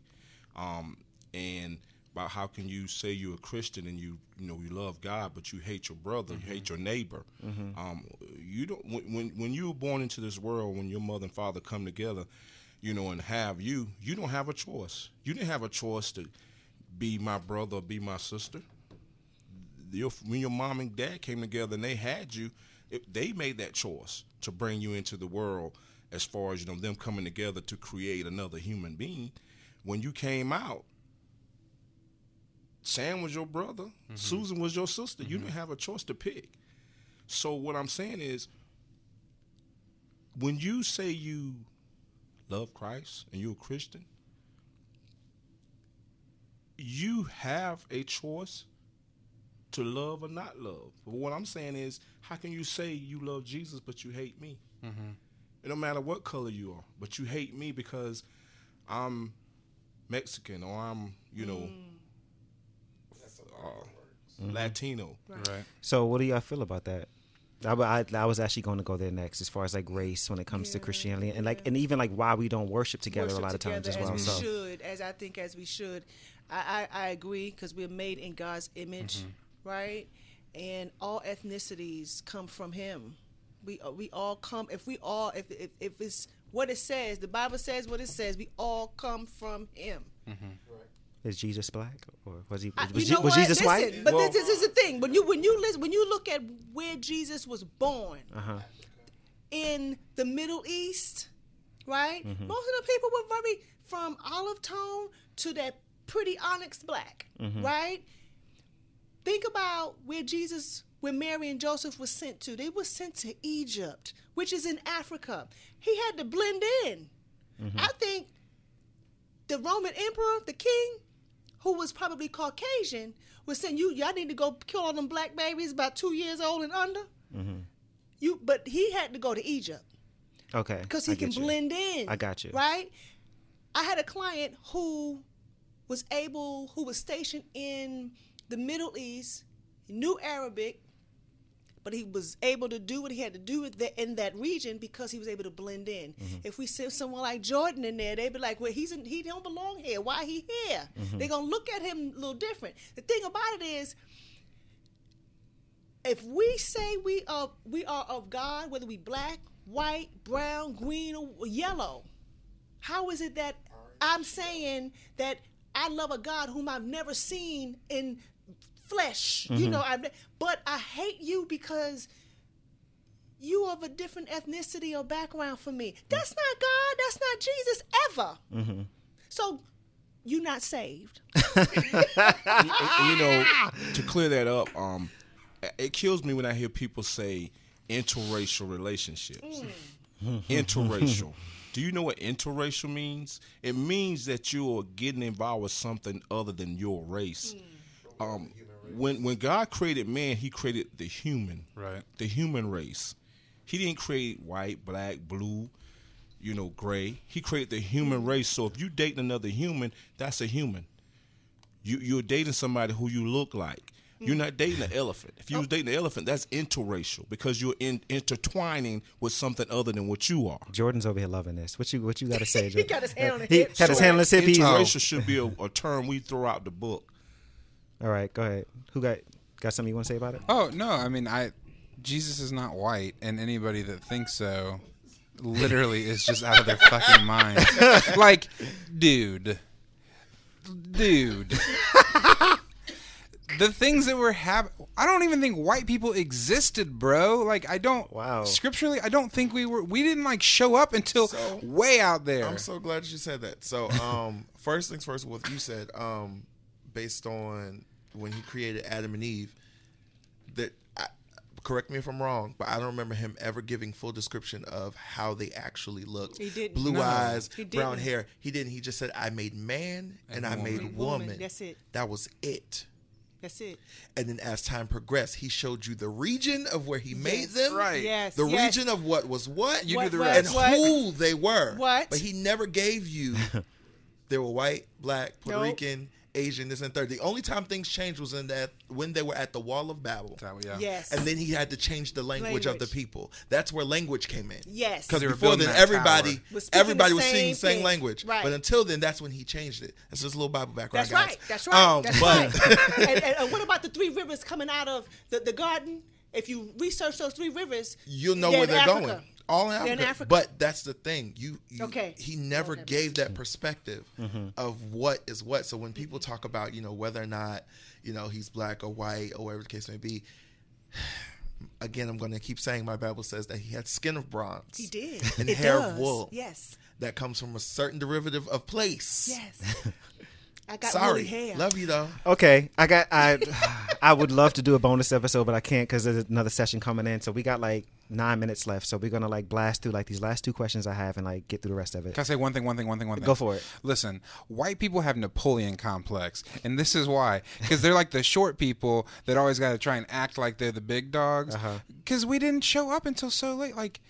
Um, and about how can you say you're a Christian and you you know you love God, but you hate your brother, you hate your neighbor. Um, you don't when, when when you were born into this world, when your mother and father come together, you know, and have you, you don't have a choice. You didn't have a choice to be my brother or be my sister. Your, when your mom and dad came together and they had you, it, they made that choice to bring you into the world. As far as you know, them coming together to create another human being. When you came out, Sam was your brother, mm-hmm. Susan was your sister. You mm-hmm. didn't have a choice to pick. So what I'm saying is, when you say you love Christ and you're a Christian, you have a choice to love or not love. But what I'm saying is, how can you say you love Jesus but you hate me? Mm-hmm. It don't matter what color you are, but you hate me because I'm Mexican or I'm, you know, mm. Uh, Latino. Right. So, what do y'all feel about that? I, I, I was actually going to go there next, as far as like race when it comes to Christianity, and like, yeah. and even like why we don't worship together worship a lot of times as together well. we So, should, as I think as we should. I, I, I agree because we're made in God's image, Mm-hmm. right? And all ethnicities come from Him. We uh, we all come. If we all, if, if if it's what it says, the Bible says what it says. We all come from Him. Is Jesus black or was he? I- Was, you know was? Jesus Listen, white? But Well- this, this is the thing. When you when you listen, when you look at where Jesus was born Uh-huh. in the Middle East, right? Mm-hmm. Most of the people were very from olive tone to that pretty onyx black, Mm-hmm. right? Think about where Jesus, where Mary and Joseph was sent to. They were sent to Egypt, which is in Africa. He had to blend in. Mm-hmm. I think the Roman emperor, the king, who was probably Caucasian, was saying, "You, y'all need to go kill all them black babies about two years old and under." Mm-hmm. You, but he had to go to Egypt Okay, because he can you. blend in. I got you. Right? I had a client who was able, who was stationed in the Middle East, knew Arabic, but he was able to do what he had to do with the, in that region because he was able to blend in. Mm-hmm. If we send someone like Jordan in there, they'd be like, "Well, he's in, he don't belong here. Why he here?" Mm-hmm. They're gonna look at him a little different. The thing about it is, if we say we are we are of God, whether we black, white, brown, green, or yellow, how is it that I'm saying that I love a God whom I've never seen in flesh? You mm-hmm. know, I've, but I hate you because you of a different ethnicity or background for me. Mm-hmm. That's not God. That's not Jesus ever. Mm-hmm. So you're not saved. And, you know, to clear that up, um, it kills me when I hear people say interracial relationships. Mm. interracial. Do you know what interracial means? It means that you are getting involved with something other than your race. Mm. Um, when when God created man, He created the human, Right. the human race. He didn't create white, black, blue, you know, gray. He created the human race. So if you dating another human, that's a human. You you're dating somebody who you look like. You're not dating an elephant. If you was dating an elephant, that's interracial because you're in, intertwining with something other than what you are. Jordan's over here loving this. What you what you got to say, Jordan? got his hand on his He hip. had his hand on his hip. He's Interracial should be a, a term we throw out the book. All right. Go ahead. Who got got something you want to say about it? Oh no, I mean I Jesus is not white, and anybody that thinks so literally is just out of their fucking mind. like, dude. Dude. the things that were happening I don't even think white people existed, bro. Like I don't Wow. scripturally I don't think we were we didn't like show up until So- way out there. I'm so glad you said that. So, um, first things first, what you said, um, based on when he created Adam and Eve, that I, correct me if I'm wrong, but I don't remember him ever giving full description of how they actually looked. He didn't. Blue No. eyes, He brown didn't. hair. He didn't. He just said, "I made man and, I woman. made woman." woman. That's it. That was it. That's it. And then as time progressed, he showed you the region of where he made them. Right. Yes. The yes. region of what was what. You What do the was and rest. what? who they were. What? But he never gave you they were white, black, Puerto Nope. Rican, Asian, this and third. The only time things changed was in that when they were at the Wall of Babel. Yeah. Yes. And then he had to change the language, of the people. That's where language came in. Yes. Because before then, everybody. Was speaking everybody the was speaking same same language. Right. But until then, that's when he changed it. That's just a little Bible background, That's guys. right. That's right. Um, That's but right. and, and, and what about the three rivers coming out of the, the garden? If you research those three rivers, you'll know where they're Africa. going. All in Africa. in Africa. But that's the thing. You, you Okay. he never Okay. gave that mm-hmm. perspective mm-hmm. of what is what. So when people talk about, you know, whether or not, you know, he's black or white or whatever the case may be, again, I'm going to keep saying my Bible says that he had skin of bronze. He did. And it hair does. of wool. Yes. That comes from a certain derivative of place. Yes. I got Sorry. woolly hair. Love you though. Okay, I got I I would love to do a bonus episode, but I can't because there's another session coming in. So we got like nine minutes left. So we're gonna like blast through like these last two questions I have and like get through the rest of it. Can I say one thing, one thing, one thing, one thing? Go for it. Listen, white people have Napoleon complex, and this is why. Because they're like the short people that always got to try and act like they're the big dogs. Uh-huh. Because we didn't show up until so late. Like,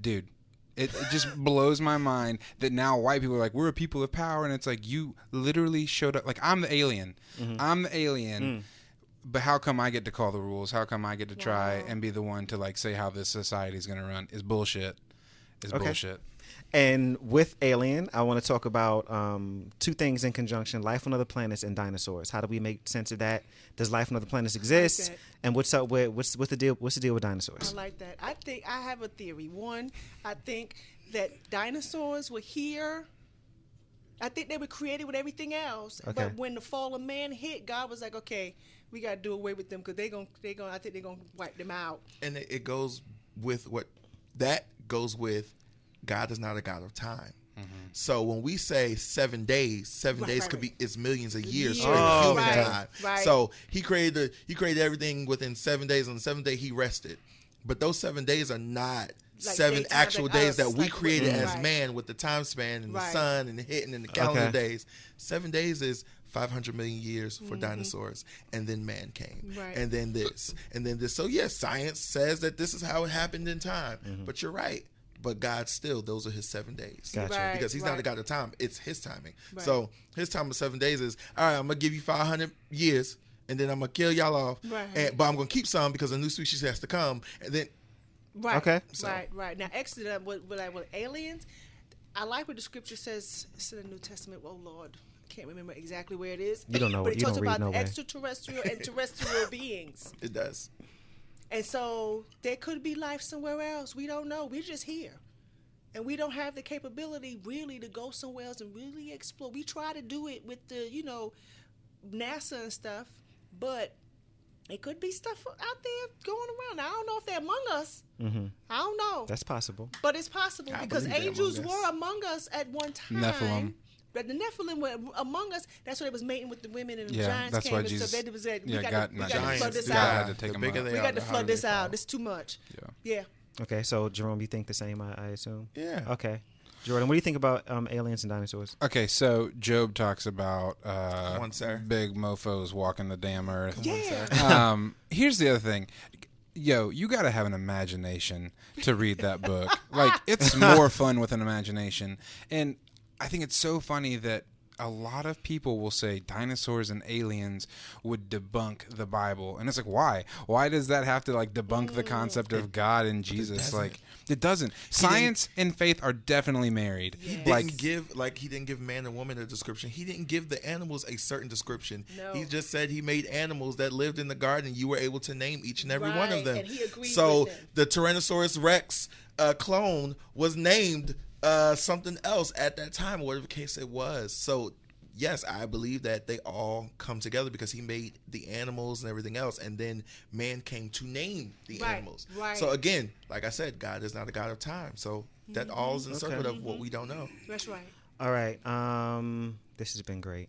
dude. It, it just blows my mind that now white people are like we're a people of power, and it's like you literally showed up. Like I'm the alien, Mm-hmm. I'm the alien, Mm. But how come I get to call the rules? How come I get to try and be the one to like say how this society is gonna run? Is bullshit. Is Okay. bullshit. And with Alien, I want to talk about um, two things in conjunction: life on other planets and dinosaurs. How do we make sense of that? Does life on other planets exist? that. And what's up with what's what's the deal? What's the deal with dinosaurs? I like that. I think I have a theory. One, I think that dinosaurs were here. I think they were created with everything else. Okay. But when the fall of man hit, God was like, "Okay, we got to do away with them because they gon' they gon' I think they're gonna wipe them out." and it, it goes with what that goes with God is not a God of time. Mm-hmm. So when we say seven days, seven Right, days right, could right. be it's millions of years Years. straight Oh, human okay. time. Right. So he created the, he created everything within seven days. On the seventh day he rested, but those seven days are not Like seven actual like days us, that we like created we- as Right. man with the time span and the sun and the hitting and the calendar Okay. days. Seven days is 500 million years for dinosaurs, and then man came, Mm-hmm. Right. and then this, and then this. So yes, science says that this is how it happened in time, Mm-hmm. but you're right. But God still, those are His seven days, Gotcha. Right, because He's not a. God of time; it's His timing. Right. So His time of seven days is all right. I'm gonna give you 500 years, and then I'm gonna kill y'all off, Right. and, but I'm gonna keep some because a new species has to come, and then Right. Okay. So- Right. Right. Now, Exodus with, with, like, with aliens, I like what the scripture says. It's in the New Testament. Oh Lord, I can't remember exactly where it is. You don't know But it. it You talks don't about no way. extraterrestrial and terrestrial beings. it does. And so there could be life somewhere else. We don't know. We're just here. And we don't have the capability really to go somewhere else and really explore. We try to do it with the, you know, NASA and stuff, but it could be stuff out there going around. I don't know if they're among us. Mm-hmm. I don't know. That's possible. but it's possible I because angels among were among us at one time. Nephilim. But the Nephilim were among us. That's why they was mating with the women and the Yeah, giants that's came why and Jesus- stuff. They was like, we yeah, got God- to, we not got to flood this out. to take the bigger out. they We are, got to flood this out. It's too much. Yeah. Yeah. Okay, so Jerome, you think the same? I, I assume. Yeah. Okay, Jordan, what do you think about um, aliens and dinosaurs? Okay, so Job talks about uh, Come on, sir. big mofo's walking the damn earth. Yeah. um, here's the other thing. Yo, you got to have an imagination to read that book. like, it's more fun with an imagination. And I think it's so funny that a lot of people will say dinosaurs and aliens would debunk the Bible. And it's like, why? Why does that have to, like, debunk the concept of God and Jesus? doesn't. Like, it doesn't. Science and faith are definitely married. He didn't give like he didn't give man and woman a description. He didn't give the animals a certain description. No. He just said he made animals that lived in the garden. You were able to name each and every one of them. and he agreed so with them. the Tyrannosaurus Rex uh, clone was named uh, something else at that time, or whatever case it was. So yes, I believe that they all come together because he made the animals and everything else, and then man came to name the Right, animals. right. So again, like I said, God is not a God of time. So that Mm-hmm. all is in circuit of what we don't know. That's right. All right. Um, this has been great.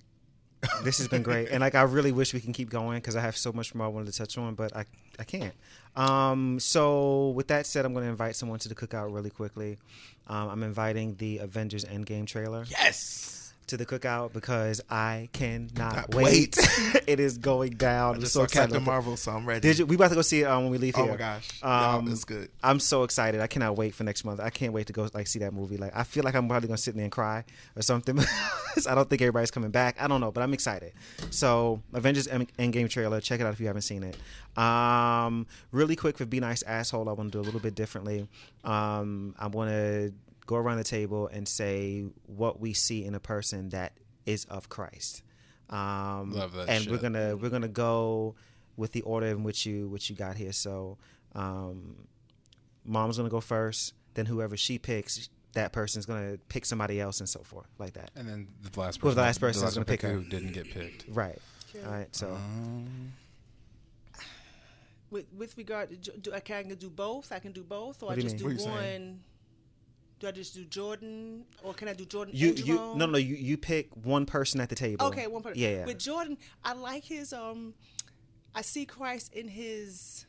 This has been great, and like I really wish we can keep going because I have so much more I wanted to touch on, but I I can't. Um, so with that said, I'm going to invite someone to the cookout really quickly. Um, I'm inviting the Avengers Endgame trailer Yes. To the cookout because I cannot wait. wait. it is going down. I I'm just so saw excited. Captain. Marvel, so I'm ready. Did you? We about to go see it um, when we leave here. Oh my gosh. Um, it's good. I'm so excited. I cannot wait for next month. I can't wait to go like see that movie. Like I feel like I'm probably gonna sit there and cry or something. I don't think everybody's coming back. I don't know, but I'm excited. So, Avengers End- Endgame trailer. Check it out if you haven't seen it. Um, really quick for Be Nice Asshole, I want to do a little bit differently. Um, I want to go around the table and say what we see in a person that is of Christ. Um, Love that And we're gonna we're gonna go with the order in which you which you got here. So, um, mom's gonna go first. Then whoever she picks, that person's gonna pick somebody else, and so forth, like that. And then the last Well, person, the last person's last gonna pick her. who didn't get picked. Right. All right. So Um, With with regard to, do, I can do both. I can do both, or What I just mean? do What are one. Saying? Do I just do Jordan, or can I do Jordan you and you no no you you pick one person at the table. Okay, one person. Yeah. yeah. With Jordan, I like his um I see Christ in his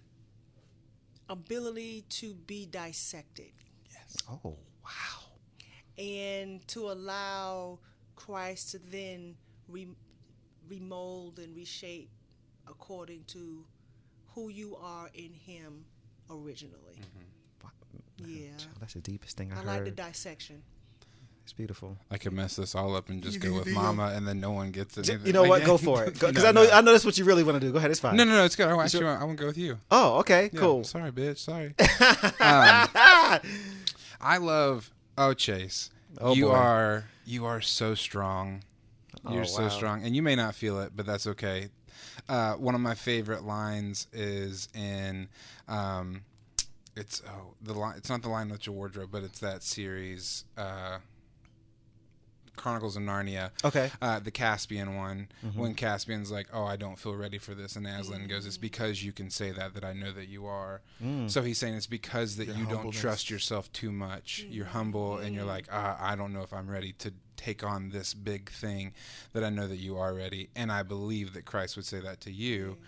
ability to be dissected Yes. oh wow. and to allow Christ to then re- remold and reshape according to who you are in him originally. Yeah. That's the deepest thing I, I heard. like the dissection. it's beautiful. I could mess this all up and just go with Mama, and then no one gets it. You know what? Go for it. Because I know I know that's what you really want to do. Go ahead. It's fine. No, no, no. It's good. I actually, sure? I want to go with you. Oh, okay. Yeah, Cool. Sorry, bitch. Sorry. um, I love. Oh, Chase. Oh, you boy. are you are so strong. You're Oh, so strong, and you may not feel it, but that's okay. Uh, one of my favorite lines is in. Um, it's oh the line. It's not the line with your wardrobe, but it's that series. Uh, Chronicles of Narnia. Okay. Uh, the Caspian one, Mm-hmm. when Caspian's like, "Oh, I don't feel ready for this," and Aslan goes, "It's because you can say that that I know that you are." Mm. So he's saying it's because that Your you don't trust yourself too much. You're humble, and you're like, ah, "I don't know if I'm ready to take on this big thing that I know that you are ready." And I believe that Christ would say that to you,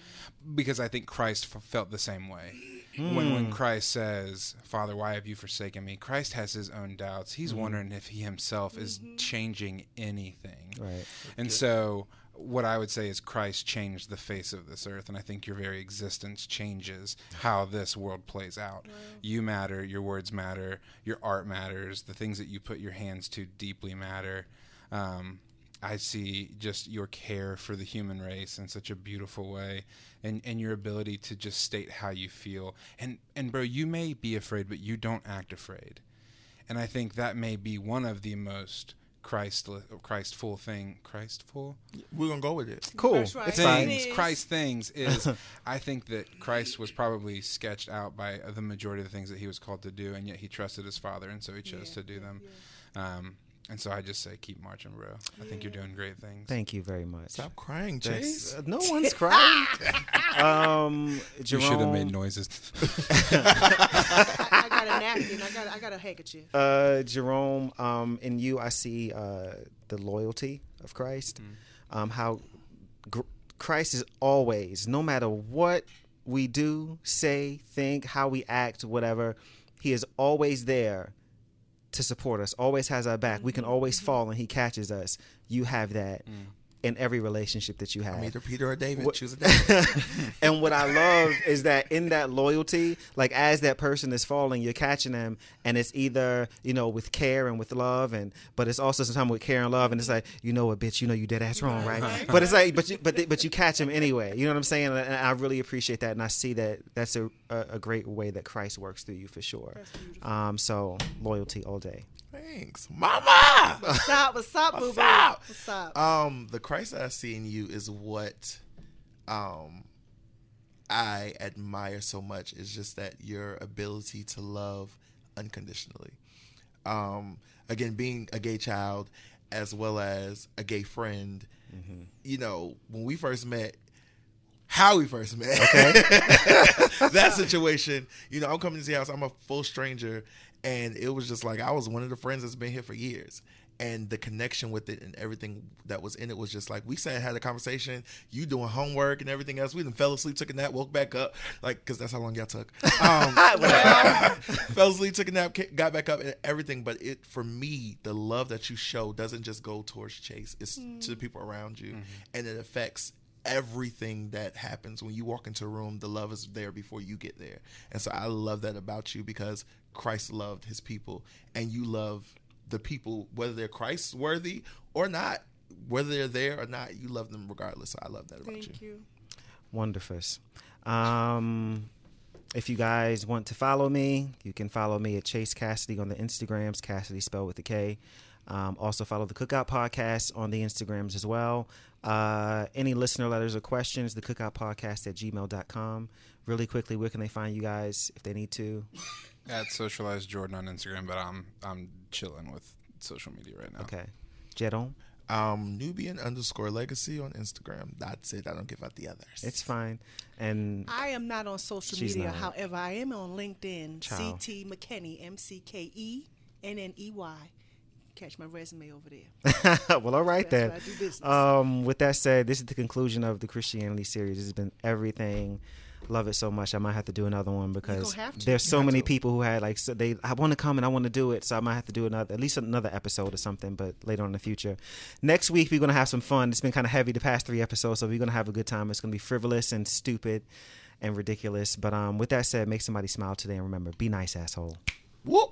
because I think Christ f- felt the same way. When when hmm. Christ says, "Father, why have you forsaken me?" Christ has his own doubts. He's hmm. wondering if he himself is mm-hmm. changing anything. Right. And so, what I would say is Christ changed the face of this earth, and I think your very existence changes how this world plays out. You matter, your words matter, your art matters, the things that you put your hands to deeply matter. Um, I see just your care for the human race in such a beautiful way, and, and your ability to just state how you feel. And and bro, you may be afraid, but you don't act afraid. And I think that may be one of the most Christ Christ full thing. Christ full. We're gonna go with it. Cool. That's right. It's fine. things. is. Christ things is. I think that Christ was probably sketched out by the majority of the things that he was called to do, and yet he trusted his Father, and so he chose Yeah, to do yeah, them. Um, and so I just say, keep marching, bro. I think you're doing great things. Thank you very much. Stop crying, That's- Chase. uh, no one's crying. um, you should have made noises. I, I got a napkin. I got I got a handkerchief. uh, Jerome, um, in you, I see uh, the loyalty of Christ. Um, how gr- Christ is always, no matter what we do, say, think, how we act, whatever, He is always there to support us. Always has our back. We can always fall, and He catches us. You have that in every relationship that you have. I'm either Peter or David. What- Choose a David. and what I love is that in that loyalty, like as that person is falling, you're catching them, and it's either you know with care and with love, and but it's also sometimes with care and love, and it's like you know what, bitch, you know you dead ass wrong, right? But it's like, but you, but but you catch them anyway. You know what I'm saying? And I really appreciate that, and I see that that's a a, a great way that Christ works through you for sure. Um, so loyalty all day. Thanks, Mama. What's up? What's up, boo boo? What's up? What's up? Um, the Christ that I see in you is what um I admire so much is just that your ability to love unconditionally. Um, again, being a gay child as well as a gay friend, you know, when we first met, how we first met, Okay. that situation, you know, I'm coming to your house, I'm a full stranger, and it was just like I was one of the friends that's been here for years. And the connection with it and everything that was in it was just like we sat and had a conversation. You doing homework and everything else. We then fell asleep, took a nap, woke back up, like because that's how long y'all took. Um, fell asleep, took a nap, ca- got back up, and everything. But it for me, the love that you show doesn't just go towards Chase; it's to the people around you, and it affects everything that happens when you walk into a room. The love is there before you get there, and so I love that about you because Christ loved His people, and you love the people, whether they're Christ worthy or not, whether they're there or not, you love them regardless. So I love that about you. Thank you. Wonderful. Um, if you guys want to follow me, you can follow me at Chase Kassidy on the Instagrams, Kassidy spelled with a K. Um, also follow the Cookout Podcast on the Instagrams as well. Uh, any listener letters or questions, the Cookout Podcast at gmail.com. Really quickly, where can they find you guys if they need to? At socialized Jordan on Instagram, but I'm I'm chilling with social media right now. Okay. Jedon, Um, Nubian underscore legacy on Instagram. That's it. I don't give out the others. it's fine. And I am not on social media. not. However, I am on LinkedIn. Ciao. CT McKenney, M C K E N N E Y. Catch my resume over there. well, all right That's then. I do business. Um, with that said, this is the conclusion of the Christianity series. This has been everything. Love it so much. I might have to do another one because there's You so many to. people who had like so they. I want to come and I want to do it, so I might have to do another at least another episode or something. But later on in the future, next week we're gonna have some fun. It's been kind of heavy the past three episodes, so we're gonna have a good time. It's gonna be frivolous and stupid and ridiculous. But um, with that said, make somebody smile today and remember, be nice, asshole. Whoop.